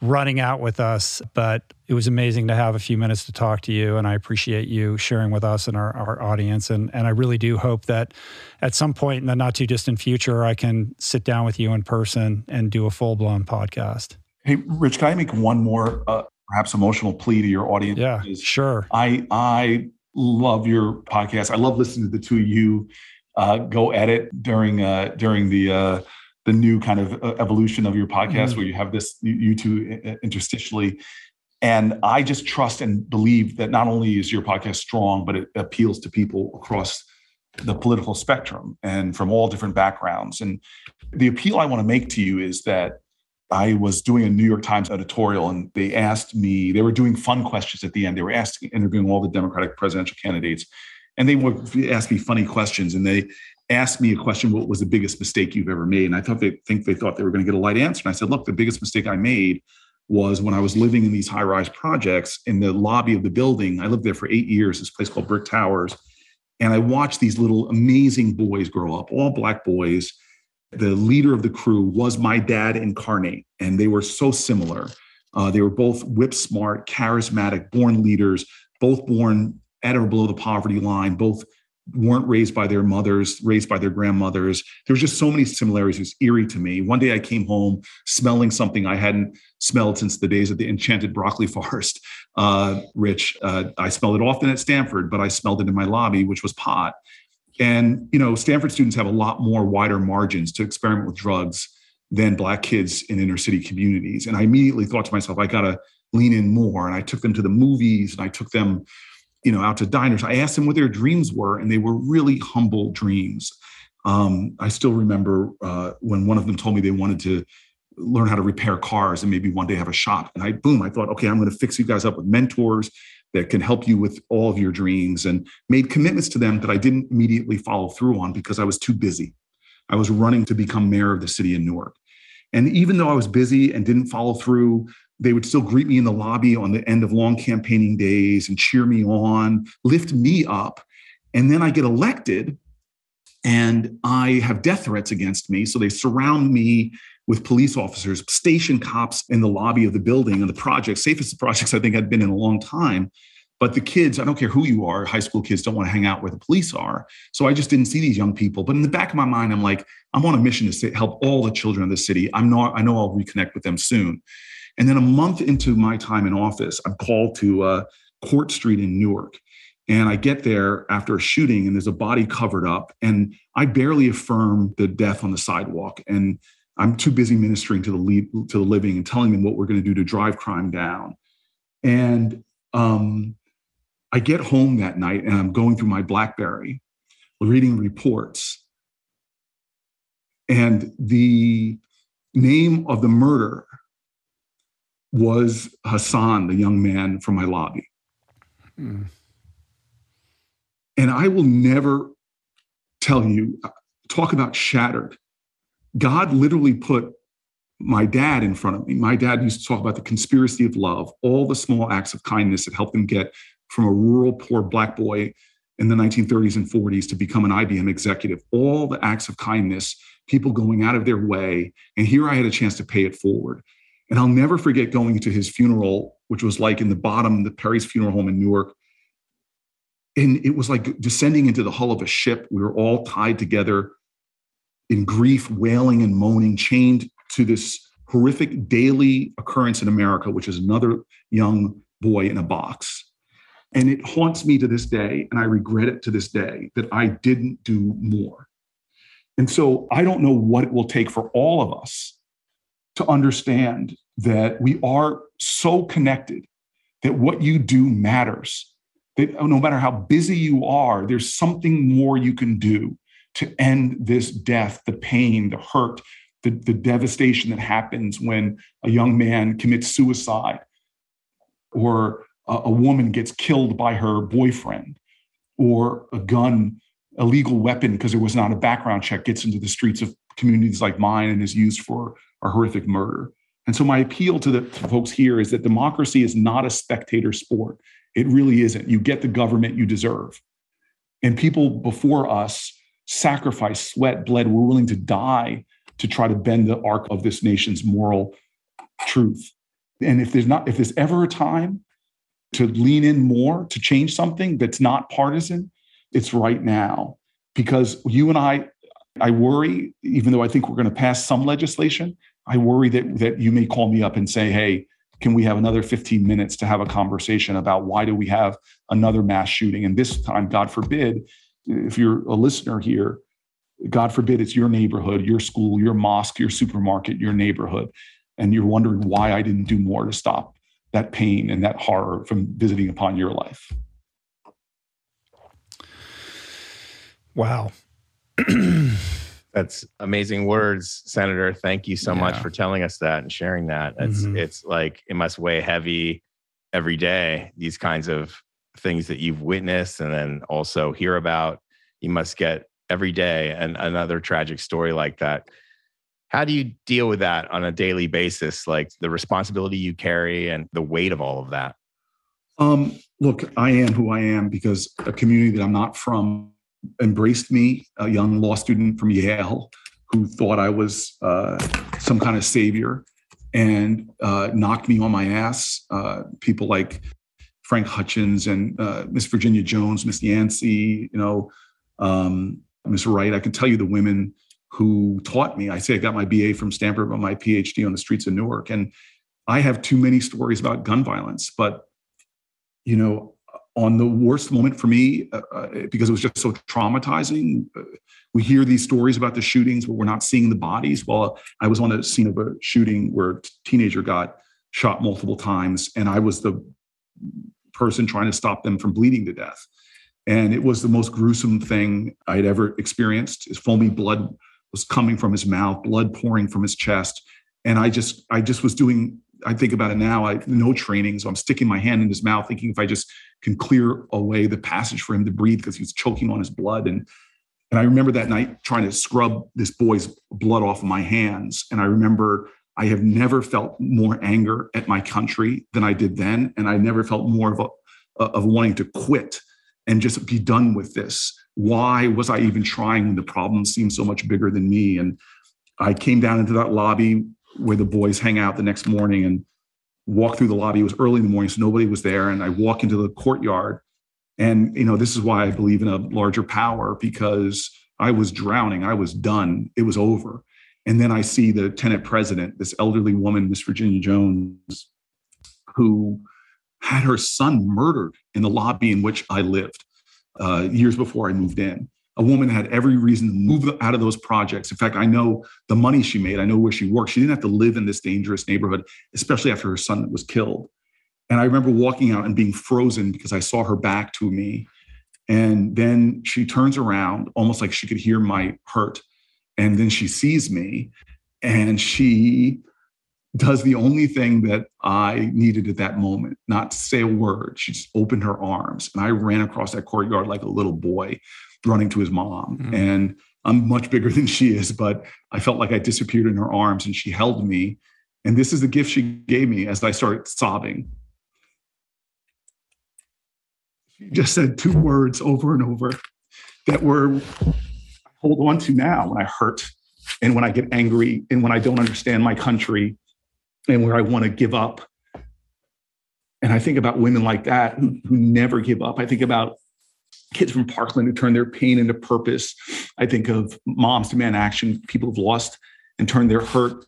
running out with us, but it was amazing to have a few minutes to talk to you. And I appreciate you sharing with us and our, our audience. And, and I really do hope that at some point in the not too distant future, I can sit down with you in person and do a full blown podcast. Hey, Rich, can I make one more uh, perhaps emotional plea to your audience? Yeah, sure. I, I love your podcast. I love listening to the two of you uh, go at it during, uh, during the, uh, the new kind of uh, evolution of your podcast mm-hmm. where you have this you two interstitially and i just trust and believe that not only is your podcast strong but it appeals to people across the political spectrum and from all different backgrounds and the appeal i want to make to you is that I was doing a New York Times editorial and they asked me, they were doing fun questions at the end. They were asking, interviewing all the Democratic presidential candidates. And they would ask me funny questions. And they asked me a question, what was the biggest mistake you've ever made? And I thought they think they thought they were going to get a light answer. And I said, look, the biggest mistake I made was when I was living in these high-rise projects in the lobby of the building. I lived there for eight years, this place called Brick Towers. And I watched these little amazing boys grow up, all black boys the leader of the crew was my dad incarnate, and they were so similar. Uh, they were both whip smart, charismatic, born leaders, both born at or below the poverty line, both weren't raised by their mothers, raised by their grandmothers. There was just so many similarities. It was eerie to me. One day I came home smelling something I hadn't smelled since the days of the enchanted broccoli forest. Uh, Rich, uh, I smelled it often at Stanford, but I smelled it in my lobby, which was pot. And you know, Stanford students have a lot more wider margins to experiment with drugs than black kids in inner city communities. And I immediately thought to myself, I gotta lean in more. And I took them to the movies and I took them, you know, out to diners. I asked them what their dreams were, and they were really humble dreams. Um, I still remember uh, when one of them told me they wanted to learn how to repair cars and maybe one day have a shop. And I, boom, I thought, okay, I'm going to fix you guys up with mentors that can help you with all of your dreams and made commitments to them that I didn't immediately follow through on because I was too busy. I was running to become mayor of the city of Newark. And even though I was busy and didn't follow through, they would still greet me in the lobby on the end of long campaigning days and cheer me on, lift me up. And then I get elected and I have death threats against me. So they surround me with police officers, station cops in the lobby of the building and the project, safest projects I think I'd been in a long time. But the kids, I don't care who you are, high school kids don't want to hang out where the police are. So I just didn't see these young people. But in the back of my mind, I'm like, I'm on a mission to help all the children of the city. I'm not, I know I'll reconnect with them soon. And then a month into my time in office, I'm called to uh, Court Street in Newark. And I get there after a shooting, and there's a body covered up. And I barely affirm the death on the sidewalk. And I'm too busy ministering to the to the living and telling them what we're going to do to drive crime down. And um, I get home that night and I'm going through my BlackBerry, reading reports, and the name of the murder was Hassan, the young man from my lobby. Mm. And I will never tell you, talk about shattered. God literally put my dad in front of me. My dad used to talk about the conspiracy of love, all the small acts of kindness that helped him get from a rural, poor black boy in the 1930s and 40s to become an IBM executive. All the acts of kindness, people going out of their way. And here I had a chance to pay it forward. And I'll never forget going to his funeral, which was like in the bottom, the Perry's funeral home in Newark. And it was like descending into the hull of a ship. We were all tied together in grief, wailing and moaning, chained to this horrific daily occurrence in America, which is another young boy in a box. And it haunts me to this day, and I regret it to this day that I didn't do more. And so I don't know what it will take for all of us to understand that we are so connected that what you do matters. That no matter how busy you are, there's something more you can do to end this death, the pain, the hurt, the, the devastation that happens when a young man commits suicide or a, a woman gets killed by her boyfriend or a gun, a legal weapon, because there was not a background check, gets into the streets of communities like mine and is used for a horrific murder. And so my appeal to the folks here is that democracy is not a spectator sport. It really isn't. You get the government you deserve. And people before us sacrifice, sweat, bled, we're willing to die to try to bend the arc of this nation's moral truth. And if there's not, if there's ever a time to lean in more to change something that's not partisan, it's right now. Because you and I, I worry, even though I think we're going to pass some legislation, I worry that that you may call me up and say, hey, can we have another 15 minutes to have a conversation about why do we have another mass shooting? And this time, God forbid, if you're a listener here, God forbid it's your neighborhood, your school, your mosque, your supermarket, your neighborhood, and you're wondering why I didn't do more to stop that pain and that horror from visiting upon your life. Wow. That's amazing words, Senator. Thank you so yeah. much for telling us that and sharing that. It's mm-hmm. it's like it must weigh heavy every day. These kinds of things that you've witnessed and then also hear about. You must get every day and another tragic story like that. How do you deal with that on a daily basis, like the responsibility you carry and the weight of all of that? Um, look, I am who I am because a community that I'm not from embraced me, a young law student from Yale who thought I was uh, some kind of savior and uh, knocked me on my ass. Uh, people like Frank Hutchins and uh, Miss Virginia Jones, Miss Yancey, you know, um, Miss Wright. I can tell you the women who taught me. I say I got my BA from Stanford, but my PhD on the streets of Newark. And I have too many stories about gun violence, but you know, on the worst moment for me uh, uh, because it was just so traumatizing. Uh, we hear these stories about the shootings, but we're not seeing the bodies. Well, I was on a scene of a shooting where a teenager got shot multiple times, and I was the person trying to stop them from bleeding to death. And it was the most gruesome thing I had ever experienced. His foamy blood was coming from his mouth, blood pouring from his chest, and I just, I just was doing I think about it now. I no training, so I'm sticking my hand in his mouth, thinking if I just can clear away the passage for him to breathe because he was choking on his blood. And and I remember that night trying to scrub this boy's blood off of my hands. And I remember I have never felt more anger at my country than I did then, and I never felt more of a uh, of wanting to quit and just be done with this. Why was I even trying when the problem seemed so much bigger than me? And I came down into that lobby where the boys hang out the next morning and walk through the lobby. It was early in the morning, so nobody was there. And I walk into the courtyard. And, you know, this is why I believe in a larger power because I was drowning. I was done. It was over. And then I see the tenant president, this elderly woman, Miss Virginia Jones, who had her son murdered in the lobby in which I lived uh, years before I moved in a woman had every reason to move out of those projects. In fact, I know the money she made, I know where she worked. She didn't have to live in this dangerous neighborhood, especially after her son was killed. And I remember walking out and being frozen because I saw her back to me. And then she turns around, almost like she could hear my hurt. And then she sees me and she does the only thing that I needed at that moment, not to say a word. She just opened her arms. And I ran across that courtyard like a little boy running to his mom. Mm-hmm. And I'm much bigger than she is, but I felt like I disappeared in her arms and she held me. And this is the gift she gave me as I started sobbing. She just said two words over and over that were hold on to now when I hurt and when I get angry and when I don't understand my country and where I want to give up. And I think about women like that who, who never give up. I think about kids from Parkland who turn their pain into purpose. I think of moms demand action. People who've lost and turned their hurt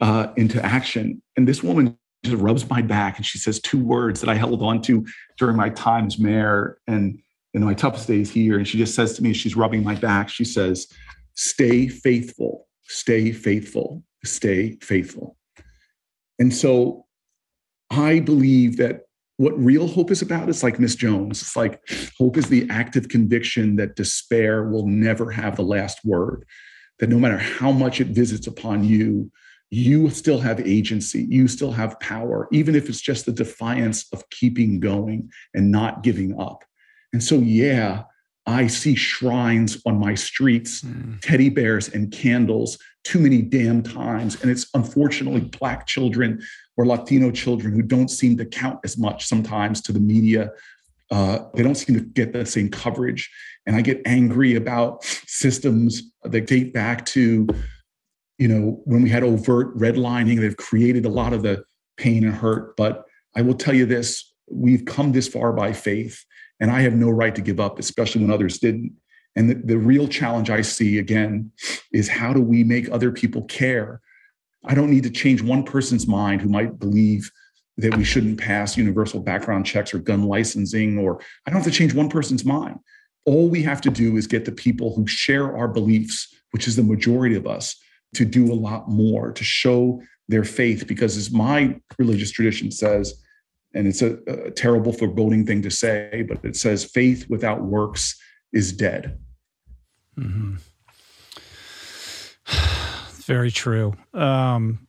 uh, into action. And this woman just rubs my back and she says two words that I held on to during my time as mayor and in my toughest days here. And she just says to me, she's rubbing my back, she says, Stay faithful, stay faithful, stay faithful. And so I believe that what real hope is about is like Miss Jones. It's like hope is the active conviction that despair will never have the last word, that no matter how much it visits upon you, you still have agency, you still have power, even if it's just the defiance of keeping going and not giving up. And so, yeah, I see shrines on my streets, mm. teddy bears and candles too many damn times. And it's unfortunately Black children or Latino children who don't seem to count as much sometimes to the media. Uh, they don't seem to get the same coverage. And I get angry about systems that date back to, you know, when we had overt redlining, they've created a lot of the pain and hurt. But I will tell you this we've come this far by faith, and I have no right to give up, especially when others didn't. And the, the real challenge I see again is how do we make other people care I don't need to change one person's mind who might believe that we shouldn't pass universal background checks or gun licensing, or I don't have to change one person's mind. All we have to do is get the people who share our beliefs, which is the majority of us, to do a lot more, to show their faith. Because as my religious tradition says, and it's a, a terrible, foreboding thing to say, but it says faith without works is dead. Mm-hmm. Very true. Um,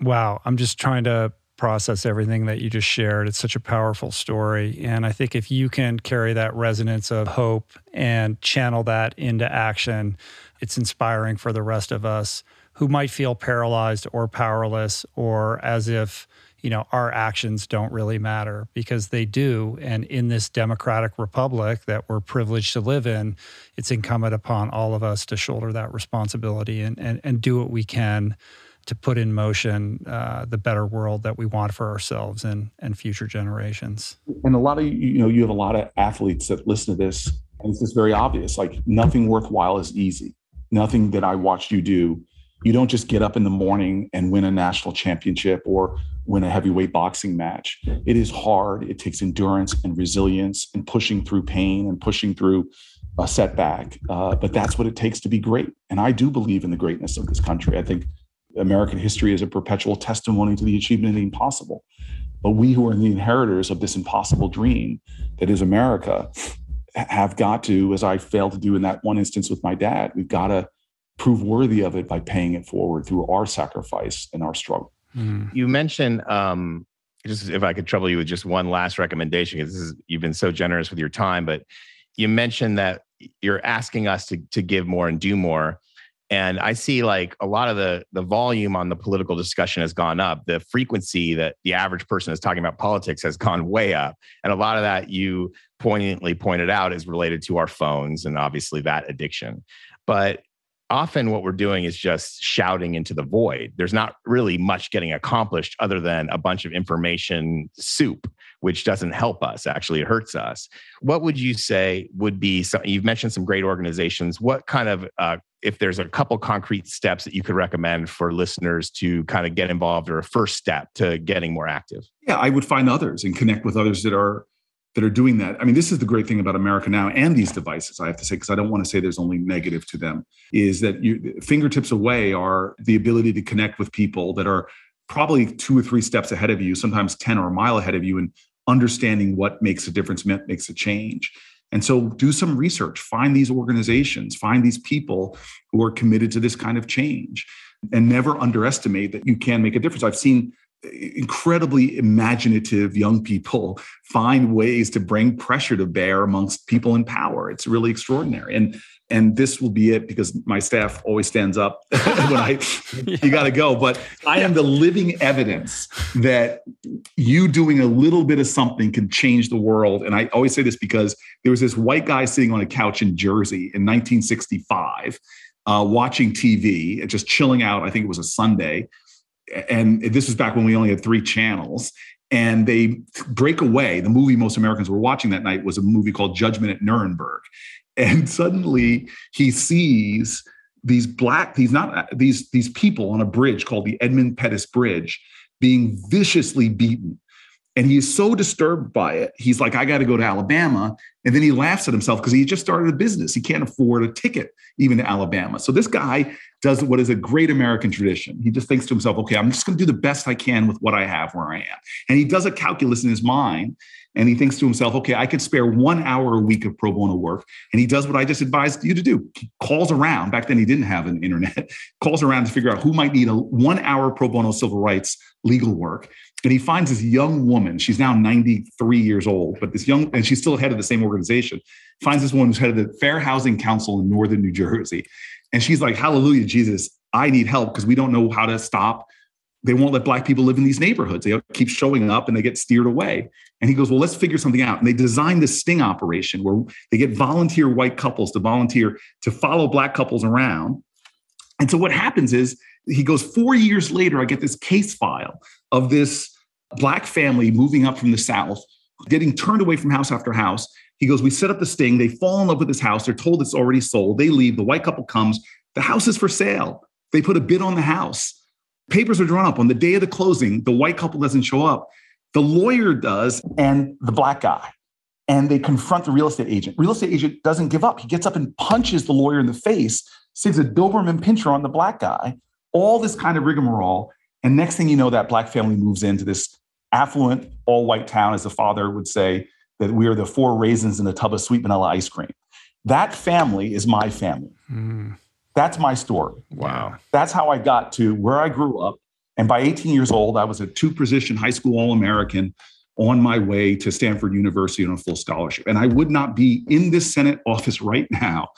wow, I'm just trying to process everything that you just shared. It's such a powerful story. And I think if you can carry that resonance of hope and channel that into action, it's inspiring for the rest of us who might feel paralyzed or powerless or as if you know our actions don't really matter because they do and in this democratic republic that we're privileged to live in it's incumbent upon all of us to shoulder that responsibility and and, and do what we can to put in motion uh, the better world that we want for ourselves and and future generations. And a lot of you know you have a lot of athletes that listen to this, and it's just very obvious. Like nothing worthwhile is easy. Nothing that I watched you do. You don't just get up in the morning and win a national championship or win a heavyweight boxing match. It is hard. It takes endurance and resilience and pushing through pain and pushing through a setback. Uh, but that's what it takes to be great. And I do believe in the greatness of this country. I think American history is a perpetual testimony to the achievement of the impossible. But we who are the inheritors of this impossible dream that is America have got to, as I failed to do in that one instance with my dad, we've got to prove worthy of it by paying it forward through our sacrifice and our struggle. Mm. You mentioned, um, just if I could trouble you with just one last recommendation, because this is you've been so generous with your time, but you mentioned that you're asking us to to give more and do more and i see like a lot of the the volume on the political discussion has gone up the frequency that the average person is talking about politics has gone way up and a lot of that you poignantly pointed out is related to our phones and obviously that addiction but often what we're doing is just shouting into the void. There's not really much getting accomplished other than a bunch of information soup, which doesn't help us. Actually, it hurts us. What would you say would be some, you've mentioned some great organizations. What kind of, uh, if there's a couple concrete steps that you could recommend for listeners to kind of get involved or a first step to getting more active? Yeah, I would find others and connect with others that are that are doing that. I mean, this is the great thing about America now and these devices, I have to say, because I don't want to say there's only negative to them, is that you, fingertips away are the ability to connect with people that are probably two or three steps ahead of you, sometimes 10 or a mile ahead of you, and understanding what makes a difference, makes a change. And so do some research, find these organizations, find these people who are committed to this kind of change, and never underestimate that you can make a difference. I've seen incredibly imaginative young people find ways to bring pressure to bear amongst people in power. It's really extraordinary. And and this will be it because my staff always stands up when I yeah. you got to go. But I am the living evidence that you doing a little bit of something can change the world. And I always say this because there was this white guy sitting on a couch in Jersey in 1965, uh, watching TV, just chilling out. I think it was a Sunday and this was back when we only had three channels and they break away. The movie most americans were watching that night was a movie called judgment at nuremberg. And suddenly he sees these black these not these these people on a bridge called the edmund pettus bridge being viciously beaten and he is so disturbed by it he's like i got to go to alabama and then he laughs at himself because he just started a business he can't afford a ticket even to alabama so this guy does what is a great American tradition. He just thinks to himself, okay, I'm just going to do the best I can with what I have where I am. And he does a calculus in his mind and he thinks to himself, okay, I could spare one hour a week of pro bono work. And he does what I just advised you to do. He calls around. Back then, he didn't have an internet. calls around to figure out who might need a one hour pro bono civil rights legal work. And he finds this young woman. She's now 93 years old, but this young, and she's still head of the same organization. Finds this woman who's head of the Fair Housing Council in Northern New Jersey. And she's like, Hallelujah, Jesus, I need help because we don't know how to stop. They won't let black people live in these neighborhoods. They keep showing up and they get steered away. And he goes, Well, let's figure something out. And they design this sting operation where they get volunteer white couples to volunteer to follow black couples around. And so what happens is he goes, Four years later, I get this case file of this black family moving up from the South, getting turned away from house after house. He goes, We set up the sting. They fall in love with this house. They're told it's already sold. They leave. The white couple comes. The house is for sale. They put a bid on the house. Papers are drawn up. On the day of the closing, the white couple doesn't show up. The lawyer does, and the black guy. And they confront the real estate agent. Real estate agent doesn't give up. He gets up and punches the lawyer in the face, sings a Doberman pinscher on the black guy, all this kind of rigmarole. And next thing you know, that black family moves into this affluent, all white town, as the father would say, that we are the four raisins in a tub of sweet vanilla ice cream. That family is my family. Mm. That's my story. Wow. That's how I got to where I grew up. And by 18 years old, I was a two position high school All American on my way to Stanford University on a full scholarship. And I would not be in this Senate office right now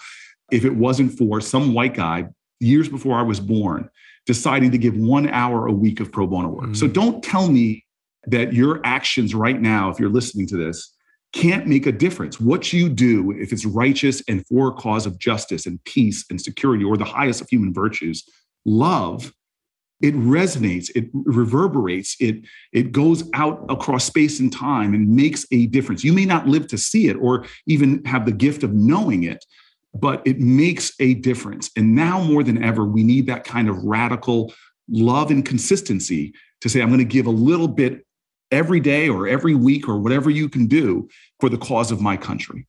if it wasn't for some white guy years before I was born deciding to give one hour a week of pro bono work. Mm. So don't tell me that your actions right now, if you're listening to this, can't make a difference. What you do, if it's righteous and for a cause of justice and peace and security or the highest of human virtues, love, it resonates, it reverberates, it, it goes out across space and time and makes a difference. You may not live to see it or even have the gift of knowing it, but it makes a difference. And now more than ever, we need that kind of radical love and consistency to say, I'm going to give a little bit every day or every week or whatever you can do for the cause of my country.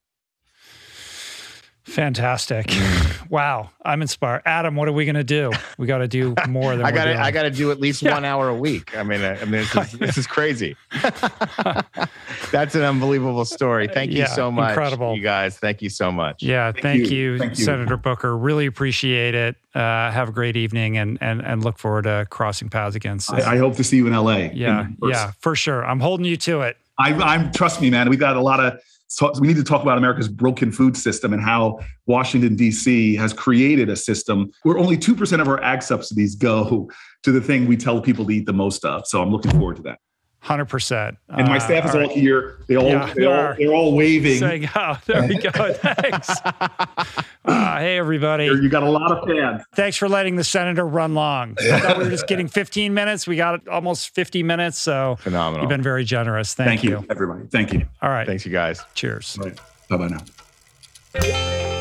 Fantastic. Mm. Wow. I'm inspired. Adam, what are we going to do? We got to do more than I got to I got to do at least yeah. 1 hour a week. I mean, I, mean this is, this is crazy. That's an unbelievable story. Thank you yeah, so much. Incredible. You guys, thank you so much. Yeah, thank, thank, you. You, thank you, Senator Booker. Really appreciate it. Uh, have a great evening and and and look forward to crossing paths again. I, I hope to see you in LA. Yeah. In yeah, for sure. I'm holding you to it. I, I'm trust me, man. We got a lot of so we need to talk about America's broken food system and how Washington, D.C. has created a system where only 2% of our ag subsidies go to the thing we tell people to eat the most of. So I'm looking forward to that. Hundred percent. And my staff is uh, all, all here. They all, yeah, they all they're all waving. Saying, "Oh, there we go." Thanks. uh, hey, everybody. You got a lot of fans. Thanks for letting the senator run long. I thought we were just getting 15 minutes. We got almost 50 minutes. So phenomenal. You've been very generous. Thank, Thank you. you, everybody. Thank you. All right. Thanks, you guys. Cheers. Right. Bye bye now.